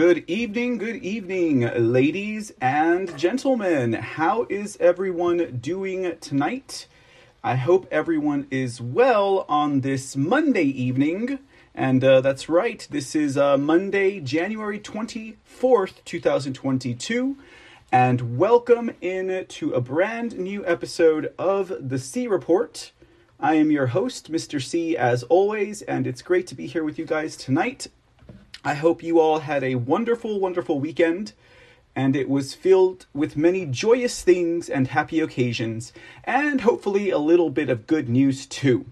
Good evening, good evening, ladies and gentlemen. How is everyone doing tonight? I hope everyone is well on this Monday evening. And uh, that's right, this is uh, Monday, January 24th, 2022. And welcome in to a brand new episode of The C Report. I am your host, Mr. C, as always, and it's great to be here with you guys tonight I hope you all had a wonderful, wonderful weekend, and it was filled with many joyous things and happy occasions, and hopefully a little bit of good news too.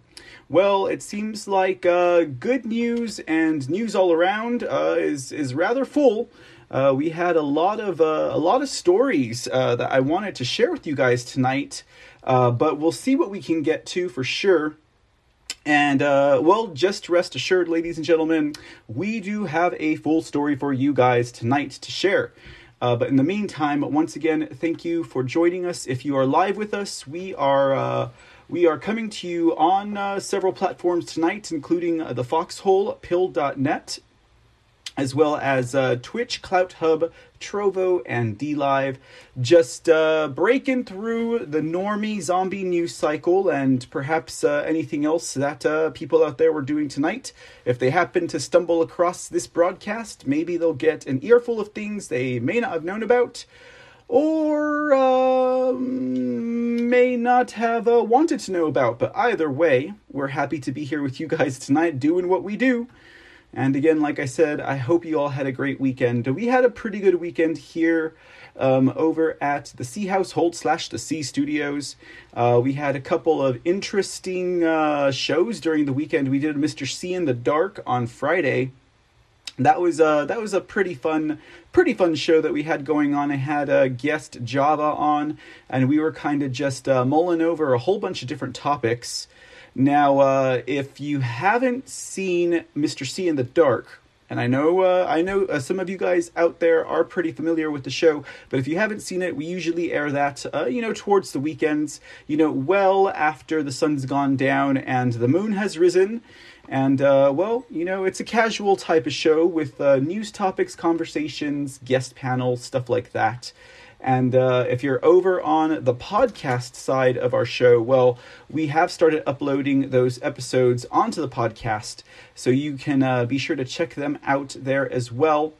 Well, it seems like uh, good news and news all around uh, is is rather full. Uh, we had a lot of uh, a lot of stories uh, that I wanted to share with you guys tonight, uh, but we'll see what we can get to for sure. And, uh, well, just rest assured, ladies and gentlemen, we do have a full story for you guys tonight to share. Uh, but in the meantime, once again, thank you for joining us. If you are live with us, we are. Uh, we are coming to you on uh, several platforms tonight, including uh, the Foxhole, Pilled.net, as well as uh, Twitch, Clout Hub, Trovo, and DLive. Just uh, breaking through the normie zombie news cycle and perhaps uh, anything else that uh, people out there were doing tonight. If they happen to stumble across this broadcast, maybe they'll get an earful of things they may not have known about. Or um, may not have uh, wanted to know about, but either way, we're happy to be here with you guys tonight doing what we do. And again, like I said, I hope you all had a great weekend. We had a pretty good weekend here um, over at the C Household slash the C Studios. Uh, we had a couple of interesting uh, shows during the weekend. We did Mr. C in the Dark on Friday. That was uh, that was a pretty fun, pretty fun show that we had going on. I had a guest Java on, and we were kind of just uh, mulling over a whole bunch of different topics. Now, uh, if you haven't seen Mr. C in the Dark, and I know uh, I know uh, some of you guys out there are pretty familiar with the show, but if you haven't seen it, we usually air that uh, you know towards the weekends, you know, well after the sun's gone down and the moon has risen. And uh, well, you know, it's a casual type of show with uh, news topics, conversations, guest panels, stuff like that. And uh, if you're over on the podcast side of our show, well, we have started uploading those episodes onto the podcast. So you can uh, be sure to check them out there as well.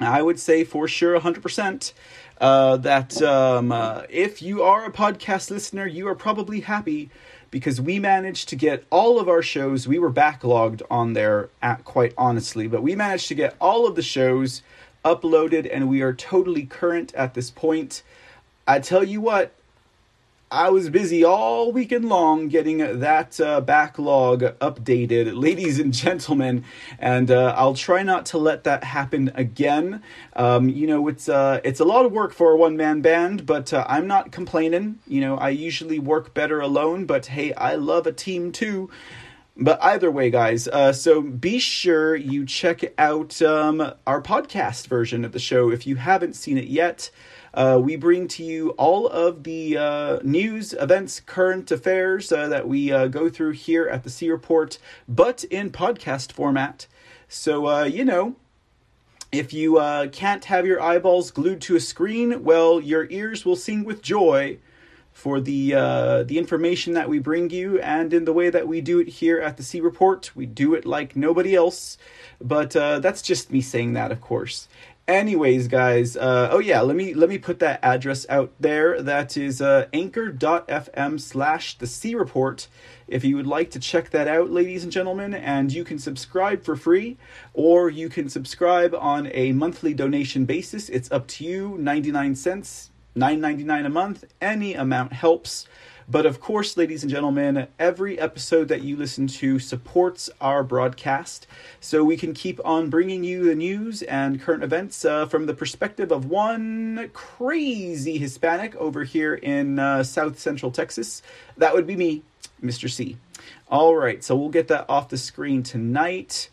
I would say for sure 100% uh, that um, uh, if you are a podcast listener, you are probably happy because we managed to get all of our shows. We were backlogged on there, at, quite honestly, but we managed to get all of the shows uploaded and we are totally current at this point. I tell you what, I was busy all weekend long getting that uh, backlog updated, ladies and gentlemen, and uh, I'll try not to let that happen again. Um, you know, it's uh, it's a lot of work for a one man band, but uh, I'm not complaining. You know, I usually work better alone, but hey, I love a team too. But either way, guys, uh, so be sure you check out um, our podcast version of the show if you haven't seen it yet. Uh, we bring to you all of the uh, news, events, current affairs uh, that we uh, go through here at the C Report, but in podcast format. So, uh, you know, if you can't have your eyeballs glued to a screen, well, your ears will sing with joy for the uh, the information that we bring you and in the way that we do it here at the C Report. We do it like nobody else, but uh, that's just me saying that, of course. Anyways, guys, uh, oh yeah, let me let me put that address out there. That is uh, anchor.fm slash the C Report. If you would like to check that out, ladies and gentlemen, and you can subscribe for free, or you can subscribe on a monthly donation basis. It's up to you, 99 cents $9.99 a month, any amount helps. But of course, ladies and gentlemen, every episode that you listen to supports our broadcast, so we can keep on bringing you the news and current events uh, from the perspective of one crazy Hispanic over here in uh, South Central Texas. That would be me, Mr. C. All right, so we'll get that off the screen tonight.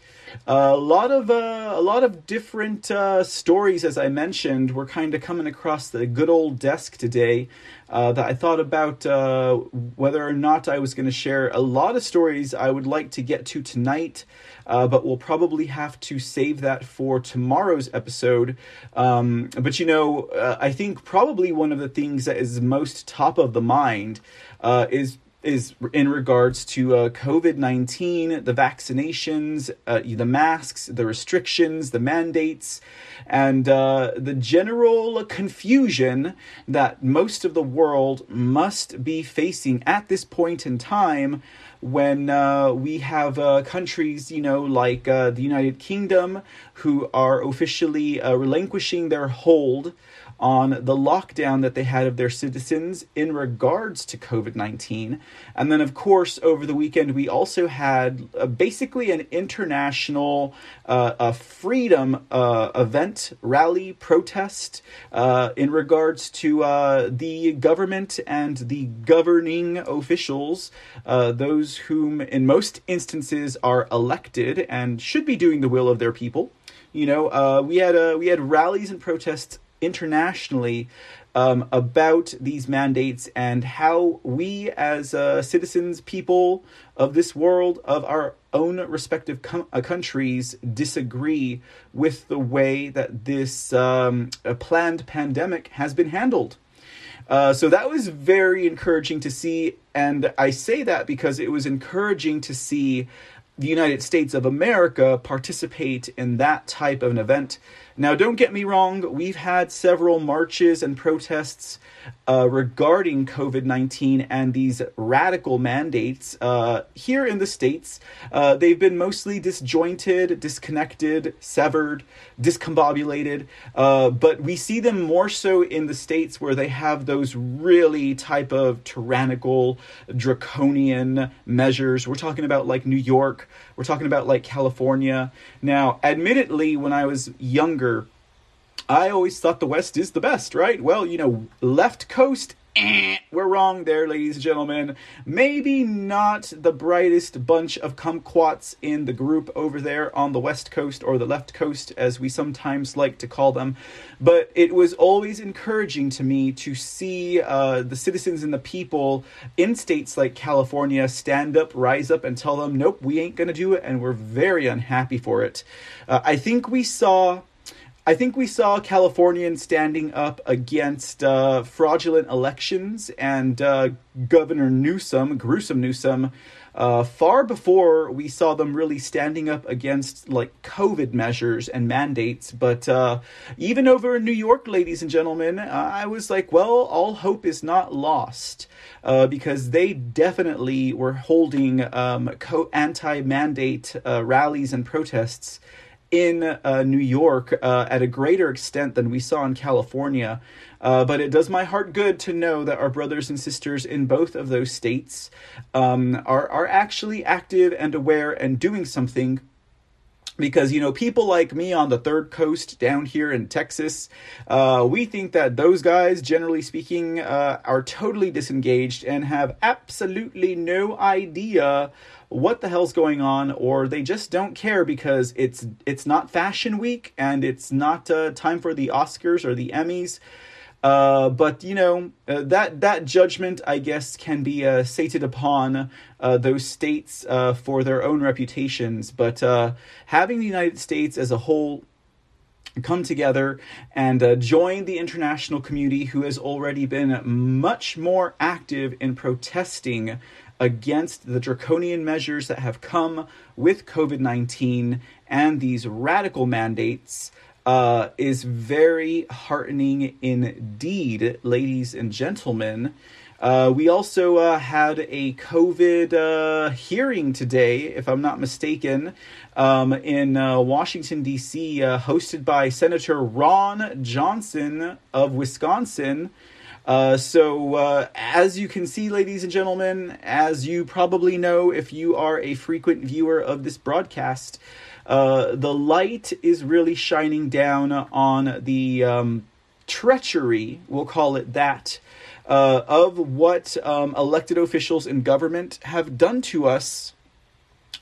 A lot of uh, a lot of different uh, stories, as I mentioned, were kind of coming across the good old desk today. Uh, that I thought about uh, whether or not I was going to share a lot of stories I would like to get to tonight, uh, but we'll probably have to save that for tomorrow's episode. Um, but you know, uh, I think probably one of the things that is most top of the mind is is in regards to uh, COVID 19, the vaccinations, uh, the masks, the restrictions, the mandates, and uh, the general confusion that most of the world must be facing at this point in time when uh, we have uh, countries, you know, like uh, the United Kingdom, who are officially relinquishing their hold on the lockdown that they had of their citizens in regards to COVID 19. And then, of course, over the weekend, we also had uh, basically an international uh, a freedom uh, event, rally, protest uh, in regards to uh, the government and the governing officials, those whom, in most instances, are elected and should be doing the will of their people. You know, we had we had rallies and protests internationally um, about these mandates and how we, as uh, citizens, people of this world, of our own respective com- uh, countries, disagree with the way that this um, planned pandemic has been handled. Uh, so that was very encouraging to see. And I say that because it was encouraging to see the United States of America participate in that type of an event. Now, don't get me wrong, we've had several marches and protests uh, regarding COVID 19 and these radical mandates uh, here in the States. Uh, they've been mostly disjointed, disconnected, severed, discombobulated, uh, but we see them more so in the States where they have those really type of tyrannical, draconian measures. We're talking about like New York, we're talking about like California. Now, admittedly, when I was younger, I always thought the West is the best, right? Well, you know, left coast, eh, we're wrong there, ladies and gentlemen. Maybe not the brightest bunch of kumquats in the group over there on the West Coast or the left coast, as we sometimes like to call them. But it was always encouraging to me to see uh, the citizens and the people in states like California stand up, rise up, and tell them, nope, we ain't to do it, and we're very unhappy for it. Uh, I think we saw I think we saw Californians standing up against uh, fraudulent elections and uh, Governor Newsom, gruesome Newsom, uh, far before we saw them really standing up against like COVID measures and mandates. But uh, even over in New York, ladies and gentlemen, I was like, well, all hope is not lost. Uh, because they definitely were holding um, co- anti mandate uh, rallies and protests in uh, New York uh, at a greater extent than we saw in California. Uh, but it does my heart good to know that our brothers and sisters in both of those states um, are, are actually active and aware and doing something because you know people like me on the third coast down here in texas uh, we think that those guys generally speaking uh, are totally disengaged and have absolutely no idea what the hell's going on or they just don't care because it's it's not fashion week and it's not uh, time for the oscars or the emmys uh, but you know uh, that that judgment, I guess, can be uh, sated upon uh, those states uh, for their own reputations. But uh, having the United States as a whole come together and join the international community, who has already been much more active in protesting against the draconian measures that have come with COVID 19 and these radical mandates. Uh, is very heartening indeed, ladies and gentlemen. Uh, we also uh, had a COVID uh, hearing today, if I'm not mistaken, um, in uh, Washington, D.C., uh, hosted by Senator Ron Johnson of Wisconsin. Uh, so, as you can see, ladies and gentlemen, as you probably know if you are a frequent viewer of this broadcast, uh, the light is really shining down on the um, treachery, we'll call it that, uh, of what um, elected officials in government have done to us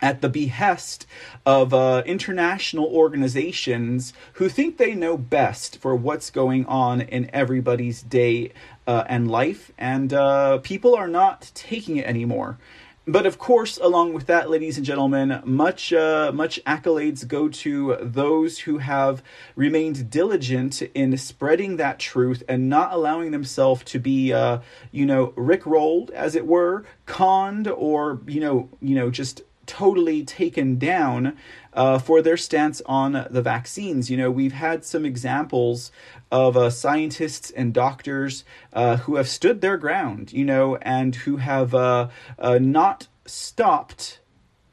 at the behest of uh, international organizations who think they know best for what's going on in everybody's day uh, and life, and uh, people are not taking it anymore. But of course, along with that, ladies and gentlemen, much uh, much accolades go to those who have remained diligent in spreading that truth and not allowing themselves to be, uh, you know, rickrolled, as it were, conned, or you know, you know, just totally taken down uh, for their stance on the vaccines. You know, we've had some examples of uh, scientists and doctors uh, who have stood their ground, you know, and who have uh, uh, not stopped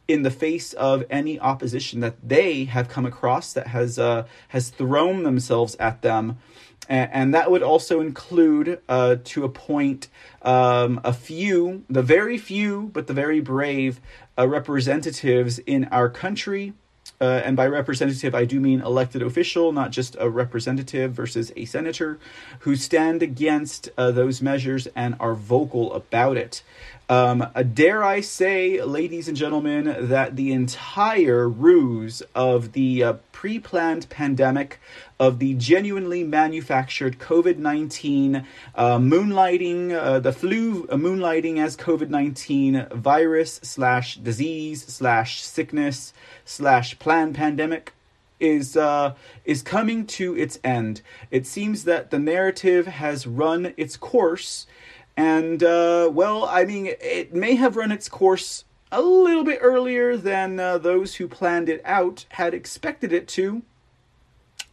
in the face of any opposition that they have come across that has uh, has thrown themselves at them and, that would also include, uh, to a point, um, a few, the very few, but the very brave representatives in our country. Uh, and by representative, I do mean elected official, not just a representative versus a senator, who stand against uh, those measures and are vocal about it. Um, dare I say, ladies and gentlemen, that the entire ruse of the uh, pre planned pandemic, of the genuinely manufactured COVID 19 uh, moonlighting, uh, the flu uh, moonlighting as COVID 19 virus slash disease slash sickness slash planned pandemic is uh, is coming to its end. It seems that the narrative has run its course and, uh, well, I mean, it may have run its course a little bit earlier than uh, those who planned it out had expected it to.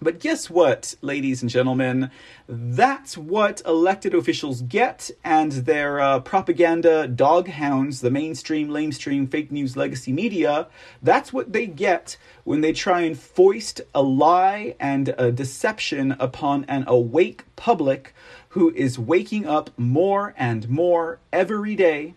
But guess what, ladies and gentlemen? That's what elected officials get, and their uh, propaganda doghounds, the mainstream, lamestream, fake news legacy media, that's what they get when they try and foist a lie and a deception upon an awake public who is waking up more and more every day.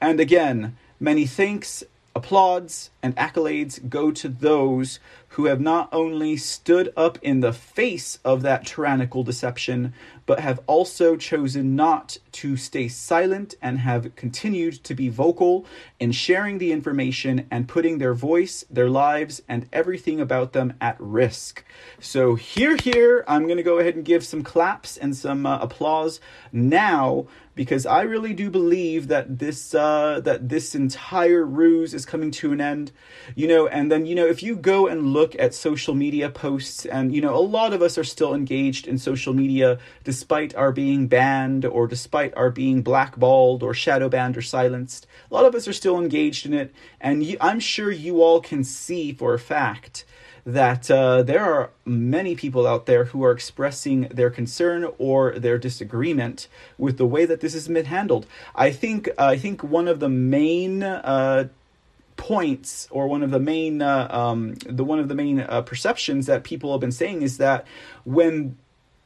And again, many thanks, applauds, and accolades go to those who have not only stood up in the face of that tyrannical deception, but have also chosen not to stay silent and have continued to be vocal in sharing the information and putting their voice, their lives, and everything about them at risk. So, here, here, I'm going to go ahead and give some claps and some uh, applause now because I really do believe that this uh, that this entire ruse is coming to an end. You know, and then you know if you go and look at social media posts, and you know a lot of us are still engaged in social media despite our being banned or despite our being blackballed or shadow banned or silenced. A lot of us are still engaged in it, and you, I'm sure you all can see for a fact that uh, there are many people out there who are expressing their concern or their disagreement with the way that this has been handled. I think uh, I think one of the main uh, points or one of the main uh, um, the one of the main uh, perceptions that people have been saying is that when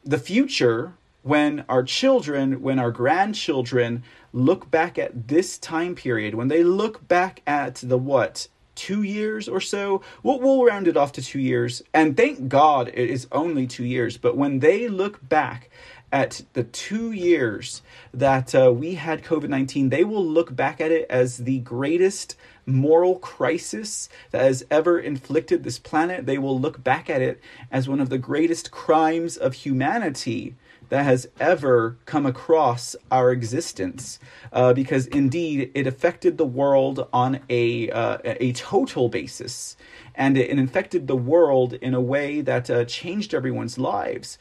the future when our children when our grandchildren look back at this time period when they look back at the what two years or so. We'll, we'll round it off to two years. And thank God it is only two years. But when they look back at the two years that uh, we had COVID 19, they will look back at it as the greatest moral crisis that has ever inflicted this planet. They will look back at it as one of the greatest crimes of humanity that has ever come across our existence, uh, because indeed it affected the world on a uh, a total basis, and it infected the world in a way that uh, changed everyone's lives,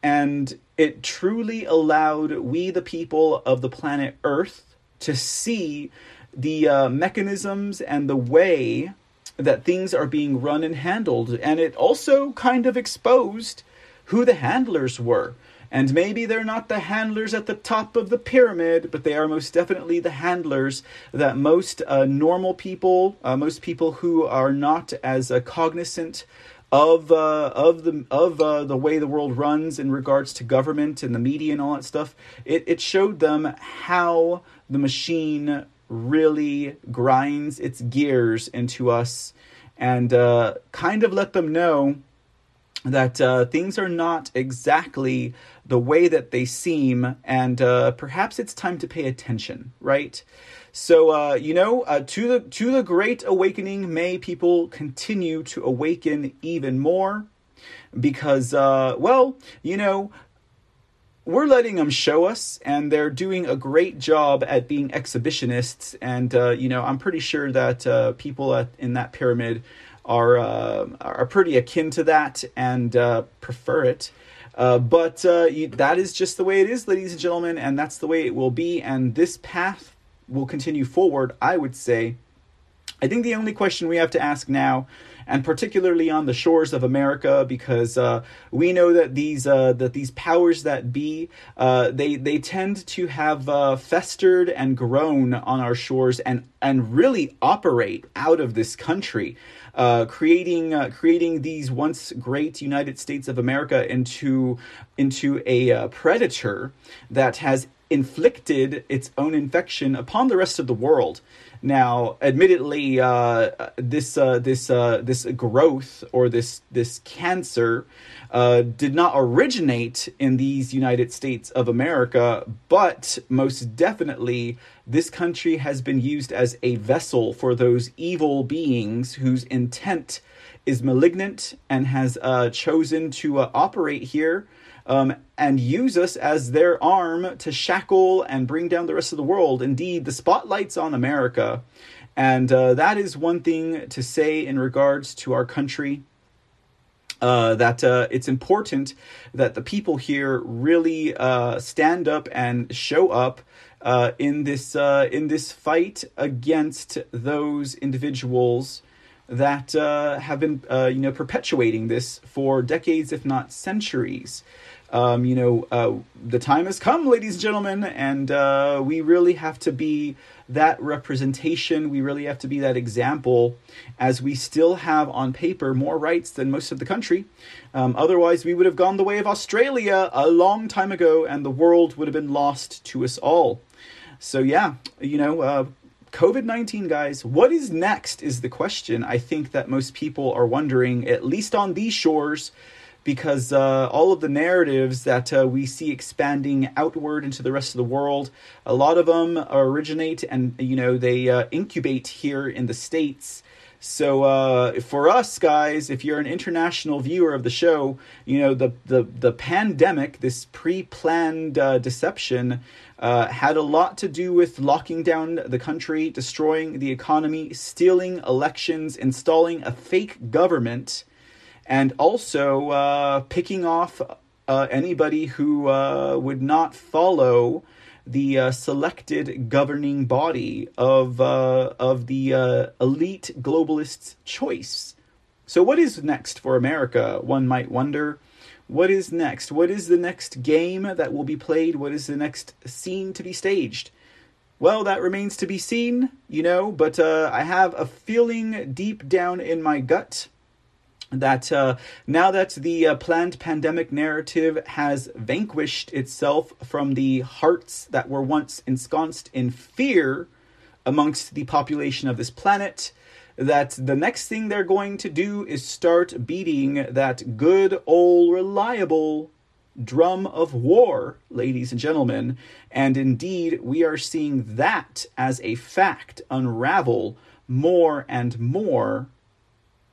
and it truly allowed we, the people of the planet Earth, to see the uh, mechanisms and the way that things are being run and handled, and it also kind of exposed who the handlers were and maybe they're not the handlers at the top of the pyramid, but they are most definitely the handlers that most uh, normal people, uh, most people who are not as uh, cognizant of uh, of the of uh, the way the world runs in regards to government and the media and all that stuff. It it showed them how the machine really grinds its gears into us, and uh, kind of let them know that uh, things are not exactly the way that they seem, and uh, perhaps it's time to pay attention, right? So uh, you know, uh, to the to the great awakening, may people continue to awaken even more, because uh, well, you know, we're letting them show us, and they're doing a great job at being exhibitionists. And uh, you know, I'm pretty sure that people at, in that pyramid are uh, are pretty akin to that and uh, prefer it. Uh, but uh, you, that is just the way it is, ladies and gentlemen, and that's the way it will be. And this path will continue forward, I would say. I think the only question we have to ask now, and particularly on the shores of America, because uh, we know that these uh, that these powers that be, uh, they they tend to have uh, festered and grown on our shores and and really operate out of this country. Uh, creating uh, creating these once great United States of America into into a uh, predator that has inflicted its own infection upon the rest of the world. Now, admittedly, uh, this uh, this uh, this growth or this this cancer uh, did not originate in these United States of America, but most definitely, this country has been used as a vessel for those evil beings whose intent is malignant and has uh, chosen to uh, operate here um, and use us as their arm to shackle and bring down the rest of the world. Indeed, the spotlight's on America. And uh, that is one thing to say in regards to our country. Uh, that uh, it's important that the people here really uh, stand up and show up uh, in this uh, in this fight against those individuals that have been you know perpetuating this for decades, if not centuries um, you know, uh, the time has come, ladies and gentlemen, and uh, we really have to be that representation. We really have to be that example, as we still have on paper more rights than most of the country. Um, otherwise, we would have gone the way of Australia a long time ago, and the world would have been lost to us all. So, yeah, you know, uh, COVID 19, guys, what is next is the question I think that most people are wondering, at least on these shores because uh, all of the narratives that uh, we see expanding outward into the rest of the world, a lot of them originate and you know they uh, incubate here in the states. So uh, for us guys, if you're an international viewer of the show, you know the the the pandemic, this pre-planned uh, deception. Uh, had a lot to do with locking down the country, destroying the economy, stealing elections, installing a fake government, and also uh, picking off uh, anybody who uh, would not follow the uh, selected governing body of uh, of the uh, elite globalists' choice. So, what is next for America? One might wonder. What is next? What is the next game that will be played? What is the next scene to be staged? Well, that remains to be seen, you know, but I have a feeling deep down in my gut that uh, now that the uh, planned pandemic narrative has vanquished itself from the hearts that were once ensconced in fear amongst the population of this planet, that the next thing they're going to do is start beating that good old reliable drum of war, ladies and gentlemen. And indeed, we are seeing that as a fact unravel more and more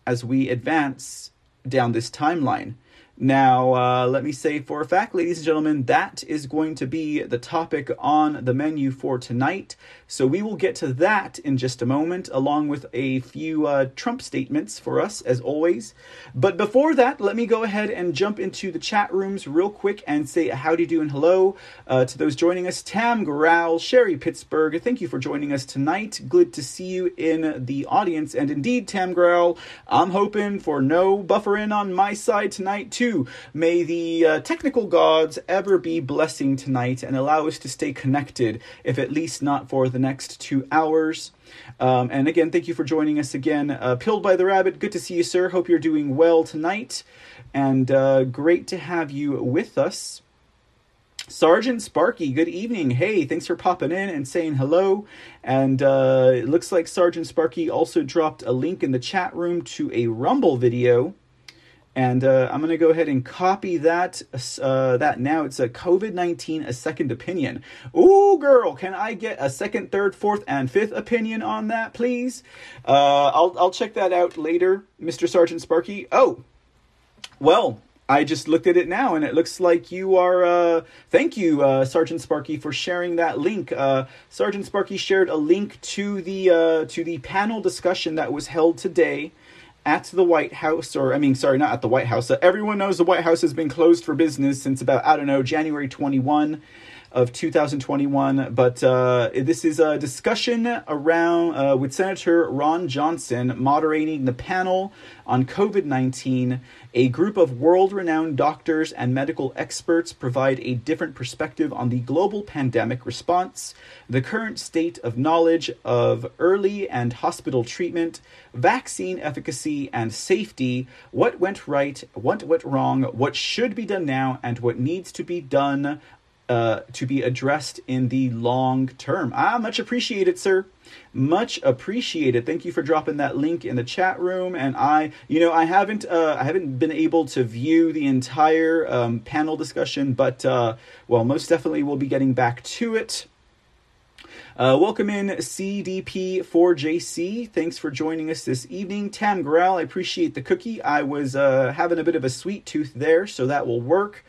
as we advance down this timeline. Now, uh, let me say for a fact, ladies and gentlemen, that is going to be the topic on the menu for tonight. So we will get to that in just a moment, along with a few uh, Trump statements for us, as always. But before that, let me go ahead and jump into the chat rooms real quick and say howdy do and hello uh, to those joining us. Tam Growl, Sherry Pittsburgh, thank you for joining us tonight. Good to see you in the audience. And indeed, Tam Growl, I'm hoping for no buffering on my side tonight, too may the uh, technical gods ever be blessing tonight and allow us to stay connected, if at least not for the next two hours. Um, and again, thank you for joining us again. Uh, Pilled by the Rabbit, good to see you, sir. Hope you're doing well tonight. And uh, great to have you with us. Sergeant Sparky, good evening. Hey, thanks for popping in and saying hello. And uh, it looks like Sergeant Sparky also dropped a link in the chat room to a Rumble video And uh, I'm going to go ahead and copy that uh, that now. It's a COVID 19, a second opinion. Ooh, girl, can I get a second, third, fourth, and fifth opinion on that, please? Uh, I'll, I'll check that out later, Mr. Sergeant Sparky. Oh, well, I just looked at it now, and it looks like you are. Uh, thank you, uh, Sergeant Sparky, for sharing that link. Uh, Sergeant Sparky shared a link to the uh, to the panel discussion that was held today at the White House, or I mean, sorry, not at the White House. Everyone knows the White House has been closed for business since about I don't know January twenty one of 2021. But uh, this is a discussion around uh, with Senator Ron Johnson moderating the panel on COVID 19. A group of world renowned doctors and medical experts provide a different perspective on the global pandemic response, the current state of knowledge of early and hospital treatment, vaccine efficacy and safety, what went right, what went wrong, what should be done now, and what needs to be done uh, to be addressed in the long term. Ah, much appreciated, sir. Much appreciated. Thank you for dropping that link in the chat room. And I, you know, I haven't, uh, I haven't been able to view the entire um, panel discussion, but uh, well, most definitely we'll be getting back to it. Uh, welcome in CDP4JC. Thanks for joining us this evening. Tam Growl, I appreciate the cookie. I was uh, having a bit of a sweet tooth there, so that will work.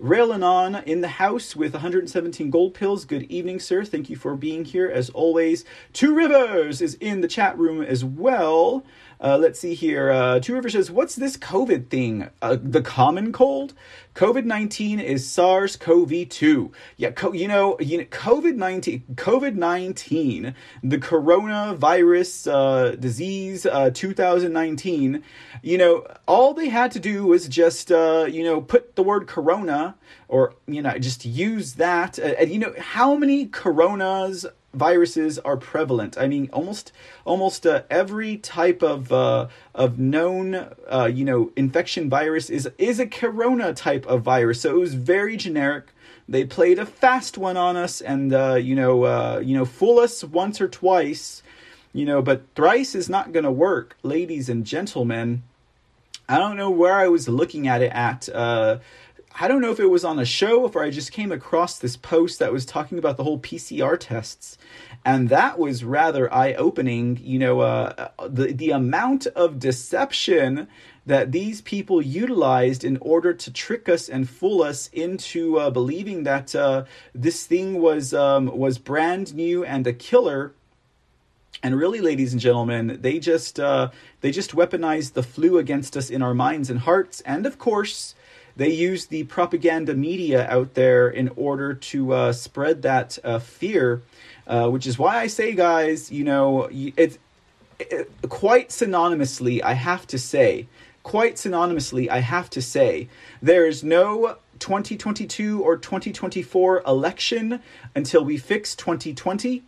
Railing on in the house with 117 gold pills. Good evening, sir. Thank you for being here as always. Two Rivers is in the chat room as well. Uh, let's see here. Uh, Two Rivers says, What's this COVID thing? Uh, the common cold? COVID 19 is SARS CoV 2. Yeah, co- you know, you know COVID 19, COVID 19, the coronavirus uh, disease uh, 2019, you know, all they had to do was just, uh, you know, put the word corona or, you know, just use that. Uh, and, you know, how many coronas viruses are prevalent. I mean, almost almost uh, every type of uh, of known uh, you know infection virus is is a corona type of virus. So it was very generic. They played a fast one on us, and uh, you know uh, you know fool us once or twice, you know, but thrice is not going to work, ladies and gentlemen. I don't know where I was looking at it at uh, I don't know if it was on a show or I just came across this post that was talking about the whole PCR tests, and that was rather eye-opening. You know, uh, the the amount of deception that these people utilized in order to trick us and fool us into uh, believing that uh, this thing was um, was brand new and a killer. And really, ladies and gentlemen, they just uh, they just weaponized the flu against us in our minds and hearts, and of course they use the propaganda media out there in order to uh, spread that uh, fear, uh, which is why I say, guys, you know, it's it, quite synonymously, I have to say, quite synonymously, I have to say, there is no 2022 or 2024 election until we fix 2020,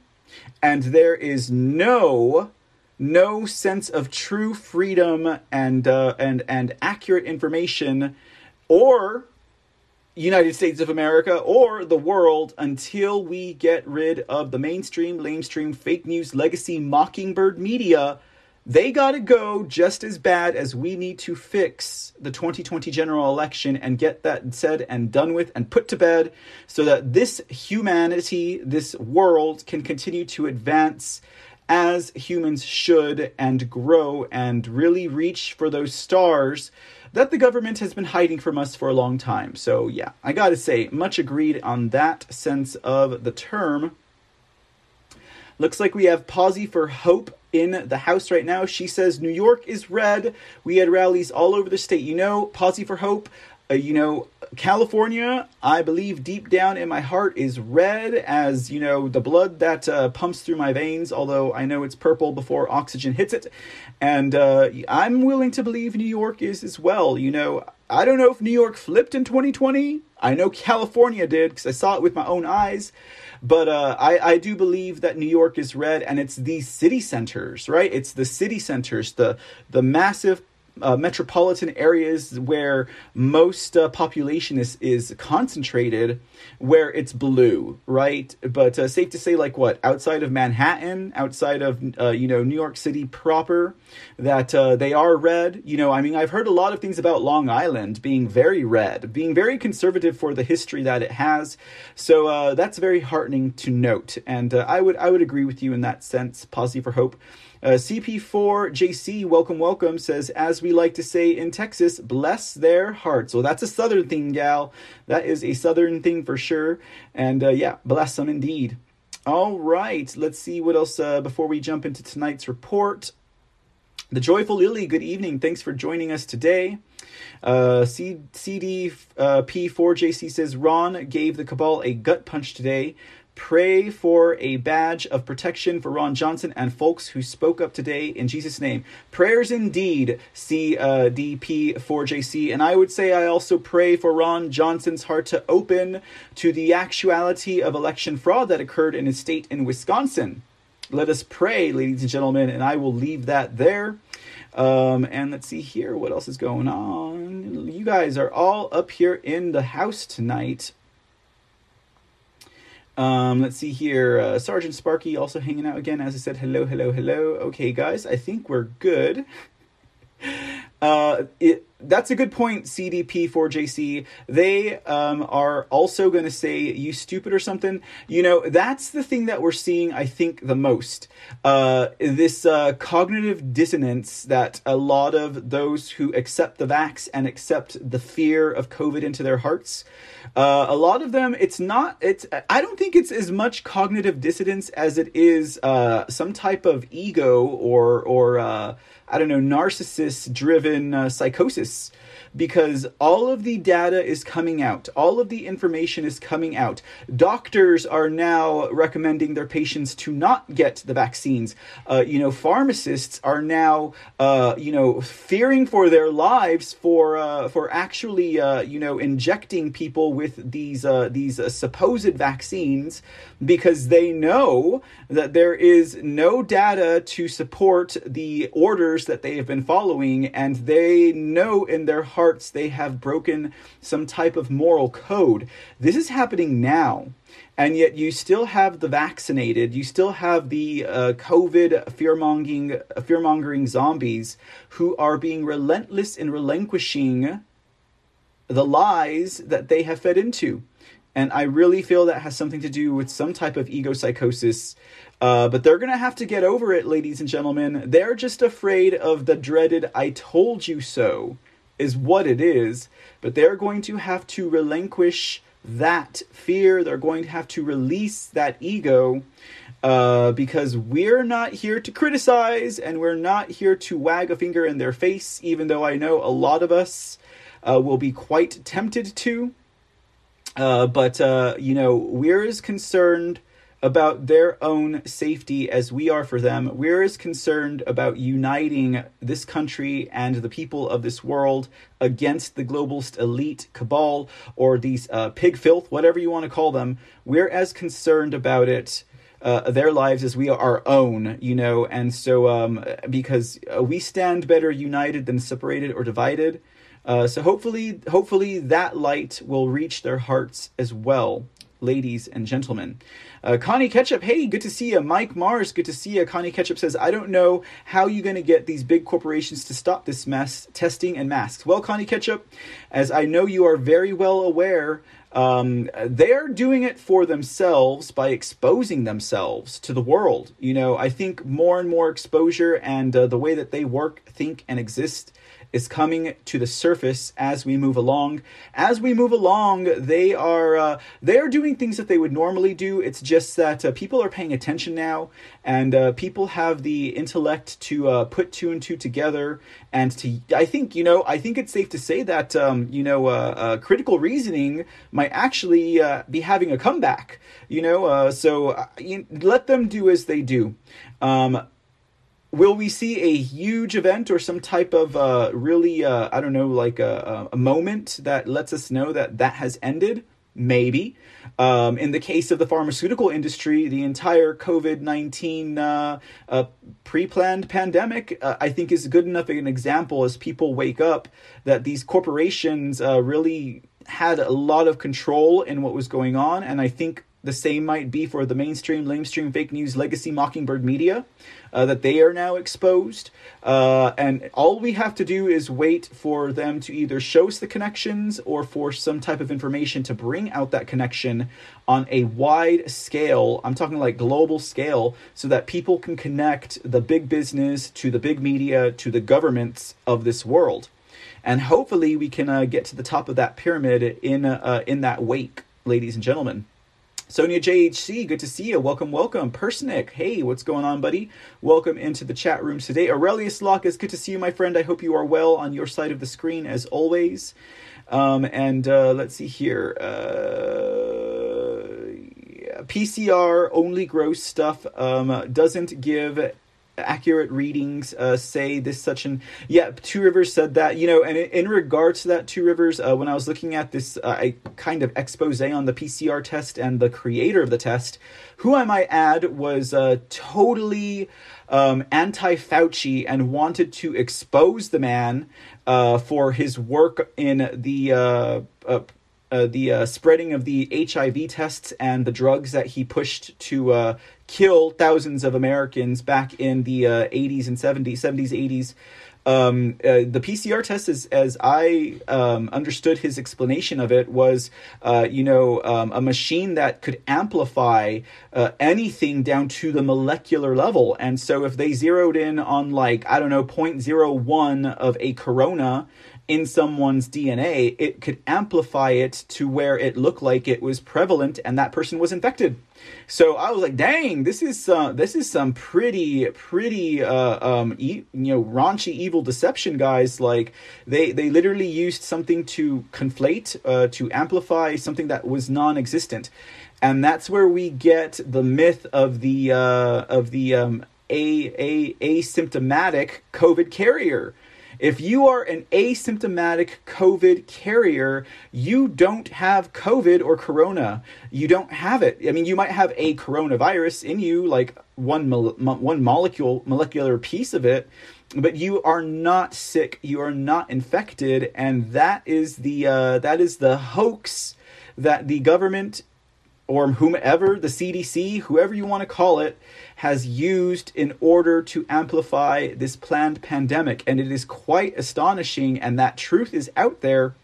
and there is no no sense of true freedom and uh, and and accurate information or United States of America or the world until we get rid of the mainstream, lamestream, fake news, legacy, mockingbird media. They got to go just as bad as we need to fix the 2020 general election and get that said and done with and put to bed so that this humanity, this world can continue to advance as humans should and grow and really reach for those stars that the government has been hiding from us for a long time. So, yeah, I gotta say, much agreed on that sense of the term. Looks like we have Posy for Hope in the house right now. She says New York is red. We had rallies all over the state. You know, Posy for Hope, uh, you know, California, I believe deep down in my heart is red as, you know, the blood that uh, pumps through my veins, although I know it's purple before oxygen hits it. And uh, I'm willing to believe New York is as well. You know, I don't know if New York flipped in 2020. I know California did because I saw it with my own eyes. But uh, I, I do believe that New York is red, and it's the city centers, right? It's the city centers, the the massive uh, metropolitan areas where most uh, population is is concentrated, where it's blue, right? But uh, safe to say, like what outside of Manhattan, outside of uh, you know New York City proper, that uh, they are red. You know, I mean, I've heard a lot of things about Long Island being very red, being very conservative for the history that it has. So uh, that's very heartening to note, and I would I would agree with you in that sense. Posy for hope. Uh, CP4JC, welcome, welcome, says, as we like to say in Texas, bless their hearts. Well, that's a southern thing, gal. That is a southern thing for sure. And uh, yeah, bless them indeed. All right, let's see what else uh, before we jump into tonight's report. The Joyful Lily, good evening. Thanks for joining us today. Uh, C- CDP4JC says Ron gave the Cabal a gut punch today. Pray for a badge of protection for Ron Johnson and folks who spoke up today in Jesus' name. Prayers indeed, CDP4JC. And I would say I also pray for Ron Johnson's heart to open to the actuality of election fraud that occurred in his state in Wisconsin. Let us pray, ladies and gentlemen, and I will leave that there. Um, and let's see here what else is going on. You guys are all up here in the house tonight. Um, let's see here. Uh, Sergeant Sparky also hanging out again. As I said, hello, hello, hello. Okay, guys, I think we're good. Uh, it, that's a good point, CDP4JC. They um, are also going to say, you stupid or something. You know, that's the thing that we're seeing, I think, the most. Uh, this uh, cognitive dissonance that a lot of those who accept the vax and accept the fear of COVID into their hearts uh, a lot of them, it's not. It's. I don't think it's as much cognitive dissonance as it is uh, some type of ego or or uh, I don't know narcissist driven uh, psychosis because all of the data is coming out, all of the information is coming out. Doctors are now recommending their patients to not get the vaccines. Uh, you know, pharmacists are now, uh, you know, fearing for their lives for uh, for actually, uh, you know, injecting people with these uh, these uh, supposed vaccines because they know that there is no data to support the orders that they have been following, and they know in their hearts they have broken some type of moral code. This is happening now. And yet, you still have the vaccinated, you still have the uh, COVID fear mongering, fear mongering zombies who are being relentless in relinquishing the lies that they have fed into. And I really feel that has something to do with some type of ego psychosis. Uh, but they're going to have to get over it, ladies and gentlemen. They're just afraid of the dreaded I told you so, is what it is. But they're going to have to relinquish that fear. They're going to have to release that ego. Uh, because we're not here to criticize and we're not here to wag a finger in their face, even though I know a lot of us uh, will be quite tempted to. Uh, but, uh, you know, we're as concerned about their own safety as we are for them. We're as concerned about uniting this country and the people of this world against the globalist elite cabal or these uh, pig filth, whatever you want to call them. We're as concerned about it. Uh, their lives as we are our own, you know, and so um, because uh, we stand better united than separated or divided, uh, so hopefully, hopefully that light will reach their hearts as well, ladies and gentlemen. Uh, Connie Ketchup, hey, good to see you. Mike Mars, good to see you. Connie Ketchup says, I don't know how you're going to get these big corporations to stop this mess, testing and masks. Well, Connie Ketchup, as I know you are very well aware, um, they're doing it for themselves by exposing themselves to the world. You know, I think more and more exposure and uh, the way that they work, think, and exist is coming to the surface as we move along. As we move along, they are uh, they are doing things that they would normally do. It's just that uh, people are paying attention now, and uh, people have the intellect to uh, put two and two together. And to, I think you know, I think it's safe to say that um, you know, uh, uh, critical reasoning might actually be having a comeback. You know, so you, let them do as they do. Um, will we see a huge event or some type of uh, really uh, i don't know like a, a moment that lets us know that that has ended Maybe. Um, in the case of the pharmaceutical industry, the entire COVID 19 uh, uh, pre planned pandemic, uh, I think, is good enough an example as people wake up that these corporations uh, really had a lot of control in what was going on. And I think the same might be for the mainstream, lamestream, fake news, legacy Mockingbird media, uh, that they are now exposed. Uh, and all we have to do is wait for them to either show us the connections or for some type of information to bring out that connection on a wide scale. I'm talking like global scale, so that people can connect the big business to the big media to the governments of this world. And hopefully, we can uh, get to the top of that pyramid in uh, in that wake, ladies and gentlemen. Sonia JHC, good to see you. Welcome, welcome. Persnick, hey, what's going on, buddy? Welcome into the chat room today. Aurelius Lockus, good to see you, my friend. I hope you are well on your side of the screen as always. Um, and uh, let's see here. Uh, yeah, PCR only gross stuff um, doesn't give accurate readings uh, say this such and yeah two rivers said that you know and in, regards to that two rivers uh, when i was looking at this uh, I kind of expose on the pcr test and the creator of the test who i might add was uh, totally um, anti-fauci and wanted to expose the man uh, for his work in the uh, uh, the uh, spreading of the HIV tests and the drugs that he pushed to uh, kill thousands of Americans back in the 80s uh, and 70s, 70s, 80s. Um, uh, the PCR test, is, as I um, understood his explanation of it, was uh, you know um, a machine that could amplify anything down to the molecular level. And so, if they zeroed in on like I don't know 0.01 of a corona in someone's DNA, it could amplify it to where it looked like it was prevalent and that person was infected. So I was like, "Dang, this is this is some pretty pretty uh, um, e- you know raunchy evil deception, guys. Like they they literally used something to conflate uh, to amplify something that was non-existent, and that's where we get the myth of the uh, of the um, a a asymptomatic COVID carrier if you are an asymptomatic COVID carrier, you don't have COVID or corona. You don't have it. I mean, you might have a coronavirus in you, like one mo- one molecule molecular piece of it, but you are not sick. You are not infected, and that is the uh, that is the hoax that the government or whomever, the CDC, whoever you want to call it, has used in order to amplify this planned pandemic. And it is quite astonishing, and that truth is out there.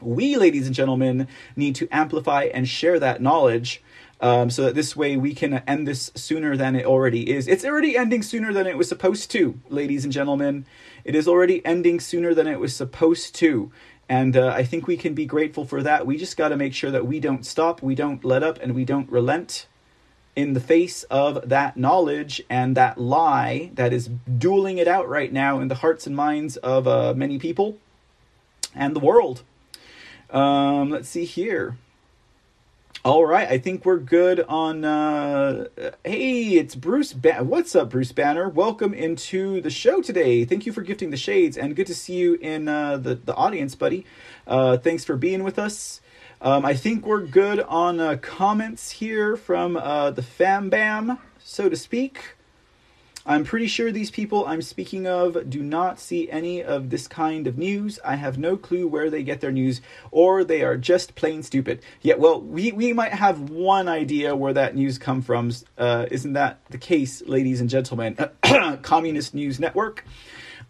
We, ladies and gentlemen, need to amplify and share that knowledge um, so that this way we can end this sooner than it already is. It's already ending sooner than it was supposed to, ladies and gentlemen. It is already ending sooner than it was supposed to. And uh, I think we can be grateful for that. We just got to make sure that we don't stop, we don't let up, and we don't relent in the face of that knowledge and that lie that is dueling it out right now in the hearts and minds of uh, many people and the world. Um, let's see here. All right, I think we're good on. Uh, hey, it's Bruce. Ba- What's up, Bruce Banner? Welcome into the show today. Thank you for gifting the shades, and good to see you in uh, the the audience, buddy. Uh, thanks for being with us. Um, I think we're good on uh, comments here from uh, the fam bam, so to speak. I'm pretty sure these people I'm speaking of do not see any of this kind of news. I have no clue where they get their news, or they are just plain stupid. Yeah, well, we, we might have one idea where that news come from. Uh, isn't that the case, ladies and gentlemen? Communist News Network.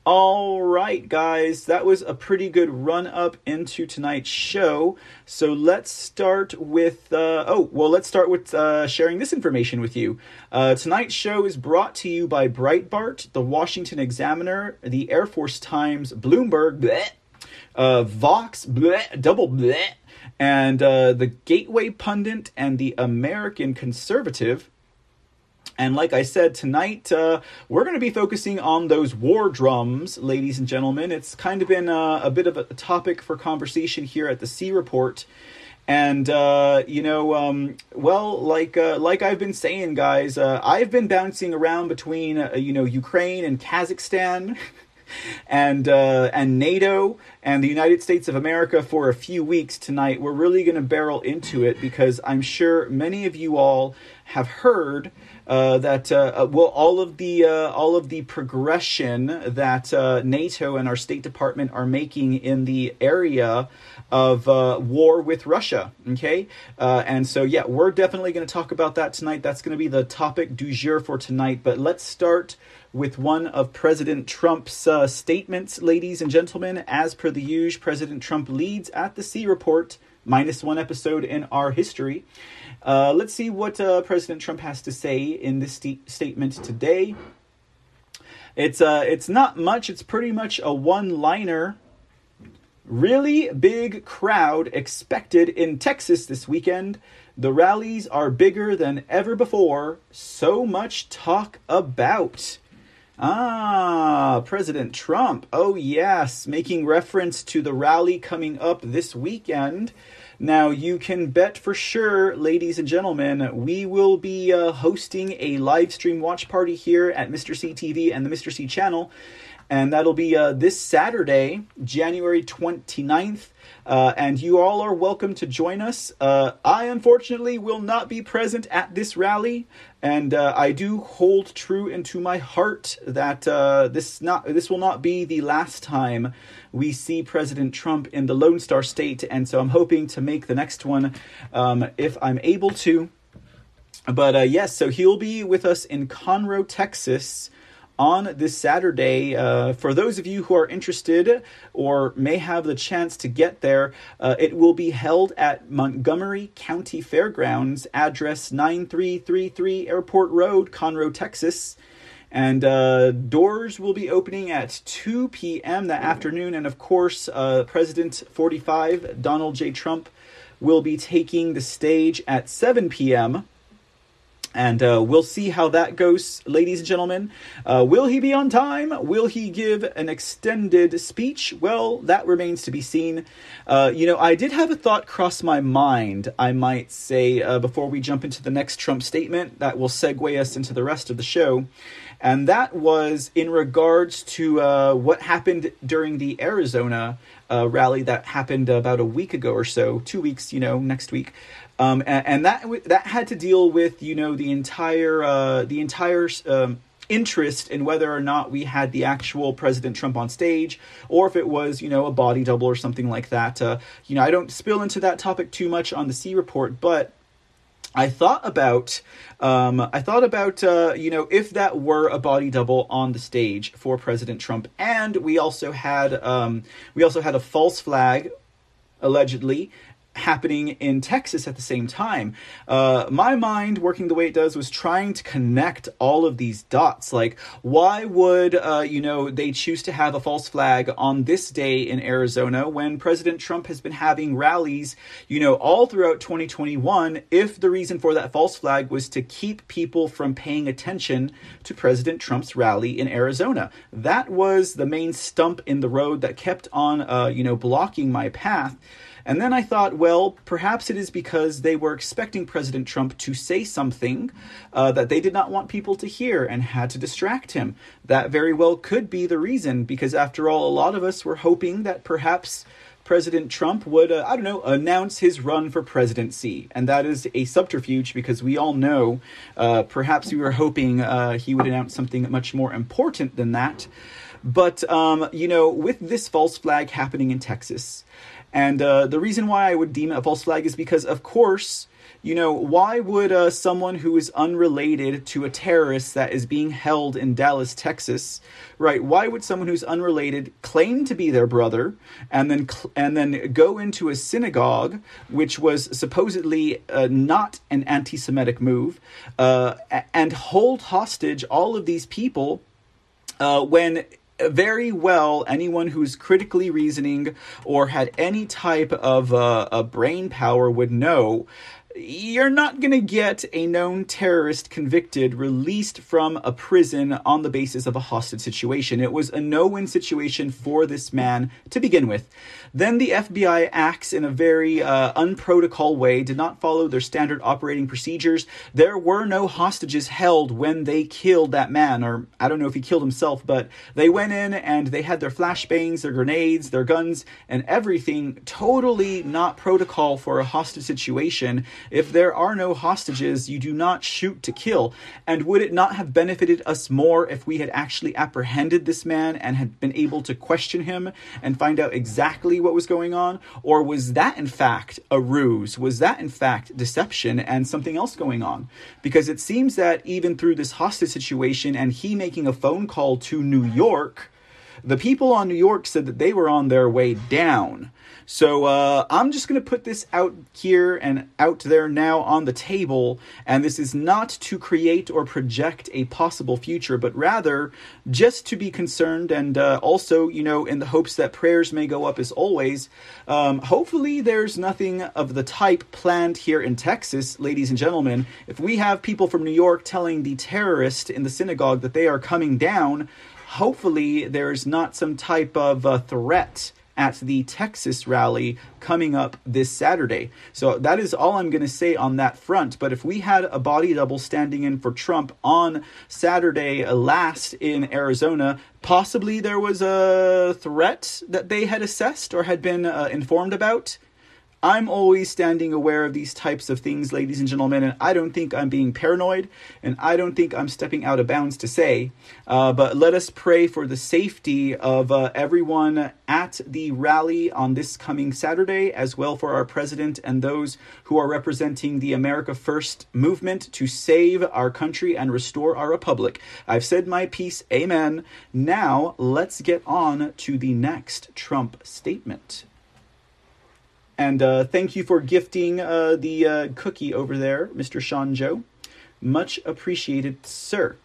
All right, guys, that was a pretty good run up into tonight's show. So let's start with, uh, oh, well, let's start with uh, sharing this information with you. Uh, tonight's show is brought to you by Breitbart, the Washington Examiner, the Air Force Times, Bloomberg, bleh, uh, Vox, bleh, double bleh, and uh, the Gateway Pundit and the American Conservative. And like I said, tonight uh, we're going to be focusing on those war drums, ladies and gentlemen. It's kind of been a, a bit of a topic for conversation here at the C Report. And uh, you know, um, well, like uh, like I've been saying, guys, uh, I've been bouncing around between uh, you know Ukraine and Kazakhstan. and uh, and NATO and the United States of America for a few weeks tonight. We're really going to barrel into it because I'm sure many of you all have heard uh, that uh, uh, well all of the uh, all of the progression that uh, NATO and our State Department are making in the area of uh, war with Russia. Okay, and so yeah, we're definitely going to talk about that tonight. That's going to be the topic du jour for tonight. But let's start with one of President Trump's statements, ladies and gentlemen. As per the usual, President Trump leads at the C report minus one episode in our history. Uh, let's see what uh, President Trump has to say in this st- statement today. It's uh, it's not much. It's pretty much a one-liner. Really big crowd expected in Texas this weekend. The rallies are bigger than ever before. So much talk about. Ah, President Trump. Oh, yes, making reference to the rally coming up this weekend. Now, you can bet for sure, ladies and gentlemen, we will be uh, hosting a live stream watch party here at Mr. C TV and the Mr. C channel. And that'll be uh, this Saturday, January 29th. Uh, and you all are welcome to join us. Uh, I unfortunately will not be present at this rally, and uh, I do hold true into my heart that uh, this not this will not be the last time we see President Trump in the Lone Star State, and so I'm hoping to make the next one um, if I'm able to. But uh, yes, so he'll be with us in Conroe, Texas on this Saturday. Uh, for those of you who are interested or may have the chance to get there, uh, it will be held at Montgomery County Fairgrounds, address 9333 Airport Road, Conroe, Texas. And uh, doors will be opening at 2 p.m. that afternoon. And of course, uh, President 45, Donald J. Trump, will be taking the stage at 7 p.m. And uh, we'll see how that goes, ladies and gentlemen. Uh, will he be on time? Will he give an extended speech? Well, that remains to be seen. Uh, you know, I did have a thought cross my mind, I might say, uh, before we jump into the next Trump statement that will segue us into the rest of the show and that was in regards to uh, what happened during the Arizona uh, rally that happened about a week ago or so, two weeks, you know, next week, um, and, and, that that had to deal with you know the entire uh, the entire. Um, interest in whether or not we had the actual President Trump on stage, or if it was, you know, a body double or something like that. Uh, you know, I don't spill into that topic too much on the C report, but I thought about, um, I thought about, uh, you know, if that were a body double on the stage for President Trump, and we also had, um, we also had a false flag, allegedly, happening in Texas at the same time. Uh, my mind, working the way it does, was trying to connect all of these dots. Like, why would, uh, you know, they choose to have a false flag on this day in Arizona when President Trump has been having rallies, you know, all throughout 2021 if the reason for that false flag was to keep people from paying attention to President Trump's rally in Arizona? That was the main stump in the road that kept on, uh, you know, blocking my path. And then I thought, well, perhaps it is because they were expecting President Trump to say something uh, that they did not want people to hear and had to distract him. That very well could be the reason, because after all, a lot of us were hoping that perhaps President Trump would, uh, I don't know, announce his run for presidency. And that is a subterfuge because we all know uh, perhaps we were hoping uh, he would announce something much more important than that. But, um, you know, with this false flag happening in Texas, and uh, the reason why I would deem it a false flag is because, of course, you know, why would uh, someone who is unrelated to a terrorist that is being held in Dallas, Texas, right? Why would someone who's unrelated claim to be their brother and then cl- and then go into a synagogue, which was supposedly uh, not an anti-Semitic move, uh, and hold hostage all of these people uh, when very well anyone who's critically reasoning or had any type of uh, a brain power would know you're not going to get a known terrorist convicted released from a prison on the basis of a hostage situation. It was a no win situation for this man to begin with. Then the FBI acts in a very uh, unprotocol way, did not follow their standard operating procedures. There were no hostages held when they killed that man, or I don't know if he killed himself, but they went in and they had their flashbangs, their grenades, their guns, and everything totally not protocol for a hostage situation. If there are no hostages, you do not shoot to kill. And would it not have benefited us more if we had actually apprehended this man and had been able to question him and find out exactly what was going on? Or was that in fact a ruse? Was that in fact deception and something else going on? Because it seems that even through this hostage situation and he making a phone call to New York, the people on New York said that they were on their way down. So uh, I'm just going to put this out here and out there now on the table. And this is not to create or project a possible future, but rather just to be concerned and uh, also, you know, in the hopes that prayers may go up as always. Um, hopefully, there's nothing of the type planned here in Texas, ladies and gentlemen. If we have people from New York telling the terrorist in the synagogue that they are coming down, hopefully there's not some type of uh, threat at the Texas rally coming up this Saturday. So that is all I'm going to say on that front. But if we had a body double standing in for Trump on Saturday last in Arizona, possibly there was a threat that they had assessed or had been uh, informed about. I'm always standing aware of these types of things, ladies and gentlemen, and I don't think I'm being paranoid, and I don't think I'm stepping out of bounds to say. Uh, but let us pray for the safety of uh, everyone at the rally on this coming Saturday, as well for our president and those who are representing the America First movement to save our country and restore our republic. I've said my piece. Amen. Now let's get on to the next Trump statement. And uh, thank you for gifting uh, the uh, cookie over there, Mr. Sean Joe. Much appreciated, sir.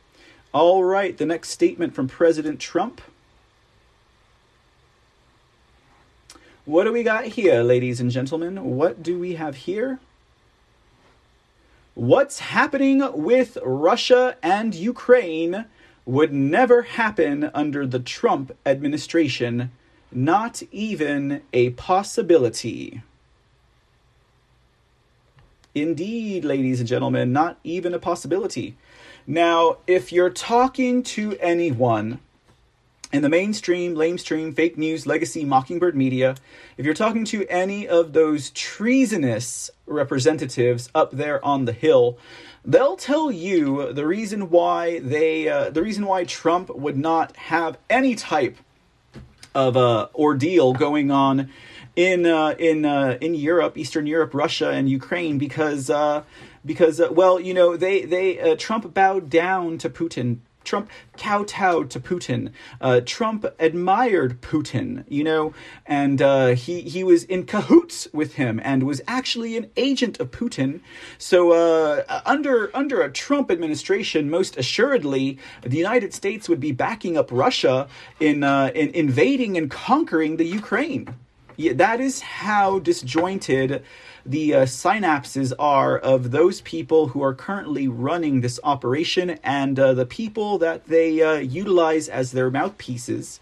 All right, the next statement from President Trump. What do we got here, ladies and gentlemen? What do we have here? What's happening with Russia and Ukraine would never happen under the Trump administration not even a possibility. Indeed, ladies and gentlemen, not even a possibility. Now, if you're talking to anyone in the mainstream, lamestream, fake news, legacy, mockingbird media, if you're talking to any of those treasonous representatives up there on the hill, they'll tell you the reason why they, uh, the reason why Trump would not have any type of uh, ordeal going on in uh, in uh, in Europe, Eastern Europe, Russia, and Ukraine because uh, because uh, well, you know, they they uh, Trump bowed down to Putin Trump kowtowed to Putin. Uh, Trump admired Putin, you know, and uh, he he was in cahoots with him and was actually an agent of Putin. So uh, under under a Trump administration, most assuredly, the United States would be backing up Russia in uh, in invading and conquering the Ukraine. Yeah, that is how disjointed the uh, synapses are of those people who are currently running this operation and uh, the people that they uh, utilize as their mouthpieces.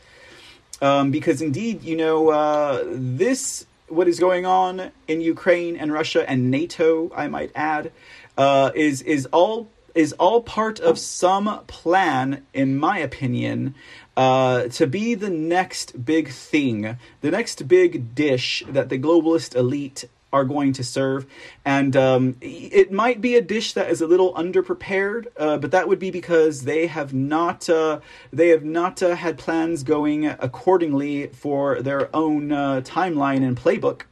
Um, because indeed, you know, uh, this, what is going on in Ukraine and Russia and NATO, I might add, uh, is, is all is all part of some plan, in my opinion, uh, to be the next big thing, the next big dish that the globalist elite are going to serve. And um, it might be a dish that is a little underprepared, uh, but that would be because they have not uh, they have not uh, had plans going accordingly for their own uh, timeline and playbook.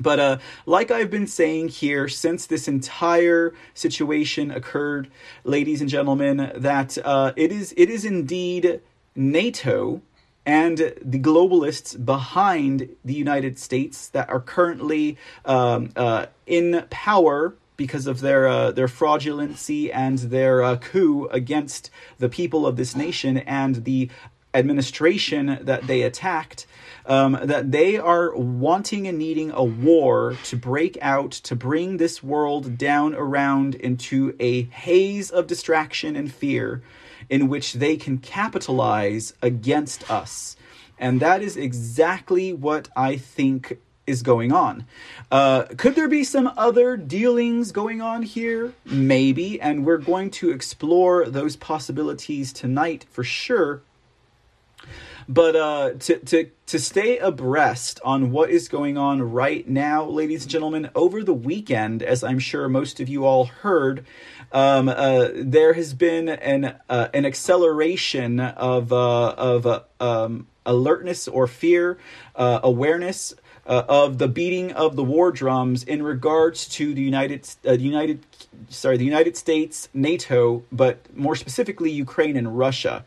But uh, like I've been saying here since this entire situation occurred, ladies and gentlemen, that uh, it is it is indeed NATO and the globalists behind the United States that are currently um, uh, in power because of their uh, their fraudulency and their uh, coup against the people of this nation and the administration that they attacked, um, that they are wanting and needing a war to break out, to bring this world down around into a haze of distraction and fear in which they can capitalize against us. And that is exactly what I think is going on. Uh, could there be some other dealings going on here? Maybe, and we're going to explore those possibilities tonight for sure. But uh, to, to, to stay abreast on what is going on right now, ladies and gentlemen, over the weekend, as I'm sure most of you all heard, um, uh, there has been an, uh, an acceleration of, uh, of uh, um, alertness or fear, uh, awareness of the beating of the war drums in regards to the United United sorry the United States, NATO, but more specifically Ukraine and Russia.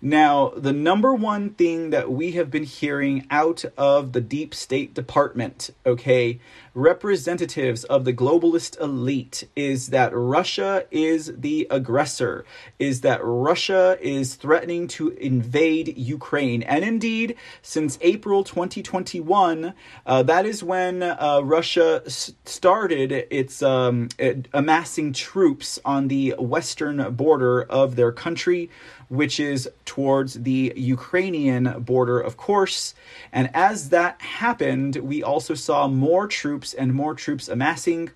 Now, the number one thing that we have been hearing out of the deep state department, okay, representatives of the globalist elite, is that Russia is the aggressor, is that Russia is threatening to invade Ukraine. And indeed, since April 2021, uh, that is when uh, Russia s- started its um, amassing troops on the western border of their country which is towards the Ukrainian border, of course. And as that happened, we also saw more troops and more troops amassing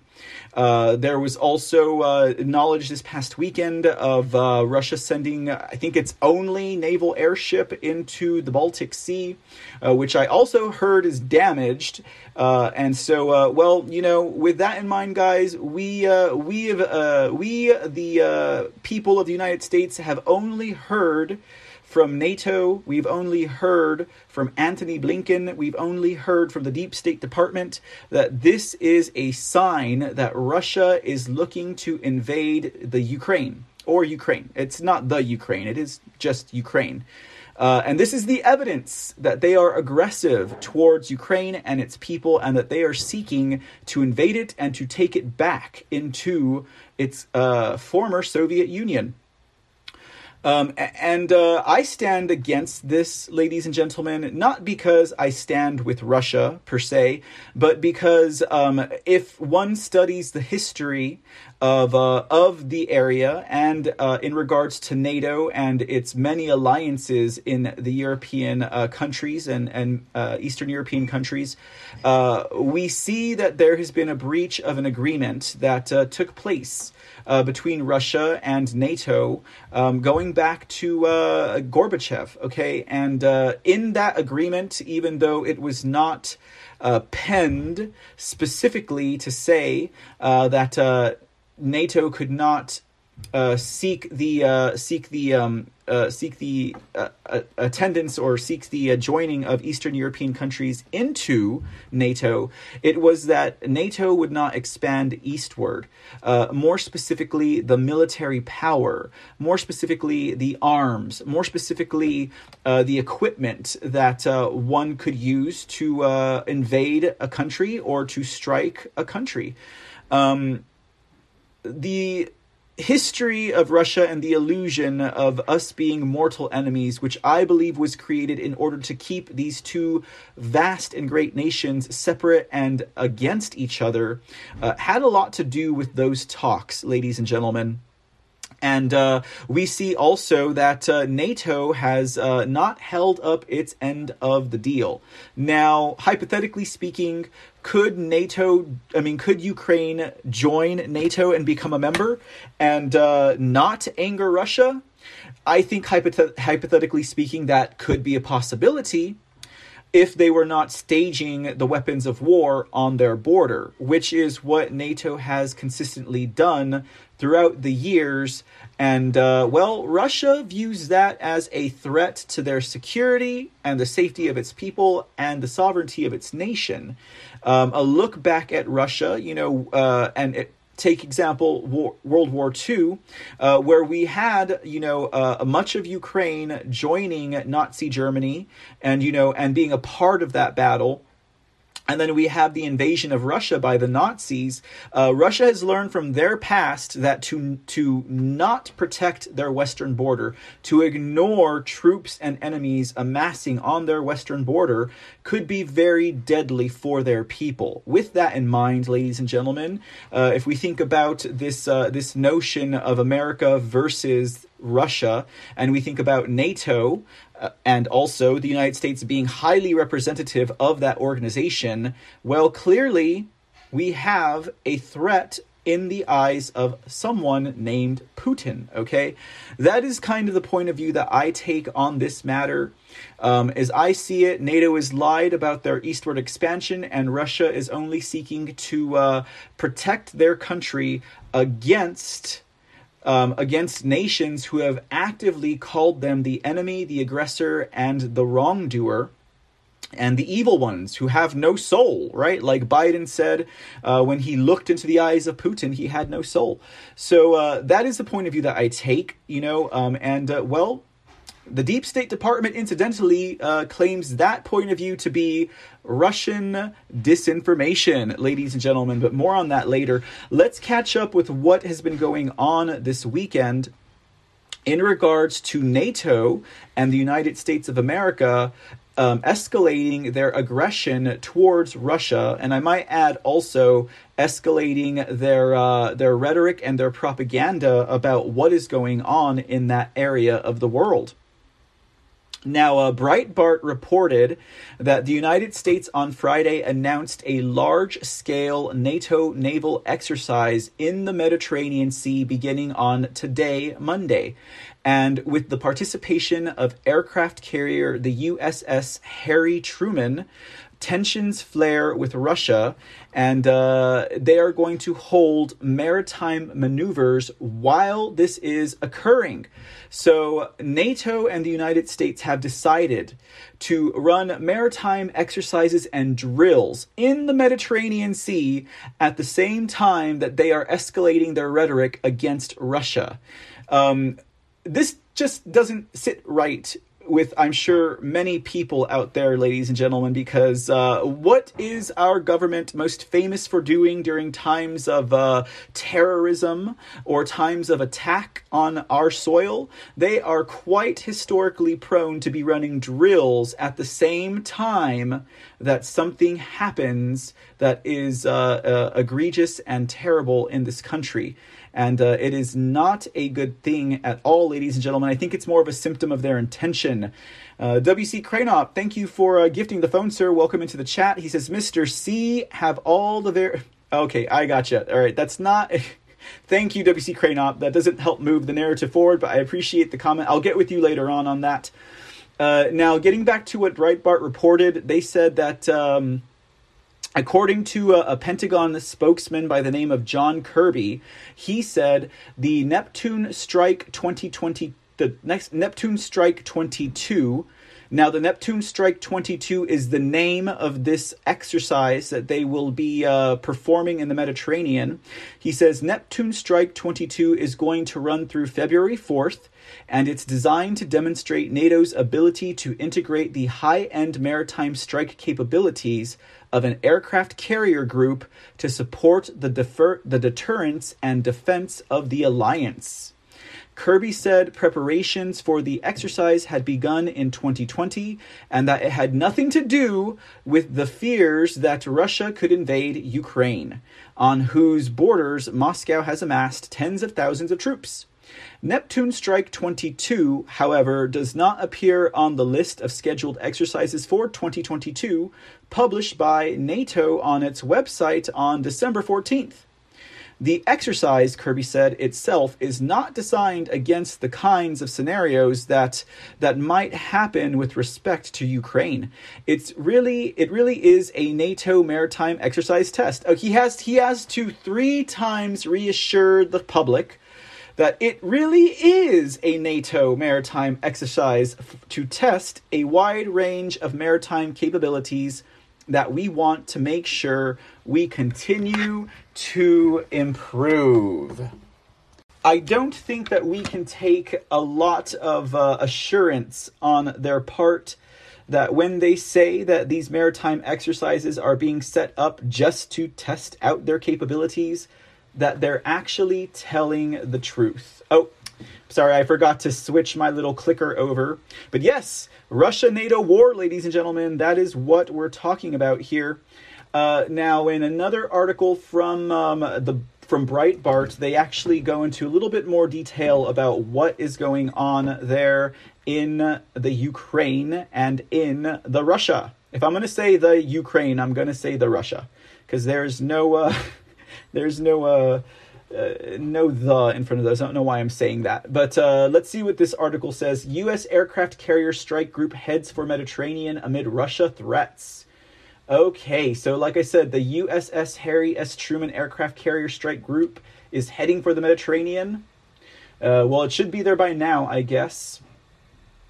uh, there was also uh, knowledge this past weekend of uh, Russia sending, I think, its only naval airship into the Baltic Sea, uh, which I also heard is damaged. Uh, and so, well, you know, with that in mind, guys, we we have we the people of the United States have only heard from NATO, we've only heard from Antony Blinken, we've only heard from the Deep State Department that this is a sign that Russia is looking to invade the Ukraine or Ukraine. It's not the Ukraine, it is just Ukraine. Uh, and this is the evidence that they are aggressive towards Ukraine and its people, and that they are seeking to invade it and to take it back into its uh, former Soviet Union. Um, and uh, I stand against this, ladies and gentlemen, not because I stand with Russia per se, but because um, if one studies the history of uh, of the area and uh, in regards to NATO and its many alliances in the European uh, countries and and uh, Eastern European countries, uh, we see that there has been a breach of an agreement that took place uh, between Russia and NATO um, going back to uh, Gorbachev. Okay, and uh, in that agreement, even though it was not uh, penned specifically to say uh, that uh, NATO could not seek the uh, seek the um, uh, seek the uh, attendance or seek the uh, joining of Eastern European countries into NATO, it was that NATO would not expand eastward. Uh, more specifically, the military power, more specifically, the arms, more specifically, uh, the equipment that uh, one could use to invade a country or to strike a country. Um, the history of Russia and the illusion of us being mortal enemies, which I believe was created in order to keep these two vast and great nations separate and against each other, uh, had a lot to do with those talks, ladies and gentlemen. And uh, we see also that uh, NATO has uh, not held up its end of the deal. Now, hypothetically speaking, could NATO, I mean, could Ukraine join NATO and become a member and uh, not anger Russia? I think, hypothet- hypothetically speaking, that could be a possibility if they were not staging the weapons of war on their border, which is what NATO has consistently done throughout the years. And, uh, well, Russia views that as a threat to their security and the safety of its people and the sovereignty of its nation. Um, a look back at Russia, you know, uh, and it, take example war, World War II, uh, where we had you know uh, much of Ukraine joining Nazi Germany and you know and being a part of that battle and then we have the invasion of Russia by the Nazis. Uh, Russia has learned from their past that to to not protect their western border, to ignore troops and enemies amassing on their western border, could be very deadly for their people. With that in mind, ladies and gentlemen, uh, if we think about this uh, this notion of America versus Russia, and we think about NATO, and also the United States being highly representative of that organization, well, clearly we have a threat in the eyes of someone named Putin. Okay, that is kind of the point of view that I take on this matter. Um, as I see it, NATO has lied about their eastward expansion, and Russia is only seeking to uh, protect their country against um, against nations who have actively called them the enemy, the aggressor, and the wrongdoer. And the evil ones who have no soul, right? Like Biden said uh, when he looked into the eyes of Putin, he had no soul. So uh, that is the point of view that I take, you know. Um, and uh, well, the Deep State Department, incidentally, uh, claims that point of view to be Russian disinformation, ladies and gentlemen, but more on that later. Let's catch up with what has been going on this weekend in regards to NATO and the United States of America um, escalating their aggression towards Russia, and I might add also escalating their uh, their rhetoric and their propaganda about what is going on in that area of the world. Now, uh, Breitbart reported that the United States on Friday announced a large scale NATO naval exercise in the Mediterranean Sea beginning on today, Monday. And with the participation of aircraft carrier the USS Harry Truman, tensions flare with Russia, and uh, they are going to hold maritime maneuvers while this is occurring. So, NATO and the United States have decided to run maritime exercises and drills in the Mediterranean Sea at the same time that they are escalating their rhetoric against Russia. Um, this just doesn't sit right with I'm sure many people out there, ladies and gentlemen, because uh, what is our government most famous for doing during times of uh, terrorism or times of attack on our soil? They are quite historically prone to be running drills at the same time that something happens that is uh, uh egregious and terrible in this country. And uh, it is not a good thing at all, ladies and gentlemen. I think it's more of a symptom of their intention. Uh, WC Cranop, thank you for uh, gifting the phone, sir. Welcome into the chat. He says, Mr. C, have all the ver. Okay, I gotcha. All right, that's not. Thank you, WC Cranop. That doesn't help move the narrative forward, but I appreciate the comment. I'll get with you later on on that. Uh, now, getting back to what Breitbart reported, they said that um, According to a, a, Pentagon spokesman by the name of John Kirby, he said the Neptune Strike 2020, the next Neptune Strike 22. Now, the Neptune Strike 22 is the name of this exercise that they will be uh, performing in the Mediterranean. He says Neptune Strike 22 is going to run through February 4th and it's designed to demonstrate NATO's ability to integrate the high end maritime strike capabilities of an aircraft carrier group to support the, defer- the deterrence and defense of the alliance. Kirby said preparations for the exercise had begun in 2020 and that it had nothing to do with the fears that Russia could invade Ukraine, on whose borders Moscow has amassed tens of thousands of troops. Neptune Strike 22, however, does not appear on the list of scheduled exercises for 2022 published by NATO on its website on December 14th. The exercise, Kirby said, itself is not designed against the kinds of scenarios that that might happen with respect to Ukraine. It's really it really is a NATO maritime exercise test. Uh, he has he has to three times reassure the public that it really is a NATO maritime exercise f- to test a wide range of maritime capabilities that we want to make sure we continue to improve. I don't think that we can take a lot of uh, assurance on their part that when they say that these maritime exercises are being set up just to test out their capabilities, that they're actually telling the truth. Oh, sorry, I forgot to switch my little clicker over. But yes, Russia NATO war, ladies and gentlemen, that is what we're talking about here. Uh, now, in another article from um, the from Breitbart, they actually go into a little bit more detail about what is going on there in the Ukraine and in the Russia. If I'm going to say the Ukraine, I'm going to say the Russia because there's no uh, there's no uh, uh, no the in front of those. I don't know why I'm saying that. But uh, let's see what this article says. U.S. aircraft carrier strike group heads for Mediterranean amid Russia threats. Okay, so like I said, the USS Harry S. Truman aircraft carrier strike group is heading for the Mediterranean. Uh, well, it should be there by now, I guess.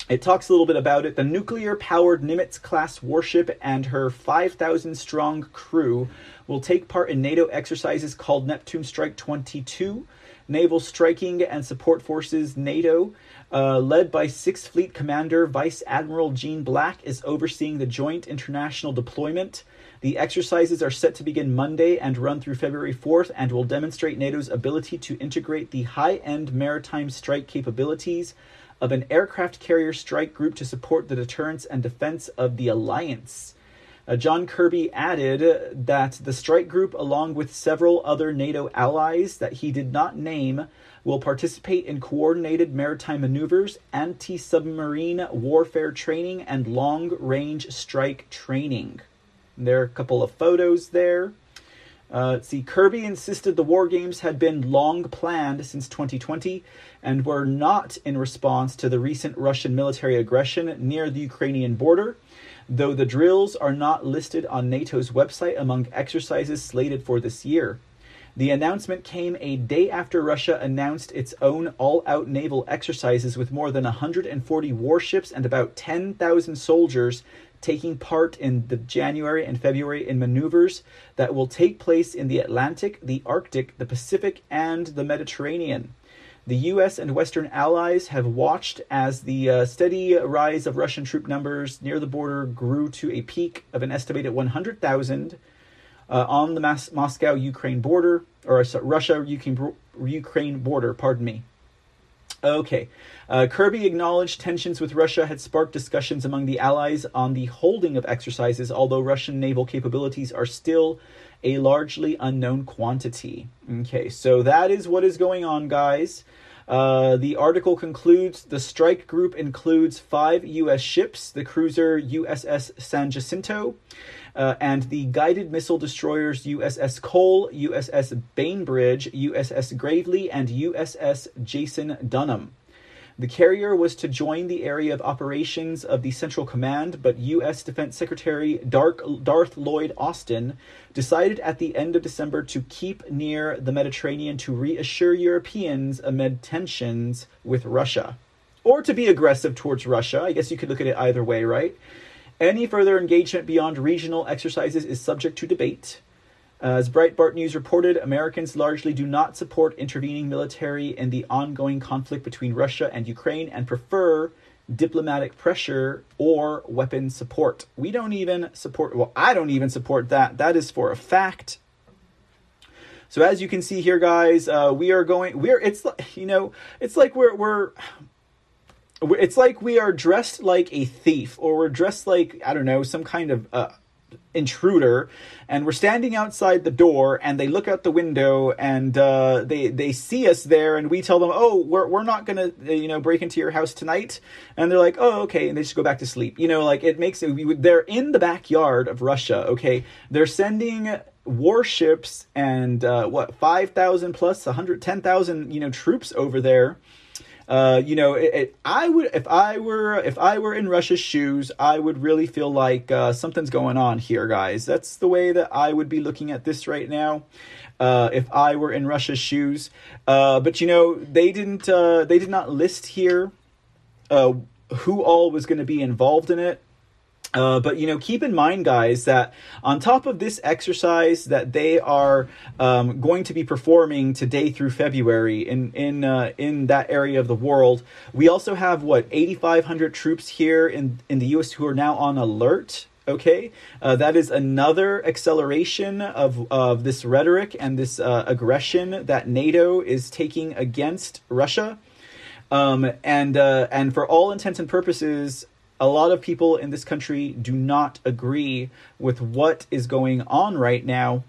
It talks a little bit about it. The nuclear powered Nimitz class warship and her 5,000 strong crew will take part in NATO exercises called Neptune Strike 22. Naval Striking and Support Forces NATO uh, led by Sixth Fleet Commander Vice Admiral Gene Black, is overseeing the joint international deployment. The exercises are set to begin Monday and run through February 4th and will demonstrate NATO's ability to integrate the high end maritime strike capabilities of an aircraft carrier strike group to support the deterrence and defense of the alliance. Uh, John Kirby added that the strike group, along with several other NATO allies that he did not name, will participate in coordinated maritime maneuvers, anti submarine warfare training, and long range strike training. There are a couple of photos there. Uh, see, Kirby insisted the war games had been long planned since 2020 and were not in response to the recent Russian military aggression near the Ukrainian border, though the drills are not listed on NATO's website among exercises slated for this year. The announcement came a day after Russia announced its own all out naval exercises with more than 140 warships and about 10,000 soldiers taking part in the January and February in maneuvers that will take place in the Atlantic, the Arctic, the Pacific, and the Mediterranean. The US and Western allies have watched as the uh, steady rise of Russian troop numbers near the border grew to a peak of an estimated 100,000 uh, on the Mas- Moscow Ukraine border, or uh, sorry, Russia Ukraine border, pardon me. Okay. Uh, Kirby acknowledged tensions with Russia had sparked discussions among the Allies on the holding of exercises, although Russian naval capabilities are still a largely unknown quantity. Okay, so that is what is going on, guys. Uh, the article concludes the strike group includes five U.S. ships the cruiser USS San Jacinto, uh, and the guided missile destroyers USS Cole, USS Bainbridge, USS Gravely, and USS Jason Dunham. The carrier was to join the area of operations of the Central Command, but U.S. Defense Secretary Darth Lloyd Austin decided at the end of December to keep near the Mediterranean to reassure Europeans amid tensions with Russia. Or to be aggressive towards Russia. I guess you could look at it either way, right? Any further engagement beyond regional exercises is subject to debate. As Breitbart News reported, Americans largely do not support intervening military in the ongoing conflict between Russia and Ukraine and prefer diplomatic pressure or weapon support. We don't even support, well, I don't even support that. That is for a fact. So as you can see here, guys, uh, we are going, we're, it's, like you know, it's like we're, we're, it's like we are dressed like a thief or we're dressed like i don't know some kind of uh, intruder and we're standing outside the door and they look out the window and uh, they they see us there and we tell them oh we're, we're not gonna you know break into your house tonight. And they're like oh okay and they just go back to sleep. You know like it makes it they're in the backyard of russia okay? They're sending warships and uh, what 5000 plus 110000 you know troops over there uh, you know, it, it, I would if I were if I were in Russia's shoes, I would really feel like uh, something's going on here, guys. That's the way that I would be looking at this right now. Uh, if I were in Russia's shoes, uh, but you know, they didn't. Uh, they did not list here uh who all was going to be involved in it. Uh, but you know, keep in mind, guys, that on top of this exercise that they are um, going to be performing today through February in in uh, in that area of the world, we also have what eighty five hundred troops here in in the U.S. who are now on alert. Okay, uh, that is another acceleration of of this rhetoric and this uh, aggression that NATO is taking against Russia. Um, and uh, and for all intents and purposes, a lot of people in this country do not agree with what is going on right now.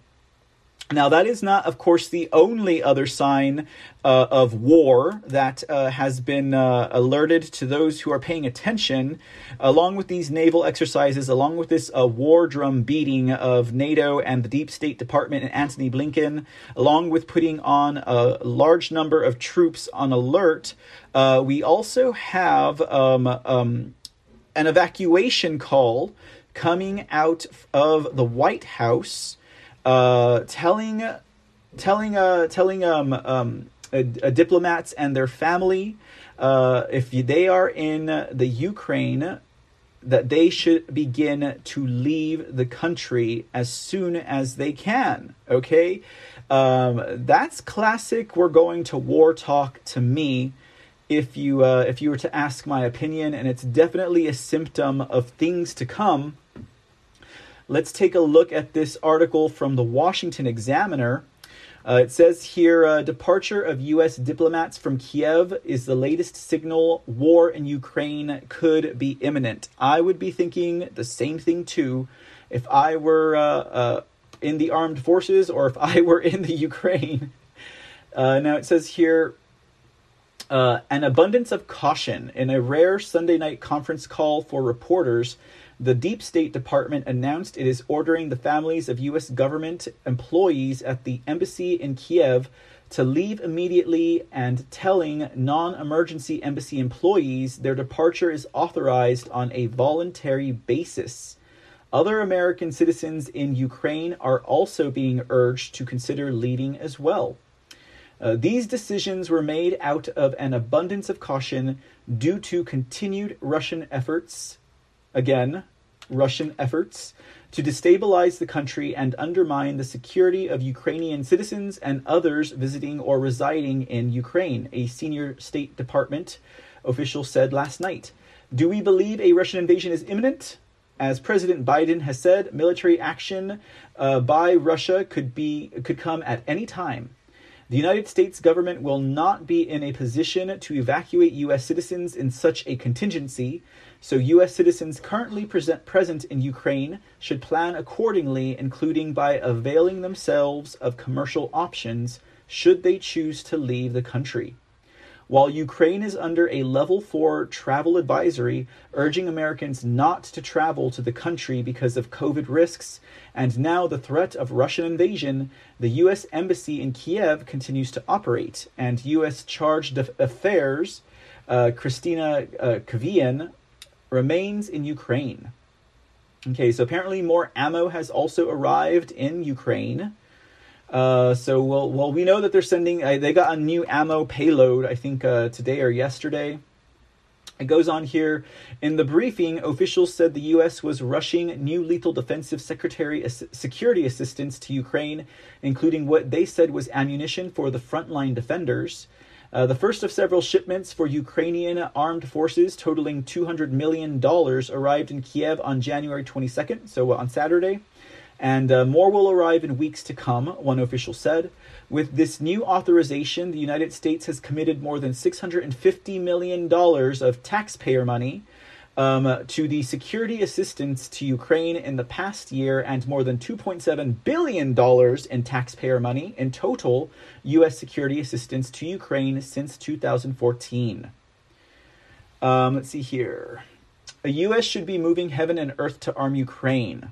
Now, that is not, of course, the only other sign uh, of war that uh, has been uh, alerted to those who are paying attention, along with these naval exercises, along with this uh, war drum beating of NATO and the Deep State Department and Antony Blinken, along with putting on a large number of troops on alert. Uh, we also have um, um, an evacuation call coming out of the White House, uh, telling telling uh, telling um, um, a diplomats and their family uh, if they are in the Ukraine that they should begin to leave the country as soon as they can. Okay, um, that's classic. We're going to war talk to me if you uh, if you were to ask my opinion, and it's definitely a symptom of things to come. Let's take a look at this article from the Washington Examiner. Uh, it says here uh, departure of U.S. diplomats from Kiev is the latest signal war in Ukraine could be imminent. I would be thinking the same thing too if I were uh, uh in the armed forces or if I were in the Ukraine. Uh, now it says here uh, an abundance of caution. In a rare Sunday night conference call for reporters, the Deep State Department announced it is ordering the families of U.S. government employees at the embassy in Kiev to leave immediately and telling non emergency embassy employees their departure is authorized on a voluntary basis. Other American citizens in Ukraine are also being urged to consider leaving as well. Uh, these decisions were made out of an abundance of caution due to continued Russian efforts, again, Russian efforts, to destabilize the country and undermine the security of Ukrainian citizens and others visiting or residing in Ukraine, a senior State Department official said last night. Do we believe a Russian invasion is imminent? As President Biden has said, military action uh, by Russia could be could come at any time. The United States government will not be in a position to evacuate U.S. citizens in such a contingency, so U.S. citizens currently present, present in Ukraine should plan accordingly, including by availing themselves of commercial options should they choose to leave the country. While Ukraine is under a level 4 travel advisory urging Americans not to travel to the country because of COVID risks and now the threat of Russian invasion, the U.S. Embassy in Kiev continues to operate, and U.S. Chargé d'Affaires uh, Kristina uh, Kvien remains in Ukraine. Okay, so apparently more ammo has also arrived in Ukraine. Uh, so well, well, we know that they're sending. Uh, they got a new ammo payload. I think uh, today or yesterday. It goes on here. In the briefing, officials said the U.S. was rushing new lethal defensive secretary security assistance to Ukraine, including what they said was ammunition for the frontline defenders. Uh, the first of several shipments for Ukrainian armed forces, totaling $200 million, arrived in Kiev on January 22nd, so uh, on Saturday and uh, more will arrive in weeks to come, one official said. With this new authorization, the United States has committed more than $650 million of taxpayer money um, to the security assistance to Ukraine in the past year and more than $2.7 billion in taxpayer money in total U.S. security assistance to Ukraine since 2014. Um, let's see here. The U.S. should be moving heaven and earth to arm Ukraine.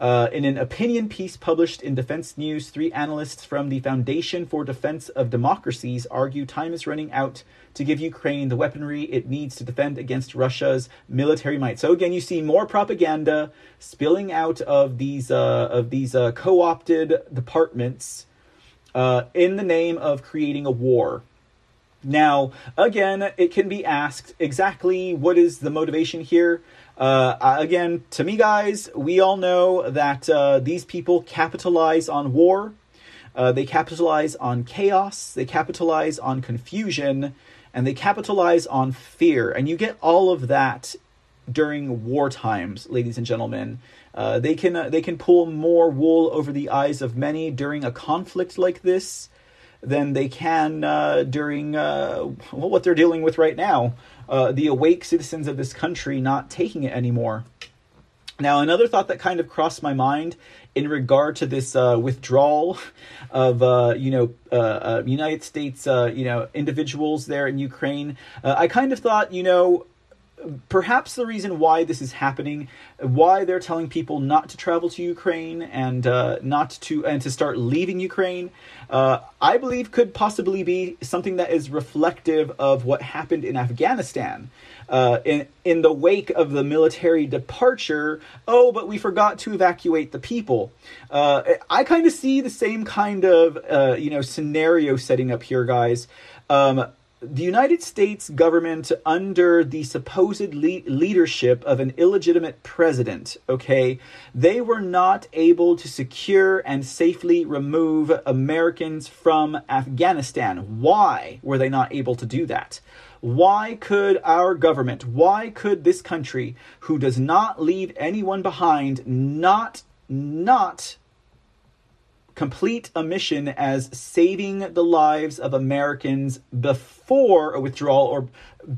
Uh, in an opinion piece published in Defense News, three analysts from the Foundation for Defense of Democracies argue time is running out to give Ukraine the weaponry it needs to defend against Russia's military might. So again, you see more propaganda spilling out of these uh, of these uh, co-opted departments uh, in the name of creating a war. Now, again, it can be asked exactly what is the motivation here. Uh, again, to me, guys, we all know that uh, these people capitalize on war. Uh, they capitalize on chaos. They capitalize on confusion, and they capitalize on fear. And you get all of that during war times, ladies and gentlemen. Uh, they can uh, they can pull more wool over the eyes of many during a conflict like this than they can uh, during uh, what they're dealing with right now. Uh, the awake citizens of this country not taking it anymore. Now, another thought that kind of crossed my mind in regard to this uh, withdrawal of uh, you know uh, uh United States uh, you know individuals there in Ukraine, uh, I kind of thought you know perhaps the reason why this is happening, why they're telling people not to travel to Ukraine and uh, not to and to start leaving Ukraine, uh, I believe could possibly be something that is reflective of what happened in Afghanistan. Uh, in in the wake of the military departure, oh, but we forgot to evacuate the people. Uh, I kind of see the same kind of uh, you know scenario setting up here, guys. Um, the United States government, under the supposed le- leadership of an illegitimate president, okay, they were not able to secure and safely remove Americans from Afghanistan. Why were they not able to do that? Why could our government, why could this country, who does not leave anyone behind, not, not complete a mission as saving the lives of Americans before a withdrawal or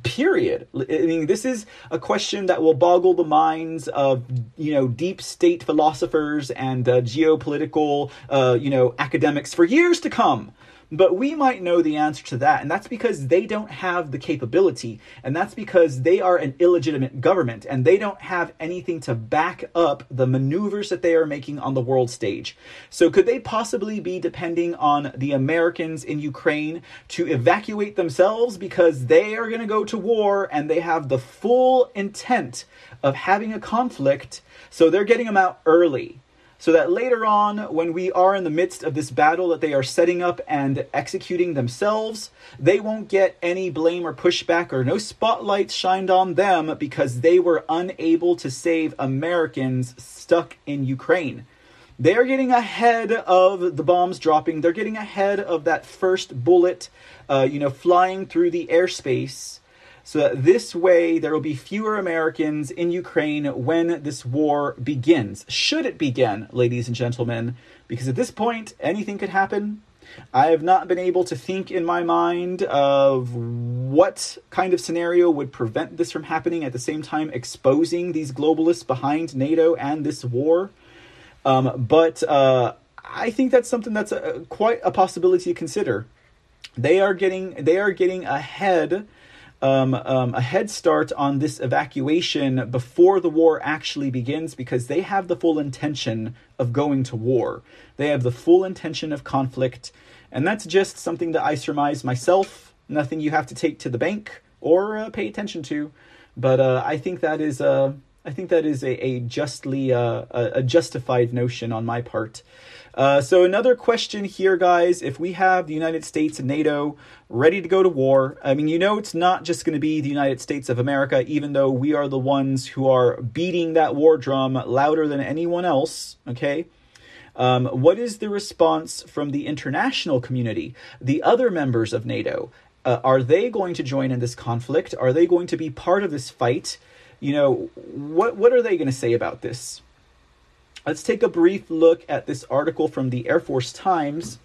period. I mean, this is a question that will boggle the minds of, you know, deep state philosophers and uh, geopolitical, uh, you know, academics for years to come. But we might know the answer to that, and that's because they don't have the capability, and that's because they are an illegitimate government, and they don't have anything to back up the maneuvers that they are making on the world stage. So, could they possibly be depending on the Americans in Ukraine to evacuate themselves because they are going to go to war and they have the full intent of having a conflict? So, they're getting them out early so that later on, when we are in the midst of this battle that they are setting up and executing themselves, they won't get any blame or pushback or no spotlight shined on them because they were unable to save Americans stuck in Ukraine. They are getting ahead of the bombs dropping. They're getting ahead of that first bullet, uh, you know, flying through the airspace so that this way there will be fewer Americans in Ukraine when this war begins. Should it begin, ladies and gentlemen, because at this point anything could happen. I have not been able to think in my mind of what kind of scenario would prevent this from happening at the same time exposing these globalists behind NATO and this war. Um, but uh, I think that's something that's a, quite a possibility to consider. They are getting they are getting ahead um, um, a head start on this evacuation before the war actually begins because they have the full intention of going to war. They have the full intention of conflict. And that's just something that I surmise myself. Nothing you have to take to the bank or uh, pay attention to. But uh, I think that is a, uh, think that is a, a justly uh, a, a justified notion on my part. Uh, so another question here, guys: If we have the United States and NATO ready to go to war, I mean, you know, it's not just going to be the United States of America, even though we are the ones who are beating that war drum louder than anyone else. Okay. Um, what is the response from the international community, the other members of NATO? Uh, are they going to join in this conflict? Are they going to be part of this fight? You know, what what are they going to say about this? Let's take a brief look at this article from the Air Force Times.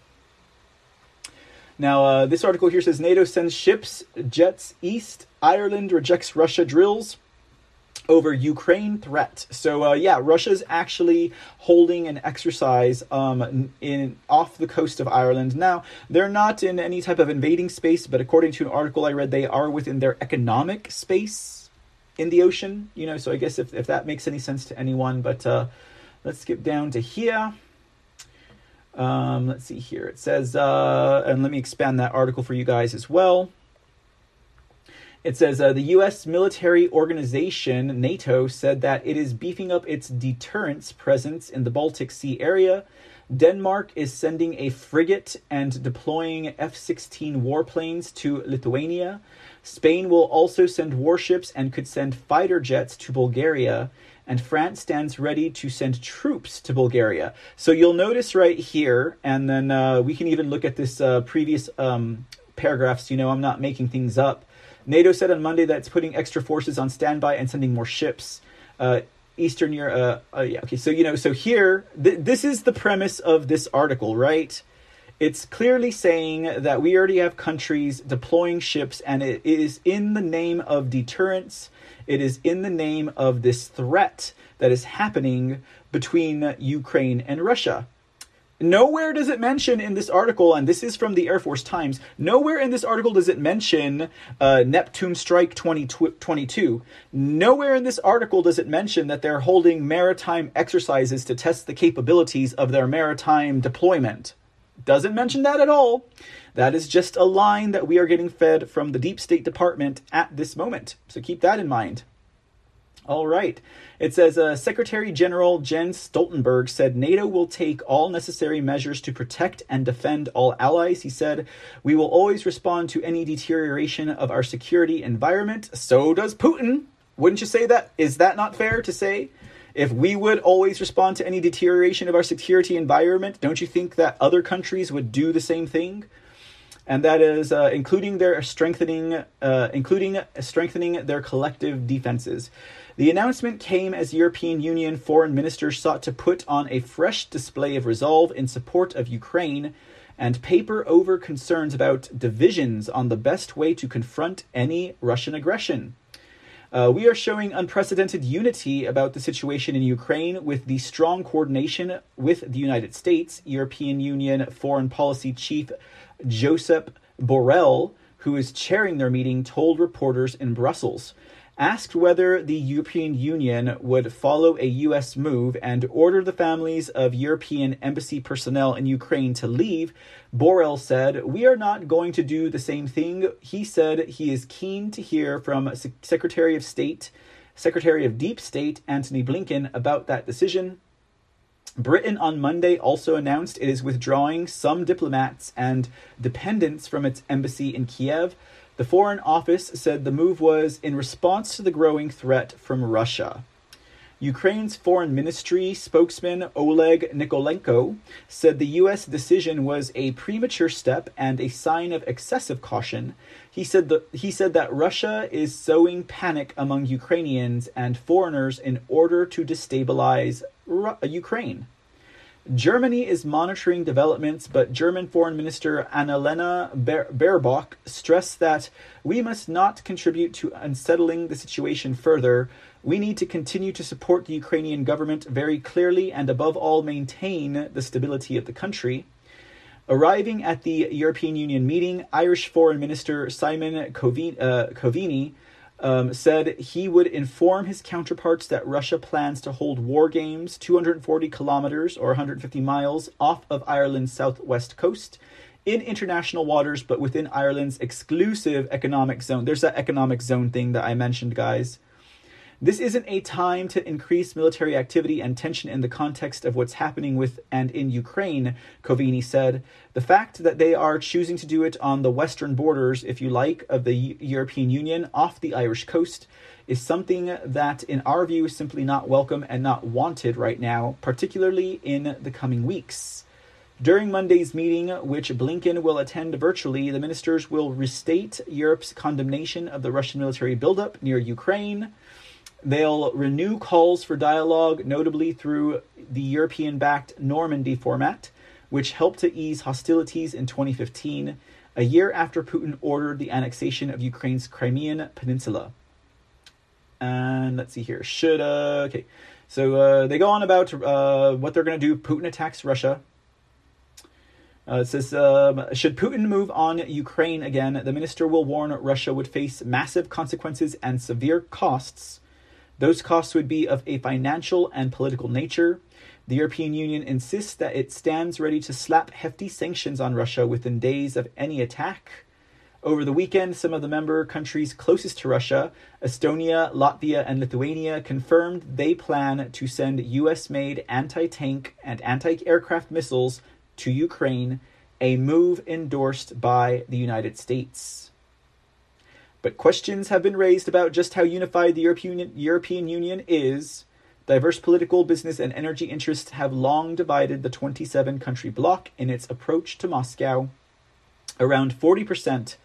Now, uh, this article here says NATO sends ships, jets east. Ireland rejects Russia drills over Ukraine threat. So uh, yeah, Russia's actually holding an exercise um, in off the coast of Ireland. Now they're not in any type of invading space, but according to an article I read, they are within their economic space in the ocean. You know, so I guess if if that makes any sense to anyone, but. Uh, Let's skip down to here. Um, let's see here. It says, uh, and let me expand that article for you guys as well. It says uh, the U.S. military organization NATO said that it is beefing up its deterrence presence in the Baltic Sea area. Denmark is sending a frigate and deploying F 16 warplanes to Lithuania. Spain will also send warships and could send fighter jets to Bulgaria, and France stands ready to send troops to Bulgaria. So you'll notice right here, and then uh, we can even look at this uh, previous um, paragraphs. You know, I'm not making things up. NATO said on Monday that it's putting extra forces on standby and sending more ships. Uh, Eastern Europe. Uh, uh, yeah. Okay. So you know. So here, th- this is the premise of this article, right? It's clearly saying that we already have countries deploying ships, and it is in the name of deterrence. It is in the name of this threat that is happening between Ukraine and Russia. Nowhere does it mention in this article, and this is from the Air Force Times, nowhere in this article does it mention uh, Neptune Strike 2022. Nowhere in this article does it mention that they're holding maritime exercises to test the capabilities of their maritime deployment. Doesn't mention that at all. That is just a line that we are getting fed from the Deep State Department at this moment. So keep that in mind. All right. It says uh, Secretary General Jens Stoltenberg said NATO will take all necessary measures to protect and defend all allies. He said, We will always respond to any deterioration of our security environment. So does Putin. Wouldn't you say that? Is that not fair to say? If we would always respond to any deterioration of our security environment, don't you think that other countries would do the same thing? and that is uh, including their strengthening, uh, including strengthening their collective defenses. The announcement came as European Union foreign ministers sought to put on a fresh display of resolve in support of Ukraine and paper over concerns about divisions on the best way to confront any Russian aggression. Uh, we are showing unprecedented unity about the situation in Ukraine with the strong coordination with the United States, European Union Foreign Policy Chief Josep Borrell, who is chairing their meeting, told reporters in Brussels. Asked whether the European Union would follow a U.S. move and order the families of European embassy personnel in Ukraine to leave, Borrell said, We are not going to do the same thing. He said he is keen to hear from Secretary of State, Secretary of Deep State, Antony Blinken, about that decision. Britain on Monday also announced it is withdrawing some diplomats and dependents from its embassy in Kiev. The Foreign Office said the move was in response to the growing threat from Russia. Ukraine's foreign ministry spokesman Oleg Nikolenko said the U.S. decision was a premature step and a sign of excessive caution. He said, the, he said that Russia is sowing panic among Ukrainians and foreigners in order to destabilize Ru- Ukraine. Germany is monitoring developments, but German Foreign Minister Annalena Baerbock stressed that we must not contribute to unsettling the situation further. We need to continue to support the Ukrainian government very clearly and, above all, maintain the stability of the country. Arriving at the European Union meeting, Irish Foreign Minister Simon uh, um, said he would inform his counterparts that Russia plans to hold war games 240 kilometers or 150 miles off of Ireland's southwest coast in international waters, but within Ireland's exclusive economic zone. There's that economic zone thing that I mentioned, guys. This isn't a time to increase military activity and tension in the context of what's happening with and in Ukraine, Coveney said. The fact that they are choosing to do it on the western borders, if you like, of the European Union off the Irish coast is something that, in our view, is simply not welcome and not wanted right now, particularly in the coming weeks. During Monday's meeting, which Blinken will attend virtually, the ministers will restate Europe's condemnation of the Russian military buildup near Ukraine They'll renew calls for dialogue, notably through the European backed Normandy format, which helped to ease hostilities in 2015, a year after Putin ordered the annexation of Ukraine's Crimean Peninsula. And let's see here. Should, uh, okay. So uh, they go on about uh, what they're going to do. Putin attacks Russia. Uh, it says, um, should Putin move on Ukraine again, the minister will warn Russia would face massive consequences and severe costs those costs would be of a financial and political nature. The European Union insists that it stands ready to slap hefty sanctions on Russia within days of any attack. Over the weekend, some of the member countries closest to Russia, Estonia, Latvia, and Lithuania, confirmed they plan to send US made anti tank and anti aircraft missiles to Ukraine, a move endorsed by the United States. But questions have been raised about just how unified the European, Union is. Diverse political, business, and energy interests have long divided the 27 country bloc in its approach to Moscow. Around 40%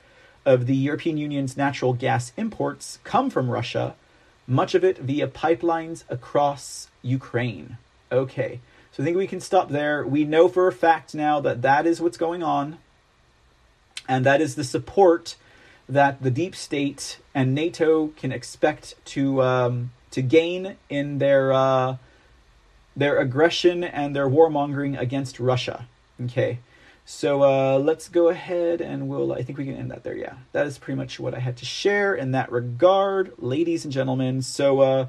of the European Union's natural gas imports come from Russia, much of it via pipelines across Ukraine. Okay, so I think we can stop there. We know for a fact now that that is what's going on, and that is the support that the deep state and NATO can expect to um, to gain in their uh, their aggression and their warmongering against Russia. Okay, so uh, let's go ahead and we'll. I think we can end that there. Yeah, that is pretty much what I had to share in that regard, ladies and gentlemen. So. Uh,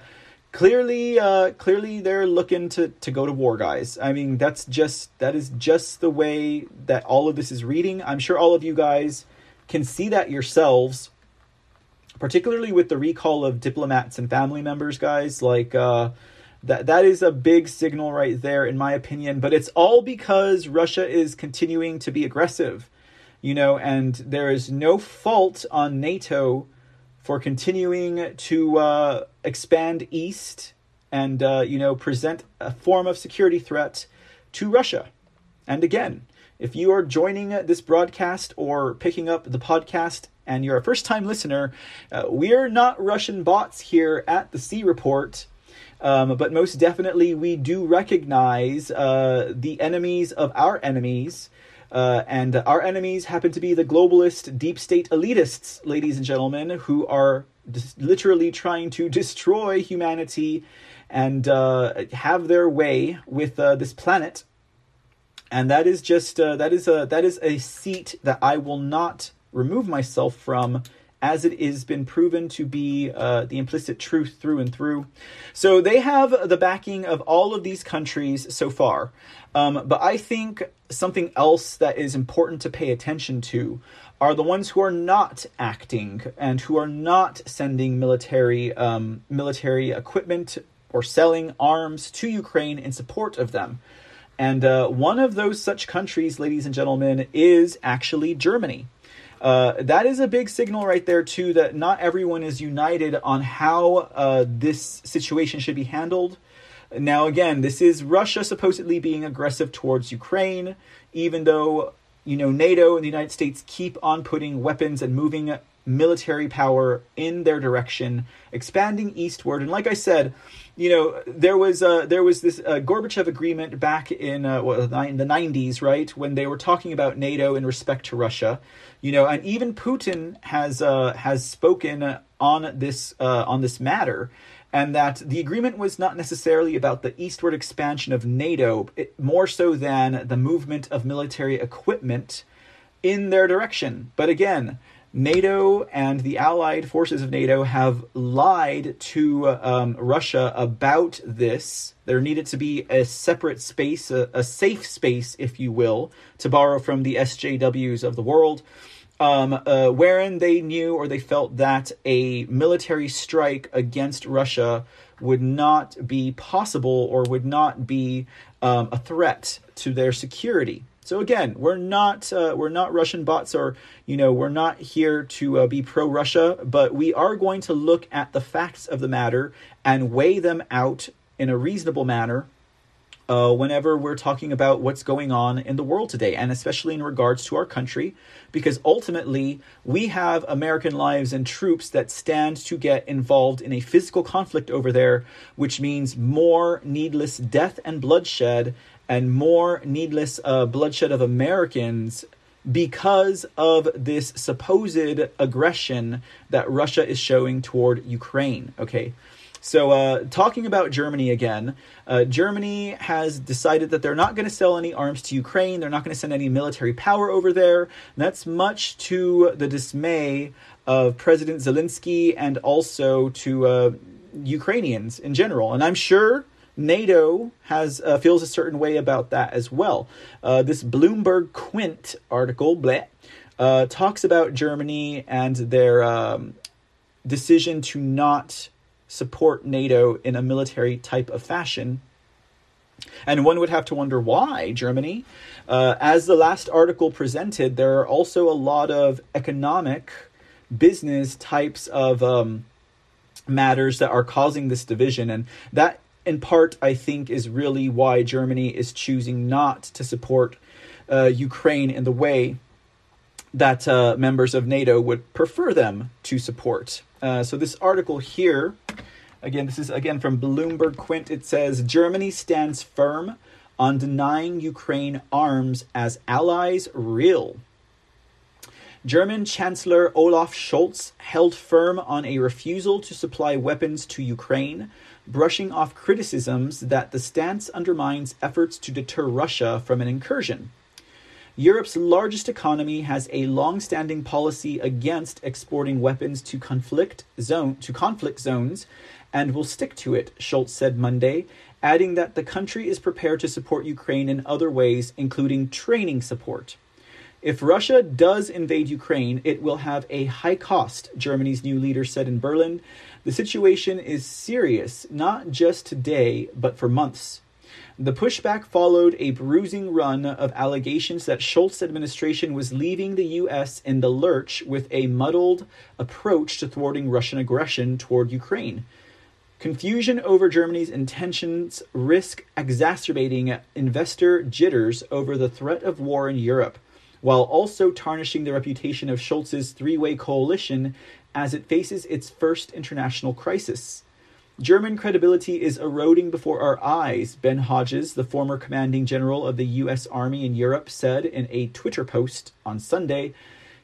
clearly uh clearly they're looking to to go to war guys i mean that's just that is just the way that all of this is reading i'm sure all of you guys can see that yourselves particularly with the recall of diplomats and family members guys like uh that that is a big signal right there in my opinion but it's all because russia is continuing to be aggressive you know and there is no fault on nato for continuing to uh, expand east and uh, you know present a form of security threat to Russia. And again, if you are joining this broadcast or picking up the podcast and you're a first time listener, uh, we're not Russian bots here at the C Report. Um, but most definitely, we do recognize uh, the enemies of our enemies uh, and our enemies happen to be the globalist deep state elitists, ladies and gentlemen, who are dis- literally trying to destroy humanity and uh, have their way with uh, this planet. And that is just uh, that is a that is a seat that I will not remove myself from as it has been proven to be uh, the implicit truth through and through. So they have the backing of all of these countries so far. Um, but I think something else that is important to pay attention to are the ones who are not acting and who are not sending military um, military equipment or selling arms to Ukraine in support of them. And uh, one of those such countries, ladies and gentlemen, is actually Germany. Uh, that is a big signal right there too that not everyone is united on how uh, this situation should be handled. Now, again, this is Russia supposedly being aggressive towards Ukraine, even though you know NATO and the United States keep on putting weapons and moving military power in their direction, expanding eastward. And like I said, you know there was uh, there was this uh, Gorbachev agreement back in uh, well, the 90s, right, when they were talking about NATO in respect to Russia you know, and even Putin has uh, has spoken on this uh, on this matter, and that the agreement was not necessarily about the eastward expansion of NATO, it, more so than the movement of military equipment in their direction. But again, NATO and the allied forces of NATO have lied to um, Russia about this. There needed to be a separate space, a, a, safe space, if you will, to borrow from the SJWs of the world, um, uh, wherein they knew or they felt that a military strike against Russia would not be possible or would not be um, a threat to their security. So again, we're not uh, we're not Russian bots, or you know, we're not here to uh, be pro Russia, but we are going to look at the facts of the matter and weigh them out in a reasonable manner uh, whenever we're talking about what's going on in the world today, and especially in regards to our country, because ultimately we have American lives and troops that stand to get involved in a physical conflict over there, which means more needless death and bloodshed and more needless uh, bloodshed of Americans because of this supposed aggression that Russia is showing toward Ukraine. Okay. So, uh, talking about Germany again, uh, Germany has decided that they're not going to sell any arms to Ukraine. They're not going to send any military power over there. That's much to the dismay of President Zelensky and also to uh, Ukrainians in general. And I'm sure NATO has uh, feels a certain way about that as well. Uh, this Bloomberg Quint article, bleh, uh, talks about Germany and their um, decision to not support NATO in a military type of fashion. And one would have to wonder why Germany. Uh, as the last article presented, there are also a lot of economic business types of um, matters that are causing this division. And that, in part, I think, is really why Germany is choosing not to support uh, Ukraine in the way that uh, members of NATO would prefer them to support. Uh, so, this article here, again, this is again from Bloomberg Quint. It says Germany stands firm on denying Ukraine arms as allies reel. German Chancellor Olaf Scholz held firm on a refusal to supply weapons to Ukraine, brushing off criticisms that the stance undermines efforts to deter Russia from an incursion. Europe's largest economy has a long-standing policy against exporting weapons to conflict zone to conflict zones and will stick to it, Scholz said Monday, adding that the country is prepared to support Ukraine in other ways, including training support. If Russia does invade Ukraine, it will have a high cost, Germany's new leader said in Berlin. The situation is serious, not just today, but for months. The pushback followed a bruising run of allegations that Scholz's administration was leaving the U.S. in the lurch with a muddled approach to thwarting Russian aggression toward Ukraine. Confusion over Germany's intentions risk exacerbating investor jitters over the threat of war in Europe while also tarnishing the reputation of Scholz's three way coalition as it faces its first international crisis. German credibility is eroding before our eyes, Ben Hodges, the former commanding general of the U.S. Army in Europe, said in a Twitter post on Sunday.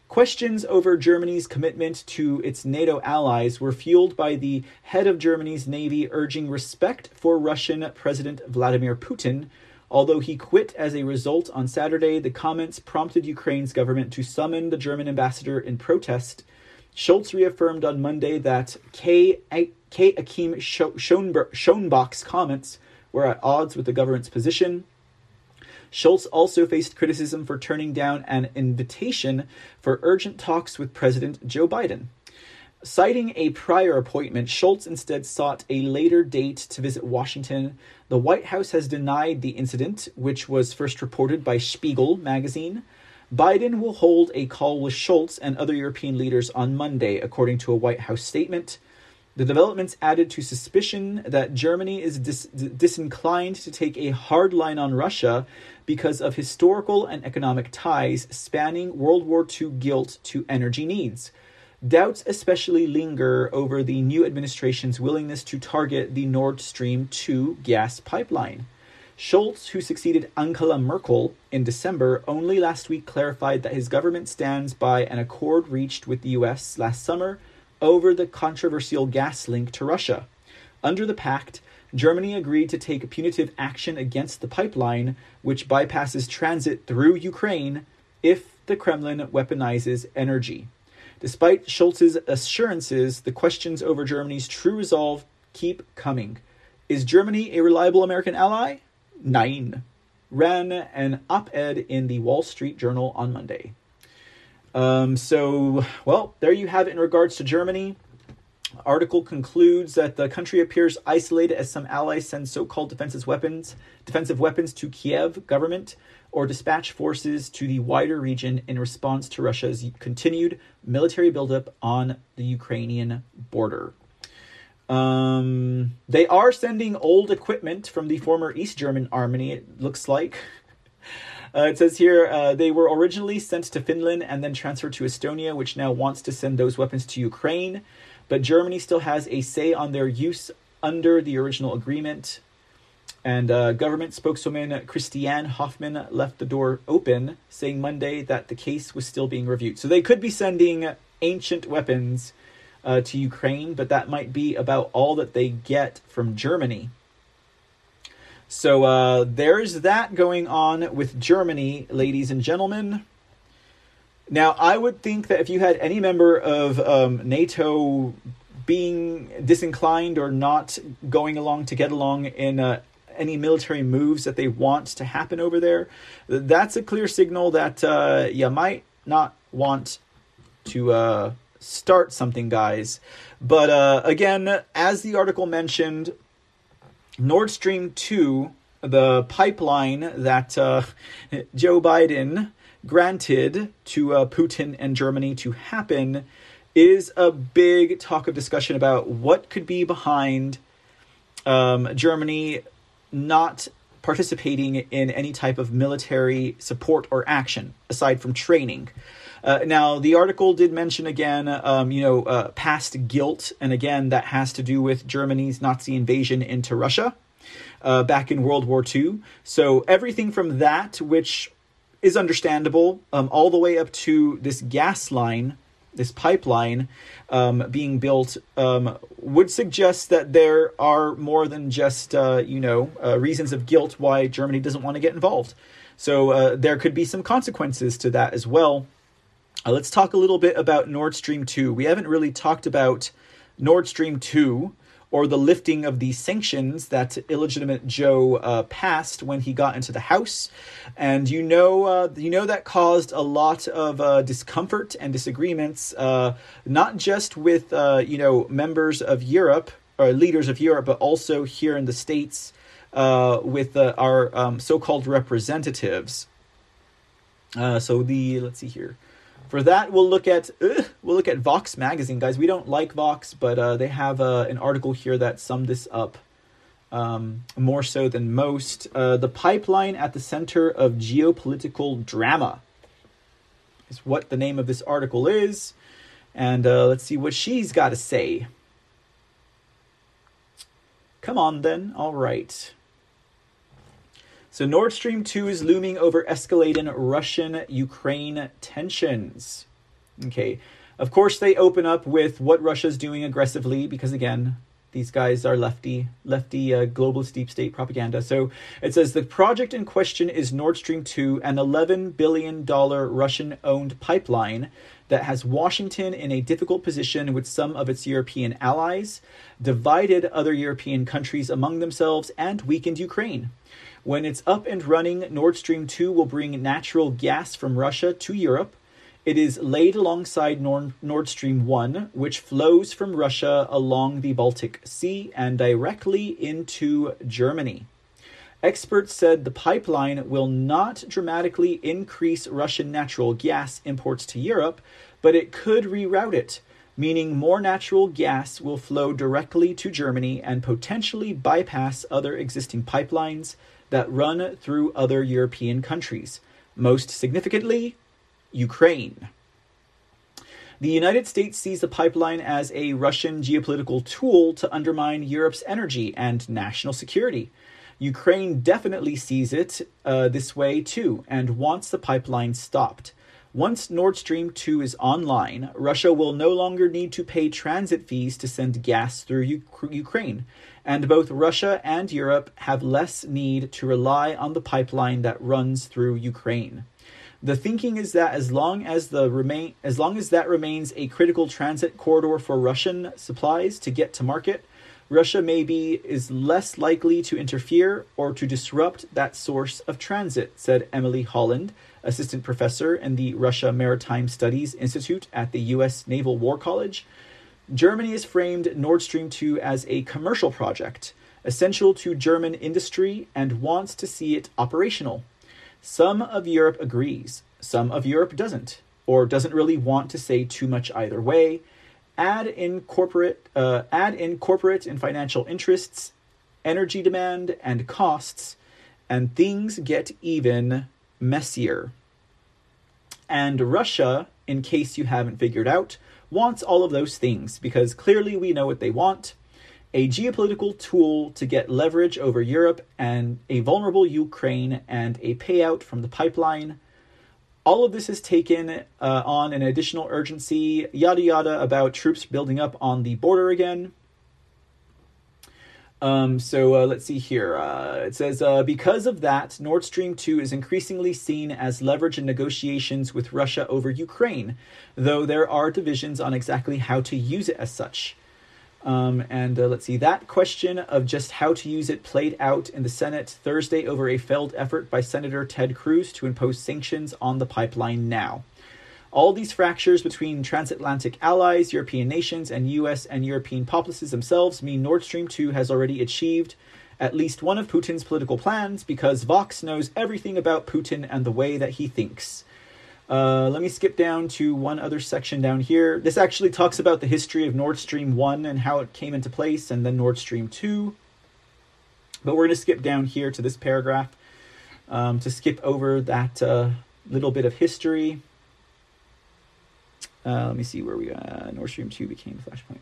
Questions over Germany's commitment to its NATO allies were fueled by the head of Germany's Navy urging respect for Russian President Vladimir Putin, Although he quit as a result on Saturday, the comments prompted Ukraine's government to summon the German ambassador in protest. Scholz reaffirmed on Monday that K. Kay-Achim Schonbach's comments were at odds with the government's position. Scholz also faced criticism for turning down an invitation for urgent talks with President Joe Biden. Citing a prior appointment, Scholz instead sought a later date to visit Washington. The White House has denied the incident, which was first reported by Spiegel magazine. Biden will hold a call with Scholz and other European leaders on Monday, according to a White House statement. The developments added to suspicion that Germany is dis- disinclined to take a hard line on Russia because of historical and economic ties spanning World War II guilt to energy needs. Doubts especially linger over the new administration's willingness to target the Nord Stream 2 gas pipeline. Scholz, who succeeded Angela Merkel in December, only last week clarified that his government stands by an accord reached with the US last summer over the controversial gas link to Russia. Under the pact, Germany agreed to take punitive action against the pipeline, which bypasses transit through Ukraine if the Kremlin weaponizes energy. Despite Scholz's assurances, the questions over Germany's true resolve keep coming. Is Germany a reliable American ally? Nein. Ran an op ed in the Wall Street Journal on Monday. Um, so, well, there you have it in regards to Germany. Article concludes that the country appears isolated as some allies send so-called defensive weapons, defensive weapons to Kiev government or dispatch forces to the wider region in response to Russia's continued military buildup on the Ukrainian border. Um, they are sending old equipment from the former East German army, it looks like. Uh, it says here uh, they were originally sent to Finland and then transferred to Estonia, which now wants to send those weapons to Ukraine. But Germany still has a say on their use under the original agreement. And uh, government spokeswoman Christiane Hoffmann left the door open, saying Monday that the case was still being reviewed. So they could be sending ancient weapons uh, to Ukraine, but that might be about all that they get from Germany. So uh, there's that going on with Germany, ladies and gentlemen. Now, I would think that if you had any member of um, NATO being disinclined or not going along to get along in uh, any military moves that they want to happen over there, that's a clear signal that uh, you might not want to uh, start something, guys. But uh, again, as the article mentioned, Nord Stream 2, the pipeline that uh, Joe Biden granted to uh, Putin and Germany to happen is a big talk of discussion about what could be behind um, Germany not participating in any type of military support or action aside from training. Uh, now, the article did mention again, um, you know, uh, past guilt, and again, that has to do with Germany's Nazi invasion into Russia uh, back in World War II. So everything from that, which is understandable, um, all the way up to this gas line, this pipeline um, being built, um, would suggest that there are more than just, uh, you know, uh, reasons of guilt why Germany doesn't want to get involved. So uh, there could be some consequences to that as well. Uh, let's talk a little bit about Nord Stream 2. We haven't really talked about Nord Stream 2 or the lifting of the sanctions that illegitimate Joe uh, passed when he got into the House, and you know, uh, you know that caused a lot of uh, discomfort and disagreements, uh, not just with uh, you know members of Europe or leaders of Europe, but also here in the states uh, with our um, so-called representatives. so the let's see here. For that, we'll look at ugh, we'll look at Vox magazine, guys. We don't like Vox, but uh, they have uh, an article here that summed this up um, more so than most. Uh, the pipeline at the center of geopolitical drama is what the name of this article is, and uh, let's see what she's got to say. Come on, then. All right. So Nord Stream 2 is looming over escalating Russian Ukraine tensions. Okay. Of course, they open up with what Russia's doing aggressively because, again, these guys are lefty, lefty uh, globalist deep state propaganda. So it says the project in question is Nord Stream 2, an $11 billion Russian owned pipeline that has Washington in a difficult position with some of its European allies, divided other European countries among themselves, and weakened Ukraine. When it's up and running, Nord Stream 2 will bring natural gas from Russia to Europe. It is laid alongside Nord, Stream 1, which flows from Russia along the Baltic Sea and directly into Germany. Experts said the pipeline will not dramatically increase Russian natural gas imports to Europe, but it could reroute it, meaning more natural gas will flow directly to Germany and potentially bypass other existing pipelines that run through other European countries, most significantly, Ukraine. The United States sees the pipeline as a Russian geopolitical tool to undermine Europe's energy and national security. Ukraine definitely sees it uh, this way too and wants the pipeline stopped. Once Nord Stream 2 is online, Russia will no longer need to pay transit fees to send gas through U- Ukraine, and both Russia and Europe have less need to rely on the pipeline that runs through Ukraine. The thinking is that as long as the remain as long as that remains a critical transit corridor for Russian supplies to get to market, Russia maybe is less likely to interfere or to disrupt that source of transit, said Emily Holland, assistant professor in the Russia Maritime Studies Institute at the U.S. Naval War College. Germany has framed Nord Stream 2 as a commercial project, essential to German industry, and wants to see it operational. Some of Europe agrees, some of Europe doesn't, or doesn't really want to say too much either way. Add in corporate, uh, add in corporate and financial interests, energy demand, and costs, and things get even messier. And Russia, in case you haven't figured out, wants all of those things because clearly we know what they want a geopolitical tool to get leverage over Europe and a vulnerable Ukraine and a payout from the pipeline. All of this is taken uh, on an additional urgency, yada yada, about troops building up on the border again. Um, so uh, let's see here. Uh, it says uh, because of that, Nord Stream 2 is increasingly seen as leverage in negotiations with Russia over Ukraine, though there are divisions on exactly how to use it as such. Um, and uh, let's see, that question of just how to use it played out in the Senate Thursday over a failed effort by Senator Ted Cruz to impose sanctions on the pipeline now. All these fractures between transatlantic allies, European nations, and US and European populaces themselves mean Nord Stream 2 has already achieved at least one of Putin's political plans because Vox knows everything about Putin and the way that he thinks. Uh, let me skip down to one other section down here. This actually talks about the history of Nord Stream 1 and how it came into place, and then Nord Stream 2. But we're going to skip down here to this paragraph um, to skip over that uh, little bit of history. Uh, let me see where we uh, Nord Stream 2 became Flashpoint.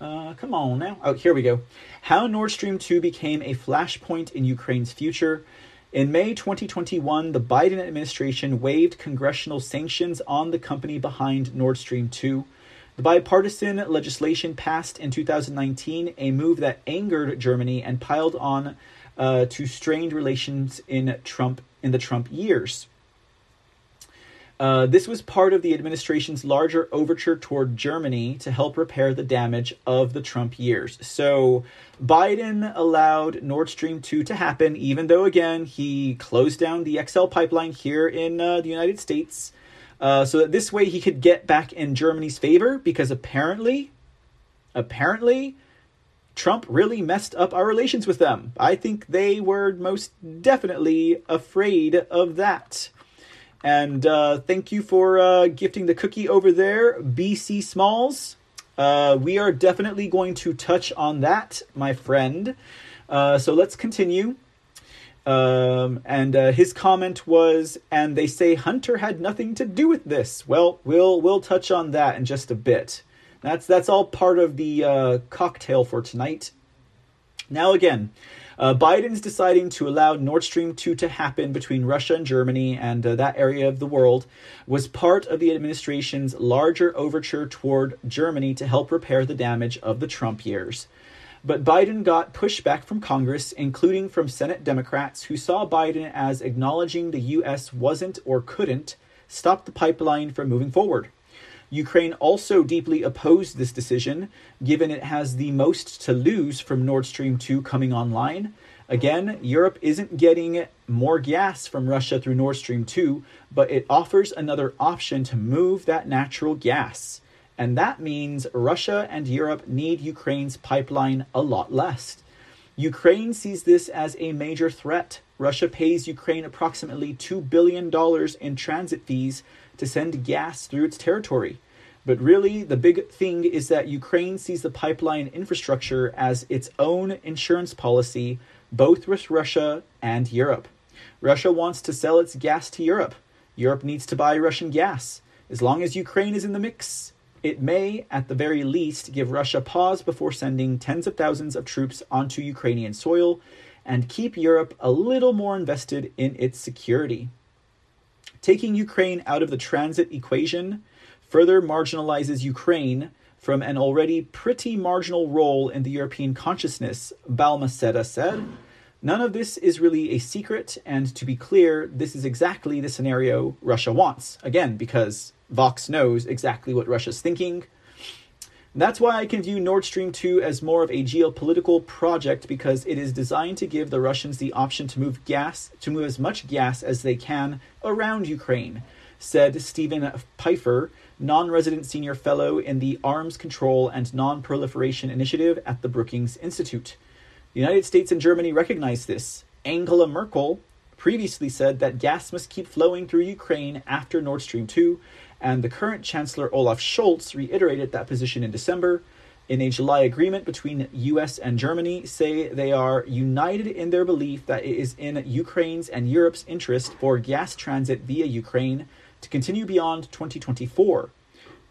Uh, come on now. Oh, here we go. How Nord Stream 2 became a flashpoint in Ukraine's future. In May 2021, the Biden administration waived congressional sanctions on the company behind Nord Stream 2. The bipartisan legislation passed in 2019, a move that angered Germany and piled on uh, to strained relations in Trump in the Trump years. Uh, this was part of the administration's larger overture toward Germany to help repair the damage of the Trump years. So Biden allowed Nord Stream 2 to happen, even though, again, he closed down the XL pipeline here in uh, the United States. Uh, so that this way he could get back in Germany's favor because apparently, apparently, Trump really messed up our relations with them. I think they were most definitely afraid of that. And uh, thank you for uh, gifting the cookie over there, BC Smalls. Uh, we are definitely going to touch on that, my friend. Uh, so let's continue. Um, and uh, his comment was, and they say Hunter had nothing to do with this. Well, we'll we'll touch on that in just a bit. That's that's all part of the uh, cocktail for tonight. Now again, uh, Biden's deciding to allow Nord Stream 2 to happen between Russia and Germany and uh, that area of the world was part of the administration's larger overture toward Germany to help repair the damage of the Trump years. But Biden got pushback from Congress, including from Senate Democrats, who saw Biden as acknowledging the U.S. wasn't or couldn't stop the pipeline from moving forward. Ukraine also deeply opposed this decision, given it has the most to lose from Nord Stream 2 coming online. Again, Europe isn't getting more gas from Russia through Nord Stream 2, but it offers another option to move that natural gas. And that means Russia and Europe need Ukraine's pipeline a lot less. Ukraine sees this as a major threat. Russia pays Ukraine approximately $2 billion in transit fees to send gas through its territory. But really, the big thing is that Ukraine sees the pipeline infrastructure as its own insurance policy, both with Russia and Europe. Russia wants to sell its gas to Europe. Europe needs to buy Russian gas. As long as Ukraine is in the mix, it may, at the very least, give Russia pause before sending tens of thousands of troops onto Ukrainian soil and keep Europe a little more invested in its security. Taking Ukraine out of the transit equation further marginalizes Ukraine from an already pretty marginal role in the European consciousness, Balmaceda said. None of this is really a secret, and to be clear, this is exactly the scenario Russia wants. Again, because Vox knows exactly what Russia's thinking. That's why I can view Nord Stream 2 as more of a geopolitical project because it is designed to give the Russians the option to move gas, to move as much gas as they can around Ukraine, said Steven Pifer, non resident senior fellow in the Arms Control and Non Proliferation Initiative at the Brookings Institute. The United States and Germany recognize this. Angela Merkel previously said that gas must keep flowing through Ukraine after Nord Stream 2, and the current Chancellor Olaf Scholz reiterated that position in December. In a July agreement between US and Germany, say they are united in their belief that it is in Ukraine's and Europe's interest for gas transit via Ukraine to continue beyond 2024.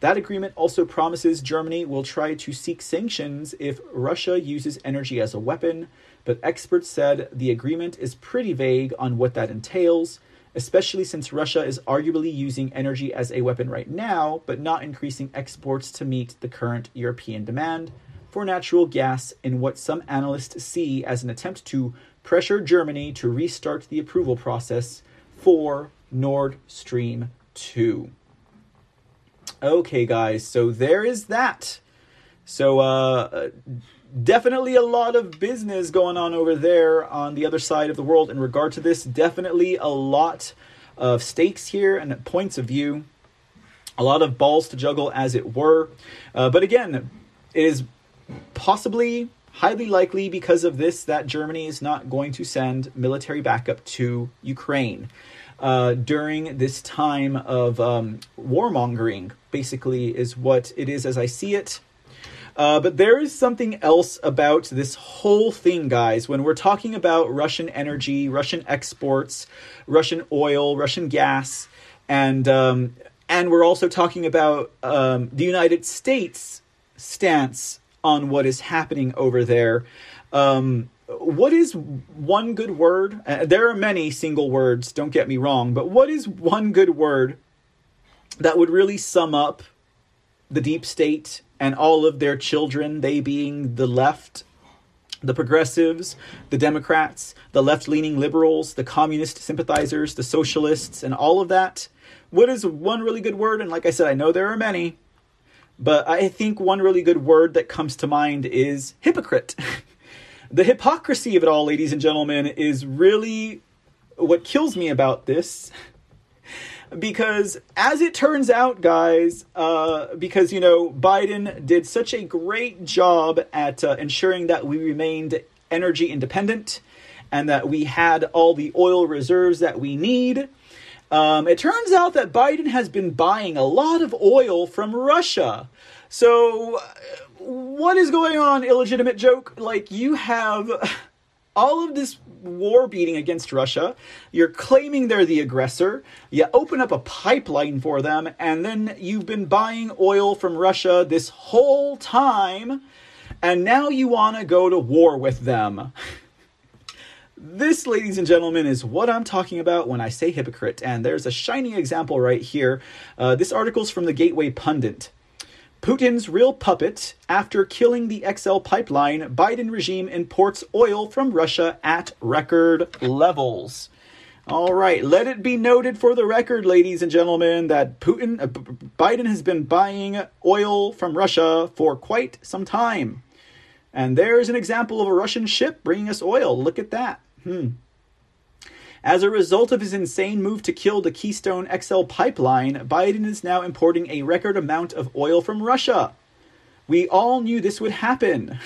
That agreement also promises Germany will try to seek sanctions if Russia uses energy as a weapon, but experts said the agreement is pretty vague on what that entails especially since Russia is arguably using energy as a weapon right now, but not increasing exports to meet the current European demand for natural gas in what some analysts see as an attempt to pressure Germany to restart the approval process for Nord Stream 2. Okay, guys, so there is that. So, uh, definitely a lot of business going on over there on the other side of the world in regard to this. Definitely a lot of stakes here and points of view. A lot of balls to juggle, as it were. Uh, but again, it is possibly highly likely because of this that Germany is not going to send military backup to Ukraine. Uh, during this time of um, warmongering, basically, is what it is as I see it. Uh, but there is something else about this whole thing, guys. When we're talking about Russian energy, Russian exports, Russian oil, Russian gas, and um, and we're also talking about um, the United States stance on what is happening over there. Um, what is one good word? Uh, there are many single words. Don't get me wrong, but what is one good word that would really sum up the deep state and all of their children, they being the left, the progressives, the Democrats, the left leaning liberals, the communist sympathizers, the socialists, and all of that. What is one really good word? And like I said, I know there are many, but I think one really good word that comes to mind is hypocrite. the hypocrisy of it all, ladies and gentlemen, is really what kills me about this because as it turns out, guys, uh, because you know Biden did such a great job at uh, ensuring that we remained energy independent and that we had all the oil reserves that we need. Um, it turns out that Biden has been buying a lot of oil from Russia. So, uh, what is going on, illegitimate joke? Like, you have all of this war beating against Russia. You're claiming they're the aggressor. You open up a pipeline for them, and then you've been buying oil from Russia this whole time, and now you want to go to war with them. This, ladies and gentlemen, is what I'm talking about when I say hypocrite, and there's a shining example right here. Uh, this article's from the Gateway Pundit. Putin's real puppet. After killing the XL pipeline, Biden regime imports oil from Russia at record levels. All right, let it be noted for the record, ladies and gentlemen, that Putin, uh, Biden has been buying oil from Russia for quite some time. And there's an example of a Russian ship bringing us oil. Look at that. Hmm. As a result of his insane move to kill the Keystone XL pipeline, Biden is now importing a record amount of oil from Russia. We all knew this would happen.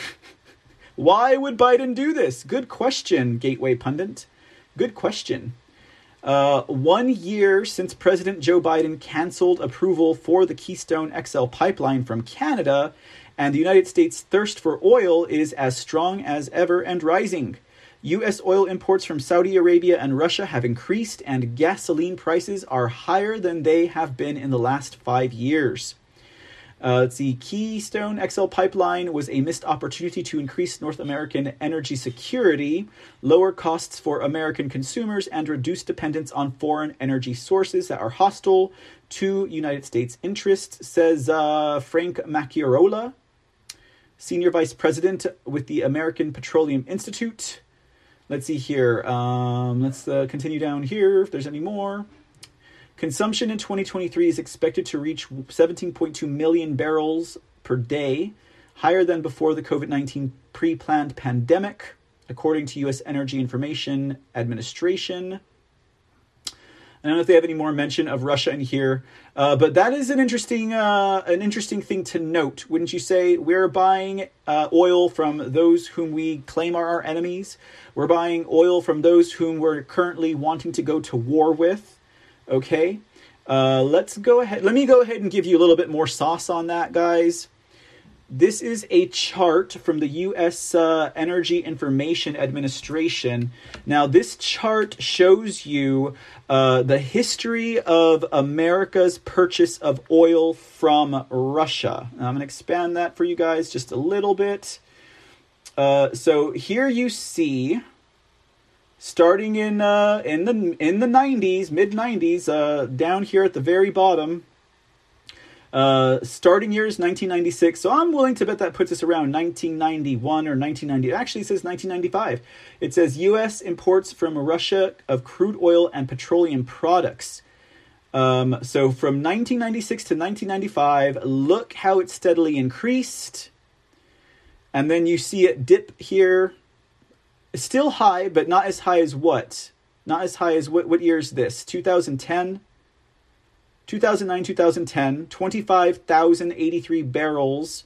Why would Biden do this? Good question, Gateway Pundit. Good question. Uh, one year since President Joe Biden canceled approval for the Keystone XL pipeline from Canada, and the United States' thirst for oil is as strong as ever and rising. U.S. oil imports from Saudi Arabia and Russia have increased, and gasoline prices are higher than they have been in the last five years. Uh, the Keystone XL pipeline was a missed opportunity to increase North American energy security, lower costs for American consumers, and reduce dependence on foreign energy sources that are hostile to United States interests, says uh, Frank Macchiarola, Senior Vice President with the American Petroleum Institute. Let's see here. Um, let's uh, continue down here if there's any more. Consumption in 2023 is expected to reach 17.2 million barrels per day, higher than before the COVID 19 pre planned pandemic, according to U.S. Energy Information Administration. I don't know if they have any more mention of Russia in here, uh, but that is an interesting uh, an interesting thing to note, wouldn't you say? We're buying uh, oil from those whom we claim are our enemies. We're buying oil from those whom we're currently wanting to go to war with. Okay, uh, let's go ahead. Let me go ahead and give you a little bit more sauce on that, guys. This is a chart from the U.S. Uh, Energy Information Administration. Now, this chart shows you uh, the history of America's purchase of oil from Russia. I'm going to expand that for you guys just a little bit. Uh, so here you see, starting in uh, in the in the 90s, mid 90s, uh, down here at the very bottom, uh, starting year is 1996, so I'm willing to bet that puts us around 1991 or 1990. It actually says 1995. It says U.S. imports from Russia of crude oil and petroleum products. Um, so from 1996 to 1995, look how it steadily increased. And then you see it dip here. Still high, but not as high as what? Not as high as what, what year is this? 2010? 2009 2010 25,083 barrels,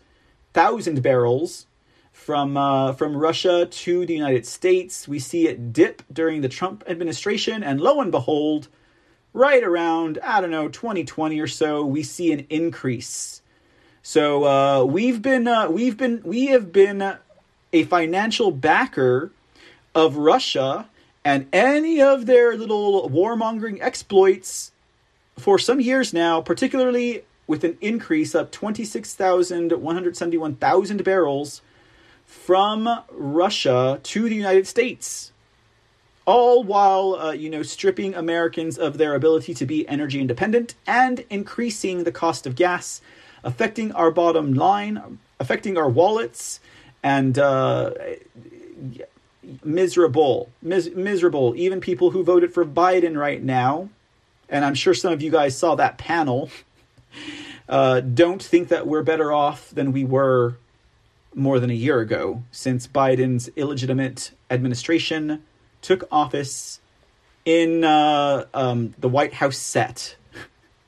1,000 barrels from uh, from Russia to the United States. We see it dip during the Trump administration, and lo and behold, right around I don't know 2020 or so, we see an increase. So uh, we've been uh, we've been we have been a financial backer of Russia and any of their little warmongering exploits for some years now, particularly with an increase of 26,171,000 barrels from Russia to the United States. All while, uh, you know, stripping Americans of their ability to be energy independent and increasing the cost of gas, affecting our bottom line, affecting our wallets, and uh, miserable, mis- miserable. Even people who voted for Biden right now, and I'm sure some of you guys saw that panel, uh, don't think that we're better off than we were more than a year ago since Biden's illegitimate administration took office in uh, um, the White House set.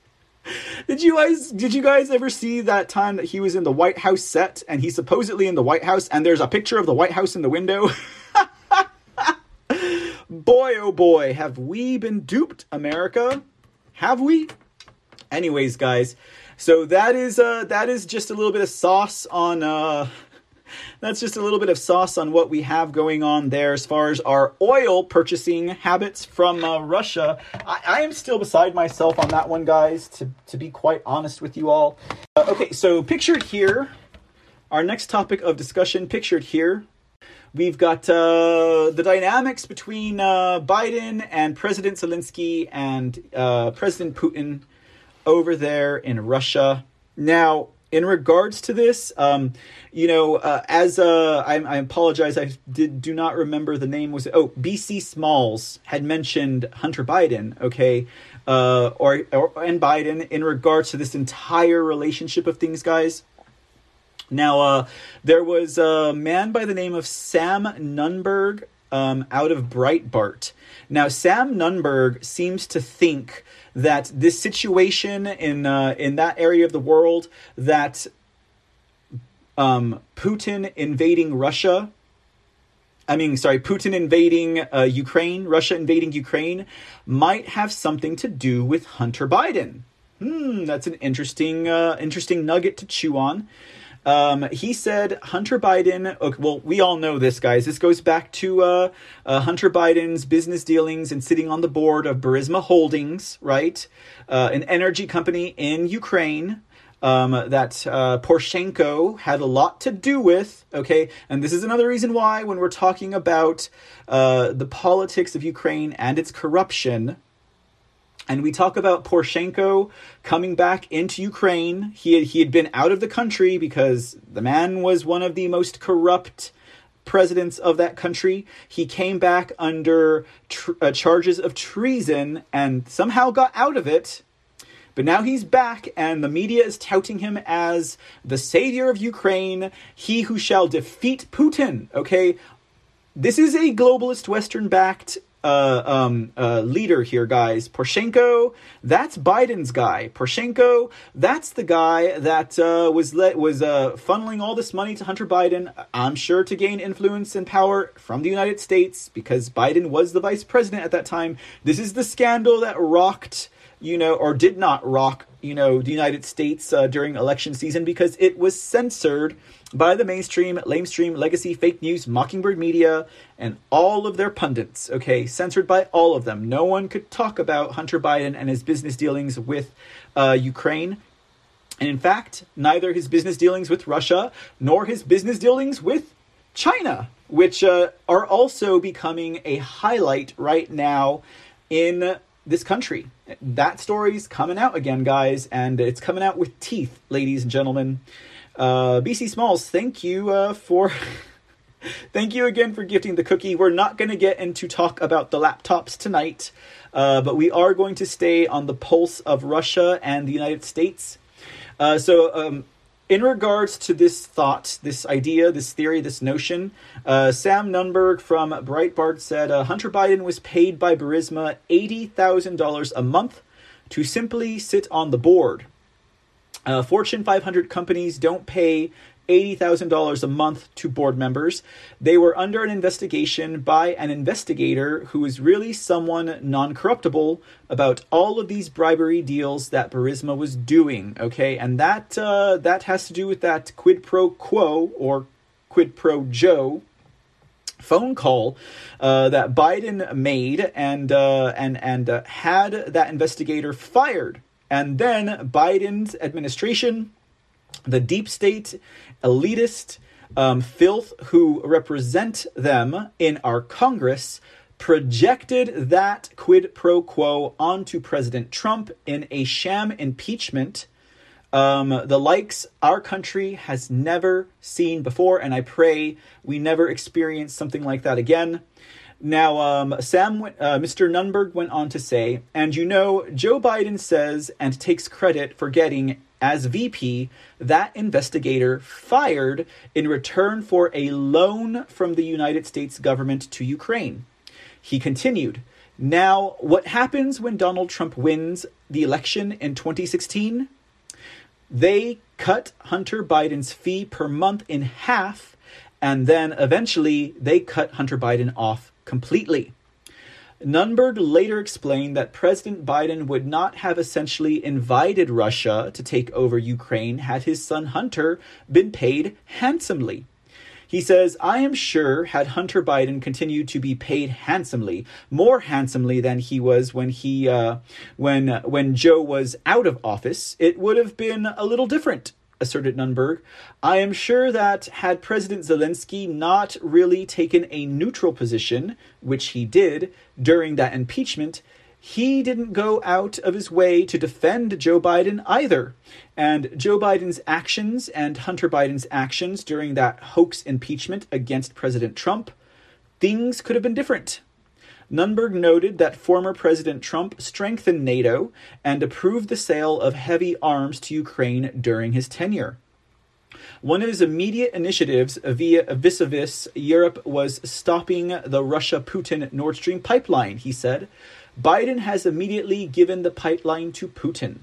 did you guys did you guys ever see that time that he was in the White House set and he's supposedly in the White House and there's a picture of the White House in the window? boy oh boy, have we been duped, America? Have we? Anyways, guys, so that is uh that is just a little bit of sauce on uh that's just a little bit of sauce on what we have going on there as far as our oil purchasing habits from uh, Russia. I, I, am still beside myself on that one, guys, to, to be quite honest with you all. Uh, okay, so pictured here, our next topic of discussion, pictured here, we've got uh, the dynamics between uh, Biden and President Zelensky and uh, President Putin over there in Russia. Now, in regards to this, um, you know, uh, as uh, I, I, apologize, I did do not remember the name. Was oh BC Smalls had mentioned Hunter Biden, okay, uh, or, or and Biden in regards to this entire relationship of things, guys. Now, uh, there was a man by the name of Sam Nunberg um, out of Breitbart. Now, Sam Nunberg seems to think that this situation in uh, in that area of the world that um, Putin invading Russia. I mean, sorry, Putin invading uh, Ukraine, Russia invading Ukraine, might have something to do with Hunter Biden. Hmm, that's an interesting, uh, interesting nugget to chew on. Um, he said Hunter Biden. Okay, well, we all know this, guys. This goes back to uh, uh, Hunter Biden's business dealings and sitting on the board of Burisma Holdings, right? Uh, an energy company in Ukraine. Um, that uh, Poroshenko had a lot to do with. Okay, and this is another reason why, when we're talking about uh, the politics of Ukraine and its corruption, and we talk about Poroshenko coming back into Ukraine. He had, he had been out of the country because the man was one of the most corrupt presidents of that country. He came back under tr- uh, charges of treason and somehow got out of it. But now he's back, and the media is touting him as the savior of Ukraine, he who shall defeat Putin. Okay, this is a globalist Western backed uh, um, uh, leader here, guys. Poroshenko, that's Biden's guy. Poroshenko, that's the guy that uh, was let was uh, funneling all this money to Hunter Biden. I'm sure to gain influence and power from the United States because Biden was the vice president at that time. This is the scandal that rocked, you know, or did not rock, you know, the United States uh, during election season because it was censored by the mainstream, lamestream, legacy, fake news, Mockingbird Media, and all of their pundits, okay? Censored by all of them. No one could talk about Hunter Biden and his business dealings with uh, Ukraine. And in fact, neither his business dealings with Russia nor his business dealings with China, which uh, are also becoming a highlight right now in this country. That story's coming out again, guys, and it's coming out with teeth, ladies and gentlemen. Uh, BC Smalls, thank you uh, for. thank you again for gifting the cookie. We're not going to get into talk about the laptops tonight, uh, but we are going to stay on the pulse of Russia and the United States. Uh, so, um, in regards to this thought, this idea, this theory, this notion, uh, Sam Nunberg from Breitbart said uh, Hunter Biden was paid by Burisma $80,000 a month to simply sit on the board. Uh, Fortune 500 companies don't pay $80,000 a month to board members. They were under an investigation by an investigator who is really someone non corruptible about all of these bribery deals that Burisma was doing. Okay, and that uh, that has to do with that quid pro quo or quid pro Joe phone call uh, that Biden made and uh, and and uh, had that investigator fired, and then Biden's administration, the deep state, elitist um, filth who represent them in our Congress. Projected that quid pro quo onto President Trump in a sham impeachment um, the likes our country has never seen before, and I pray we never experience something like that again. Now, um, Sam, went, uh, Mr. Nunberg went on to say, and you know, Joe Biden says and takes credit for getting, as VP, that investigator fired in return for a loan from the United States government to Ukraine. He continued, now, what happens when Donald Trump wins the election in 2016? They cut Hunter Biden's fee per month in half, and then eventually they cut Hunter Biden off completely. Nunberg later explained that President Biden would not have essentially invited Russia to take over Ukraine had his son Hunter been paid handsomely. He says, I am sure had Hunter Biden continued to be paid handsomely, more handsomely than he was when he uh, when when Joe was out of office, it would have been a little different asserted Nunberg. I am sure that had President Zelensky not really taken a neutral position, which he did during that impeachment, he didn't go out of his way to defend Joe Biden either. And Joe Biden's actions and Hunter Biden's actions during that hoax impeachment against President Trump, things could have been different. Nunberg noted that former President Trump strengthened NATO and approved the sale of heavy arms to Ukraine during his tenure. One of his immediate initiatives via vis-a-vis Europe was stopping the Russia-Putin Nord Stream pipeline, he said, Biden has immediately given the pipeline to Putin.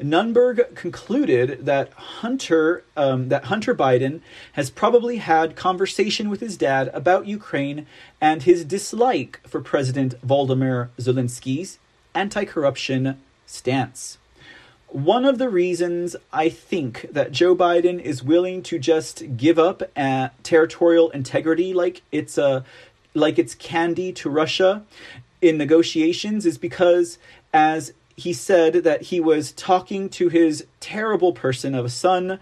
Nunberg concluded that Hunter um, that Hunter Biden has probably had conversation with his dad about Ukraine and his dislike for President Volodymyr Zelensky's anti-corruption stance. One of the reasons I think that Joe Biden is willing to just give up territorial integrity like it's a like it's candy to Russia in negotiations is because, as he said, that he was talking to his terrible person of a son,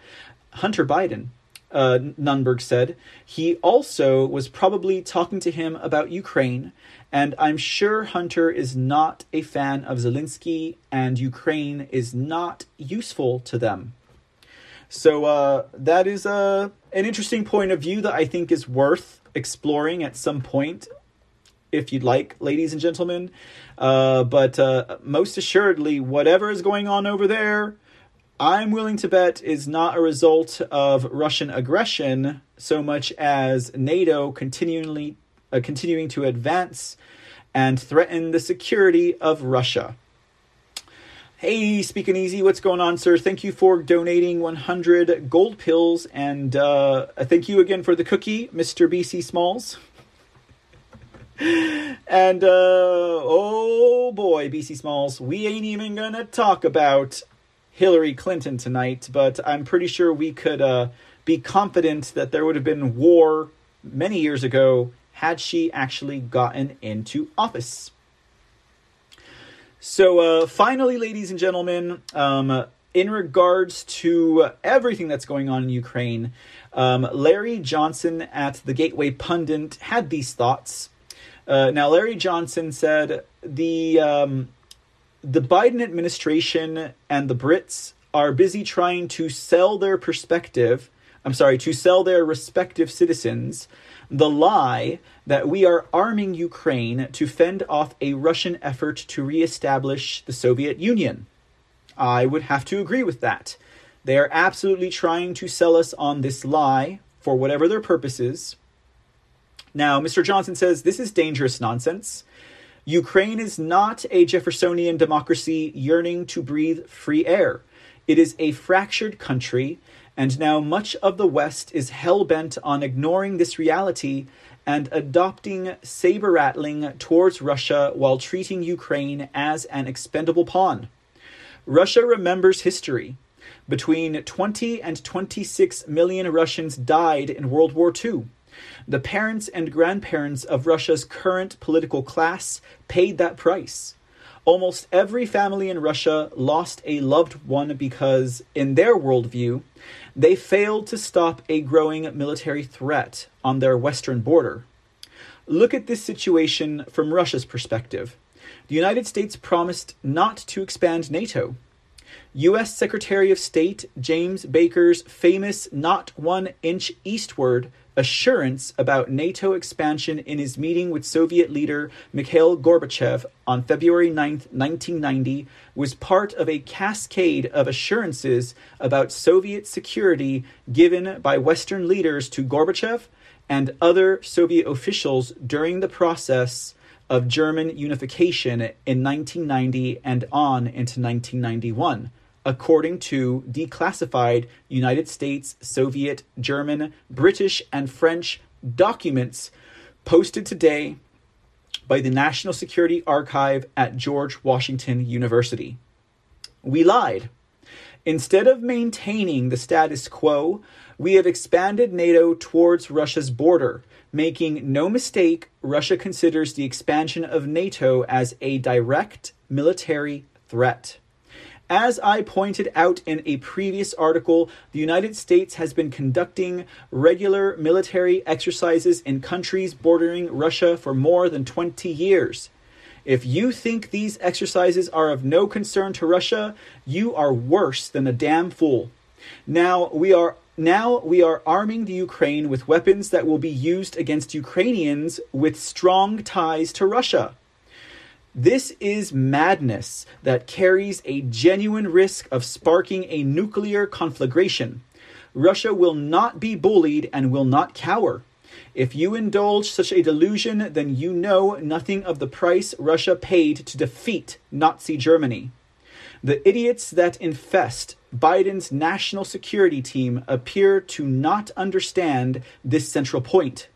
Hunter Biden. Uh, Nunberg said he also was probably talking to him about Ukraine, and I'm sure Hunter is not a fan of Zelensky, and Ukraine is not useful to them. So uh, that is uh, an interesting point of view that I think is worth exploring at some point if you'd like, ladies and gentlemen. Uh, but uh, most assuredly, whatever is going on over there, I'm willing to bet is not a result of Russian aggression so much as NATO continually uh, continuing to advance and threaten the security of Russia. Hey, speaking easy, what's going on, sir? Thank you for donating 100 gold pills, and uh, thank you again for the cookie, Mr. BC Smalls and uh, oh boy, BC Smalls, we ain't even gonna talk about Hillary Clinton tonight, but I'm pretty sure we could uh, be confident that there would have been war many years ago had she actually gotten into office. So, uh, finally, ladies and gentlemen, um, in regards to everything that's going on in Ukraine, um, Larry Johnson at the Gateway Pundit had these thoughts. Uh, now, Larry Johnson said the um, the Biden administration and the Brits are busy trying to sell their perspective. I'm sorry, to sell their respective citizens the lie that we are arming Ukraine to fend off a Russian effort to reestablish the Soviet Union. I would have to agree with that. They are absolutely trying to sell us on this lie for whatever their purposes. Now, Mr. Johnson says this is dangerous nonsense. Ukraine is not a Jeffersonian democracy yearning to breathe free air. It is a fractured country, and now much of the West is hell bent on ignoring this reality and adopting saber rattling towards Russia while treating Ukraine as an expendable pawn. Russia remembers history. Between 20 and 26 million Russians died in World War II. The parents and grandparents of Russia's current political class paid that price. Almost every family in Russia lost a loved one because, in their worldview, they failed to stop a growing military threat on their western border. Look at this situation from Russia's perspective. The United States promised not to expand NATO. U.S. Secretary of State James Baker's famous not one inch eastward assurance about NATO expansion in his meeting with Soviet leader Mikhail Gorbachev on February 9, 1990, was part of a cascade of assurances about Soviet security given by Western leaders to Gorbachev and other Soviet officials during the process of German unification in 1990 and on into 1991 according to declassified United States, Soviet, German, British, and French documents posted today by the National Security Archive at George Washington University. We lied. Instead of maintaining the status quo, we have expanded NATO towards Russia's border, making no mistake, Russia considers the expansion of NATO as a direct military threat. As I pointed out in a previous article, the United States has been conducting regular military exercises in countries bordering Russia for more than 20 years. If you think these exercises are of no concern to Russia, you are worse than a damn fool. Now we are now we are arming the Ukraine with weapons that will be used against Ukrainians with strong ties to Russia. This is madness that carries a genuine risk of sparking a nuclear conflagration. Russia will not be bullied and will not cower. If you indulge such a delusion, then you know nothing of the price Russia paid to defeat Nazi Germany. The idiots that infest Biden's national security team appear to not understand this central point.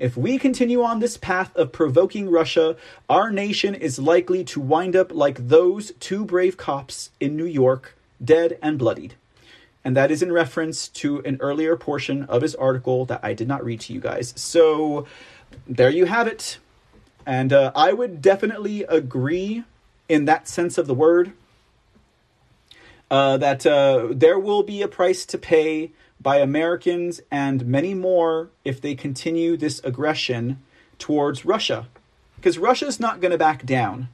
If we continue on this path of provoking Russia, our nation is likely to wind up like those two brave cops in New York, dead and bloodied. And that is in reference to an earlier portion of his article that I did not read to you guys. So there you have it. And uh, I would definitely agree in that sense of the word uh, that uh, there will be a price to pay by Americans and many more if they continue this aggression towards Russia. Because Russia's not going to back down.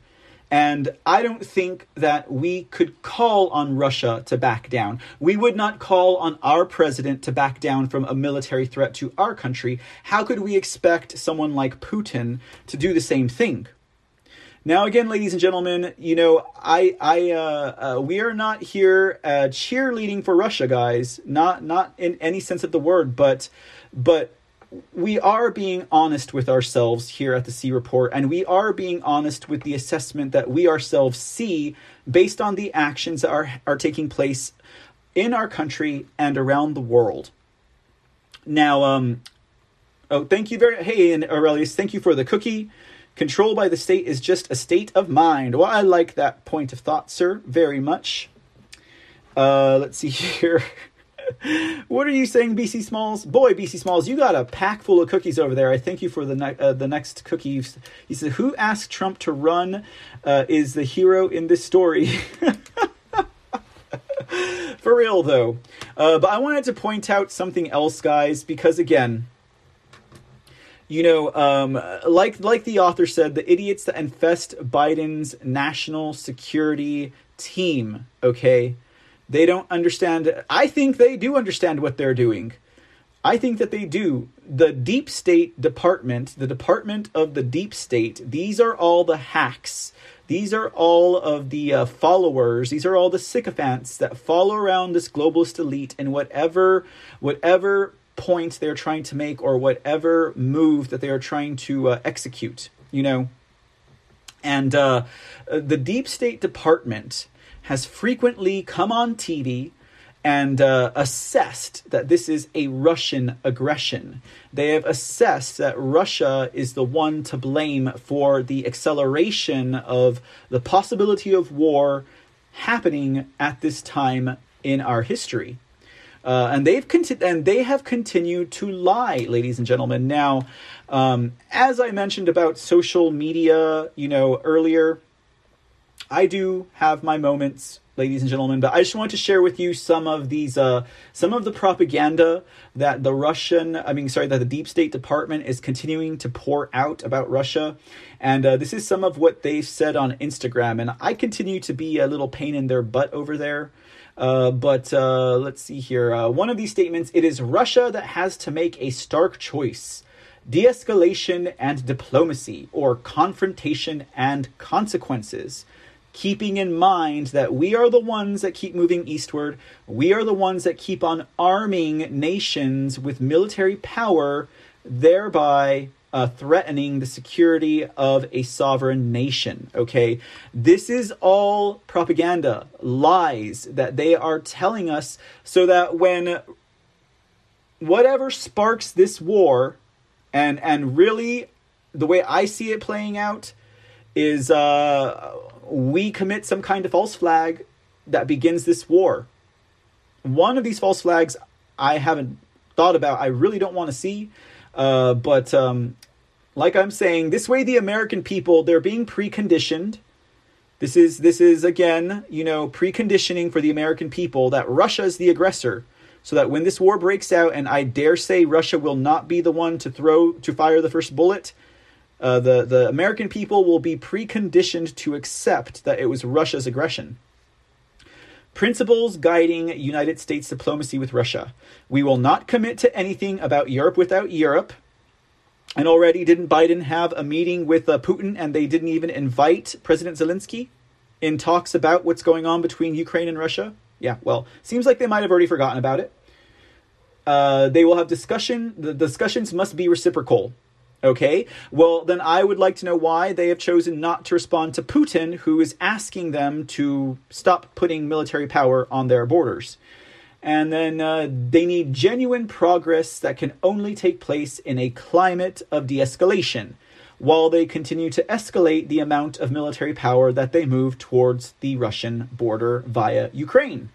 And I don't think that we could call on Russia to back down. We would not call on our president to back down from a military threat to our country. How could we expect someone like Putin to do the same thing? Now, again, ladies and gentlemen, you know, I, I, uh, uh, we are not here uh, cheerleading for Russia, guys. Not, not in any sense of the word, but, but we are being honest with ourselves here at the C Report, and we are being honest with the assessment that we ourselves see based on the actions that are are taking place in our country and around the world. Now, um, oh, thank you very. Hey, Aurelius, thank you for the cookie. Control by the state is just a state of mind. Well, I like that point of thought, sir, very much. Uh, let's see here. what are you saying, BC Smalls? Boy, BC Smalls, you got a pack full of cookies over there. I thank you for the ne- uh, the next cookie. He said, "Who asked Trump to run? Uh, is the hero in this story?" for real, though. Uh, but I wanted to point out something else, guys, because again, you know, um, like like the author said, the idiots that infest Biden's national security team. Okay, they don't understand. I think they do understand what they're doing. I think that they do. The deep state department, the department of the deep state, these are all the hacks. These are all of the uh, followers. These are all the sycophants that follow around this globalist elite and whatever, whatever point they're trying to make or whatever move that they are trying to uh, execute, you know. And uh, the deep state department has frequently come on TV and uh, assessed that this is a Russian aggression. They have assessed that Russia is the one to blame for the acceleration of the possibility of war happening at this time in our history. Uh, and they've conti- and they have continued to lie, ladies and gentlemen. Now, um, as I mentioned about social media, you know earlier, I do have my moments, ladies and gentlemen, but I just want to share with you some of these, uh, some of the propaganda that the Russian, I mean, sorry, that the Deep State Department is continuing to pour out about Russia. And uh, this is some of what they've said on Instagram. And I continue to be a little pain in their butt over there. Uh, but uh, let's see here. Uh, one of these statements it is Russia that has to make a stark choice de escalation and diplomacy, or confrontation and consequences. Keeping in mind that we are the ones that keep moving eastward, we are the ones that keep on arming nations with military power, thereby uh, threatening the security of a sovereign nation. Okay, this is all propaganda, lies that they are telling us so that when whatever sparks this war, and and really the way I see it playing out is uh, we commit some kind of false flag that begins this war. One of these false flags I haven't thought about. I really don't want to see. Uh, but um, like I'm saying, this way the American people they're being preconditioned. This is this is again, you know, preconditioning for the American people that Russia is the aggressor, so that when this war breaks out, and I dare say Russia will not be the one to throw to fire the first bullet, uh, the the American people will be preconditioned to accept that it was Russia's aggression. Principles guiding United States diplomacy with Russia. We will not commit to anything about Europe without Europe. And already, didn't Biden have a meeting with uh, Putin and they didn't even invite President Zelensky in talks about what's going on between Ukraine and Russia? Yeah, well, seems like they might have already forgotten about it. Uh, they will have discussion. The discussions must be reciprocal. Okay, well, then I would like to know why they have chosen not to respond to Putin, who is asking them to stop putting military power on their borders. And then uh, they need genuine progress that can only take place in a climate of de escalation, while they continue to escalate the amount of military power that they move towards the Russian border via Ukraine.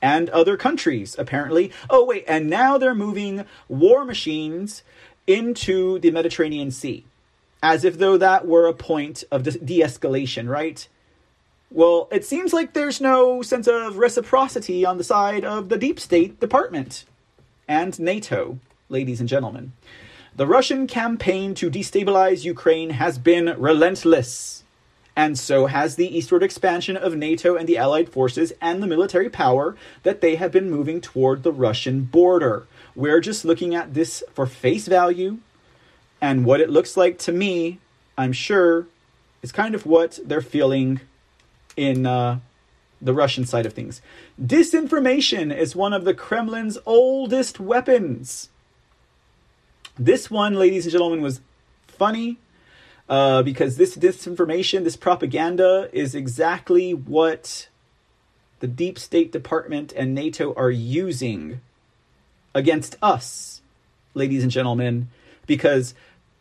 And other countries, apparently. Oh, wait, and now they're moving war machines into the Mediterranean Sea, as if though that were a point of de escalation, right? Well, it seems like there's no sense of reciprocity on the side of the deep state department and NATO, ladies and gentlemen. The Russian campaign to destabilize Ukraine has been relentless, and so has the eastward expansion of NATO and the Allied forces and the military power that they have been moving toward the Russian border. We're just looking at this for face value, and what it looks like to me, I'm sure, is kind of what they're feeling in uh, the Russian side of things. Disinformation is one of the Kremlin's oldest weapons. This one, ladies and gentlemen, was funny uh, because this disinformation, this propaganda, is exactly what the deep state department and NATO are using against us, ladies and gentlemen, because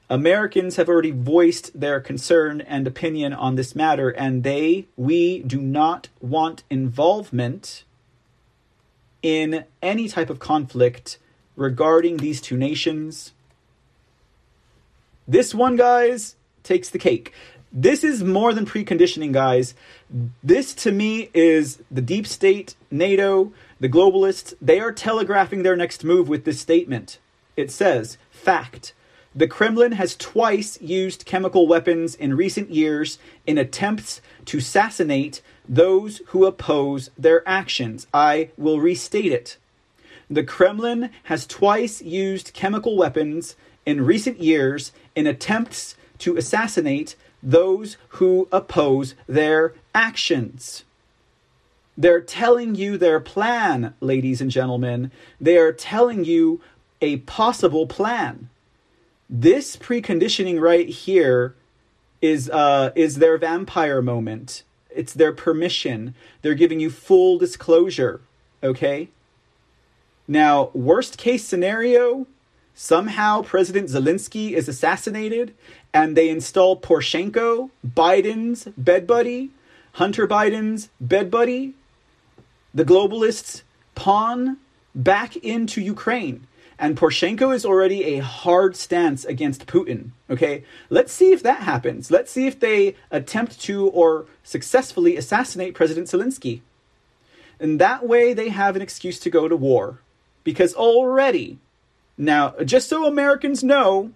Americans have already voiced their concern and opinion on this matter, and they, we do not want involvement in any type of conflict regarding these two nations. This one, guys, takes the cake. This is more than preconditioning, guys. This to me is the deep state, NATO, the globalists. They are telegraphing their next move with this statement. It says, fact. The Kremlin has twice used chemical weapons in recent years in attempts to assassinate those who oppose their actions. I will restate it. The Kremlin has twice used chemical weapons in recent years in attempts to assassinate those who oppose their actions. They're telling you their plan, ladies and gentlemen. They are telling you a possible plan. This preconditioning right here is uh is their vampire moment. It's their permission. They're giving you full disclosure. Okay? Now, worst case scenario, somehow President Zelensky is assassinated and they install Poroshenko, Biden's bed buddy, Hunter Biden's bed buddy, the globalists' pawn back into Ukraine. And Poroshenko is already a hard stance against Putin. Okay, let's see if that happens. Let's see if they attempt to or successfully assassinate President Zelensky. And that way they have an excuse to go to war. Because already, now, just so Americans know,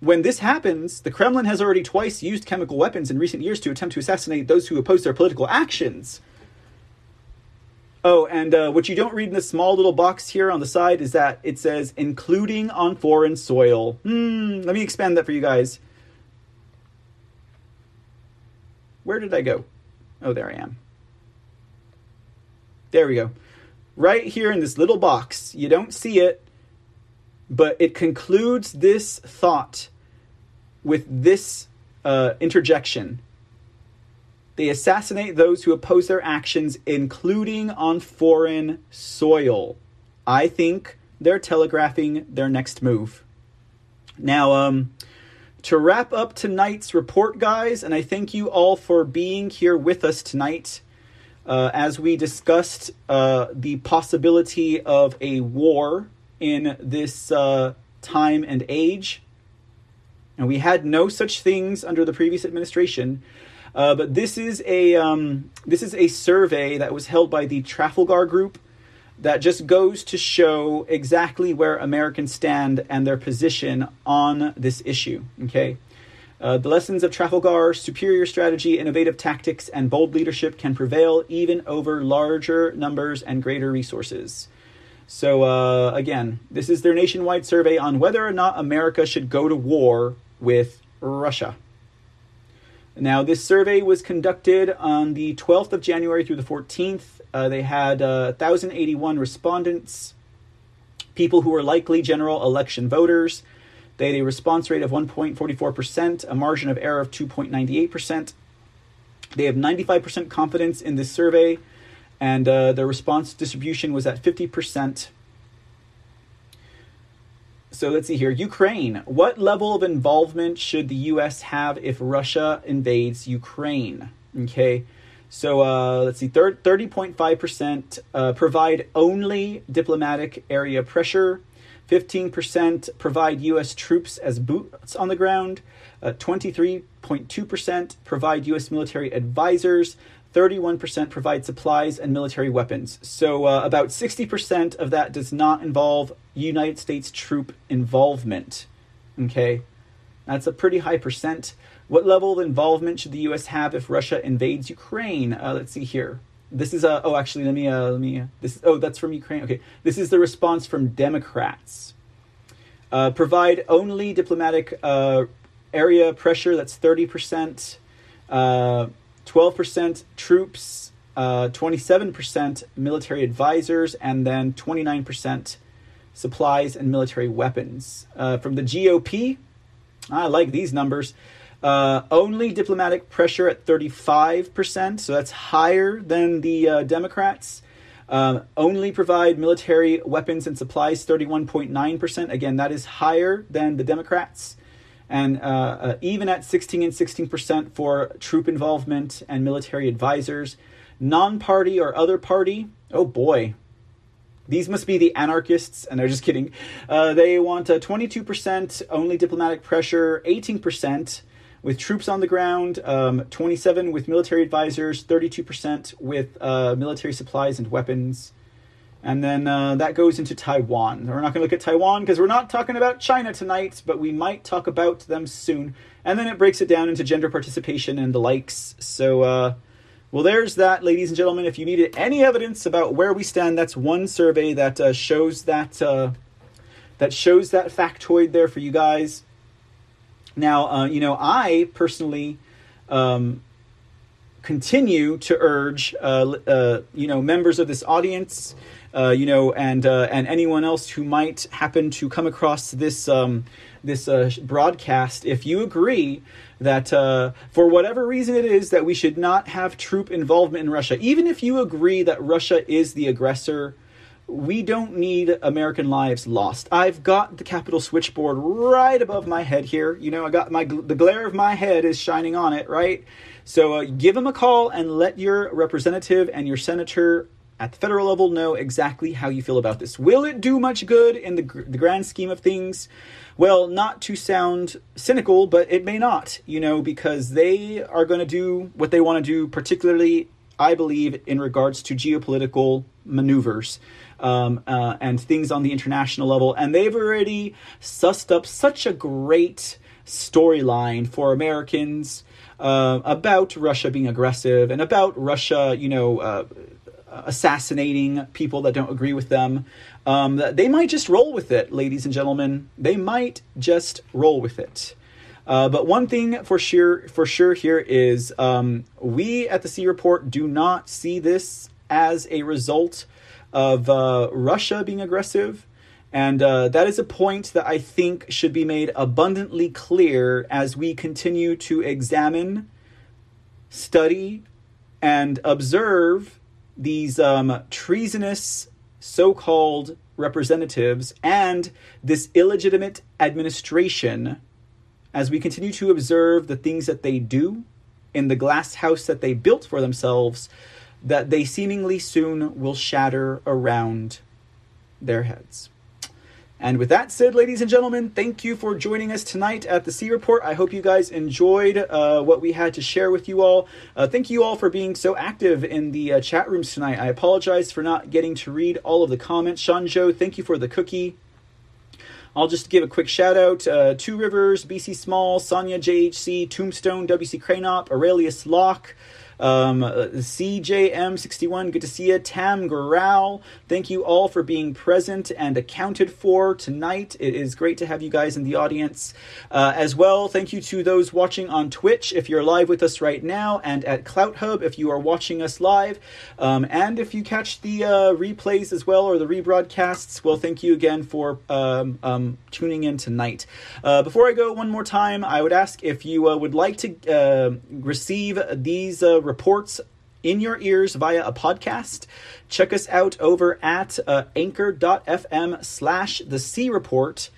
when this happens, the Kremlin has already twice used chemical weapons in recent years to attempt to assassinate those who oppose their political actions. Oh, and uh, what you don't read in this small little box here on the side is that it says including on foreign soil. Hmm, let me expand that for you guys. Where did I go? Oh, there I am. There we go. Right here in this little box. You don't see it, but it concludes this thought with this uh, interjection. They assassinate those who oppose their actions, including on foreign soil. I think they're telegraphing their next move. Now, um, to wrap up tonight's report, guys, and I thank you all for being here with us tonight uh, as we discussed uh, the possibility of a war in this uh, time and age. And we had no such things under the previous administration. Uh, but this is a um, this is a survey that was held by the Trafalgar Group that just goes to show exactly where Americans stand and their position on this issue. Okay. Uh, the lessons of Trafalgar, superior strategy, innovative tactics, and bold leadership can prevail even over larger numbers and greater resources. So, uh, again, this is their nationwide survey on whether or not America should go to war with Russia. Now, this survey was conducted on the 12th of January through the 14th. Uh, they had uh, 1,081 respondents, people who were likely general election voters. They had a response rate of 1.44%, a margin of error of 2.98%. They have 95% confidence in this survey and uh, the response distribution was at 50%. So let's see here. Ukraine. What level of involvement should the U.S. have if Russia invades Ukraine? Okay. So uh, let's see. 30.5% uh, provide only diplomatic area pressure. 15% provide U.S. troops as boots on the ground. Uh, 23.2% provide U.S. military advisors. 31% provide supplies and military weapons. So uh, about 60% of that does not involve United States troop involvement. Okay, that's a pretty high percent. What level of involvement should the U.S. have if Russia invades Ukraine? Uh, let's see here. This is a. Oh, actually, let me. Uh, let me. Uh, this. Oh, that's from Ukraine. Okay, this is the response from Democrats. Uh, provide only diplomatic uh, area pressure. That's thirty percent. Uh, 12% troops, uh, 27% military advisors, and then 29% supplies and military weapons. Uh, from the GOP, I like these numbers. Uh, only diplomatic pressure at 35%, so that's higher than the uh, Democrats. Um, only provide military weapons and supplies 31.9%. Again, that is higher than the Democrats and uh, uh, even at 16 and 16% for troop involvement and military advisors. Non party or other party, oh boy, these must be the anarchists, and they're just kidding. Uh, they want a 22% only diplomatic pressure, 18% with troops on the ground, um, 27 with military advisors, 32% with uh, military supplies and weapons, and then uh, that goes into Taiwan. We're not going to look at Taiwan because we're not talking about China tonight, but we might talk about them soon. And then it breaks it down into gender participation and the likes. So, uh, well, there's that, ladies and gentlemen. If you needed any evidence about where we stand, that's one survey that uh, shows that uh, that shows that factoid there for you guys. Now, uh, you know, I personally um, continue to urge, uh, you know, members of this audience uh, you know, and uh, and anyone else who might happen to come across this um, this uh, broadcast if you agree that uh, for whatever reason it is that we should not have troop involvement in Russia, even if you agree that Russia is the aggressor. We don't need American lives lost. I've got the Capitol switchboard right above my head here. You know, I got my the glare of my head is shining on it, right? So uh, give them a call and let your representative and your senator at the federal level know exactly how you feel about this. Will it do much good in the, the grand scheme of things? Well, not to sound cynical, but it may not, you know, because they are going to do what they want to do, particularly, I believe, in regards to geopolitical maneuvers. Um, uh, and things on the international level, and they've already sussed up such a great storyline for Americans uh, about Russia being aggressive and about Russia, you know, uh, assassinating people that don't agree with them. Um, they might just roll with it, ladies and gentlemen. They might just roll with it. Uh, but one thing for sure, for sure here is um, we at the C Report do not see this as a result of uh, Russia being aggressive. And uh, that is a point that I think should be made abundantly clear as we continue to examine, study, and observe these um, treasonous so called representatives and this illegitimate administration as we continue to observe the things that they do in the glass house that they built for themselves that they seemingly soon will shatter around their heads. And with that said, ladies and gentlemen, thank you for joining us tonight at the C Report. I hope you guys enjoyed uh, what we had to share with you all. Uh, thank you all for being so active in the uh, chat rooms tonight. I apologize for not getting to read all of the comments. Shanjo, thank you for the cookie. I'll just give a quick shout out uh, Two Rivers, BC Small, Sonia JHC, Tombstone, WC Cranop, Aurelius Locke. Um, uh, CJM61, good to see you. Tam Growl, thank you all for being present and accounted for tonight. It is great to have you guys in the audience. Uh, as well, thank you to those watching on Twitch if you're live with us right now, and at Clout Hub if you are watching us live. Um, and if you catch the uh, replays as well or the rebroadcasts, well, thank you again for um, um, tuning in tonight. Uh, before I go one more time, I would ask if you uh, would like to uh, receive these reports in your ears via a podcast. Check us out over at uh, anchor.fm slash the C report.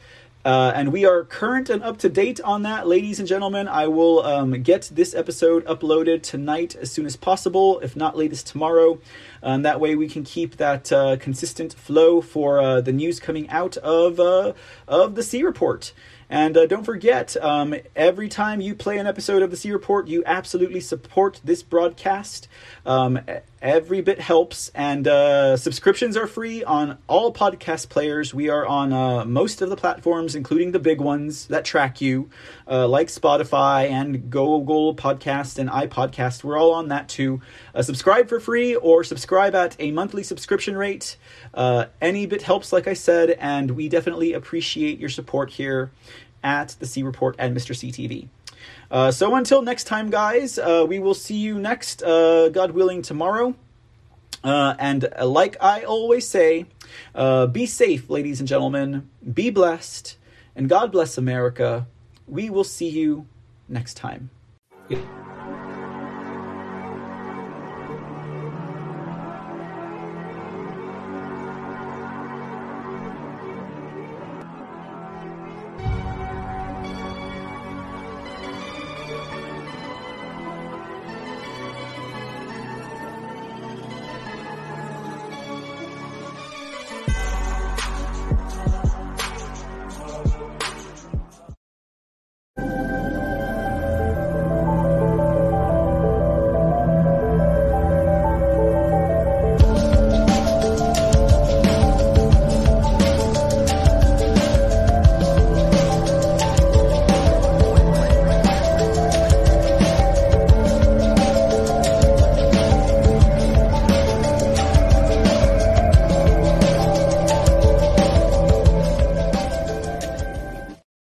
Uh, and we are current and up to date on that, ladies and gentlemen. I will um, get this episode uploaded tonight as soon as possible, if not latest tomorrow. And that way we can keep that uh, consistent flow for uh, the news coming out of uh, of the C report. And uh, don't forget, um, every time you play an episode of the C Report, you absolutely support this broadcast. Um, every bit helps, and uh, subscriptions are free on all podcast players. We are on uh, most of the platforms, including the big ones that track you, uh, like Spotify and Google Podcast and iPodcast. We're all on that too. Uh, subscribe for free or subscribe at a monthly subscription rate. Uh, any bit helps, like I said, and we definitely appreciate your support here at the C Report and Mr. CTV. Uh, so until next time, guys, uh, we will see you next, uh, God willing, tomorrow. Uh, and like I always say, uh, be safe, ladies and gentlemen. Be blessed, and God bless America. We will see you next time.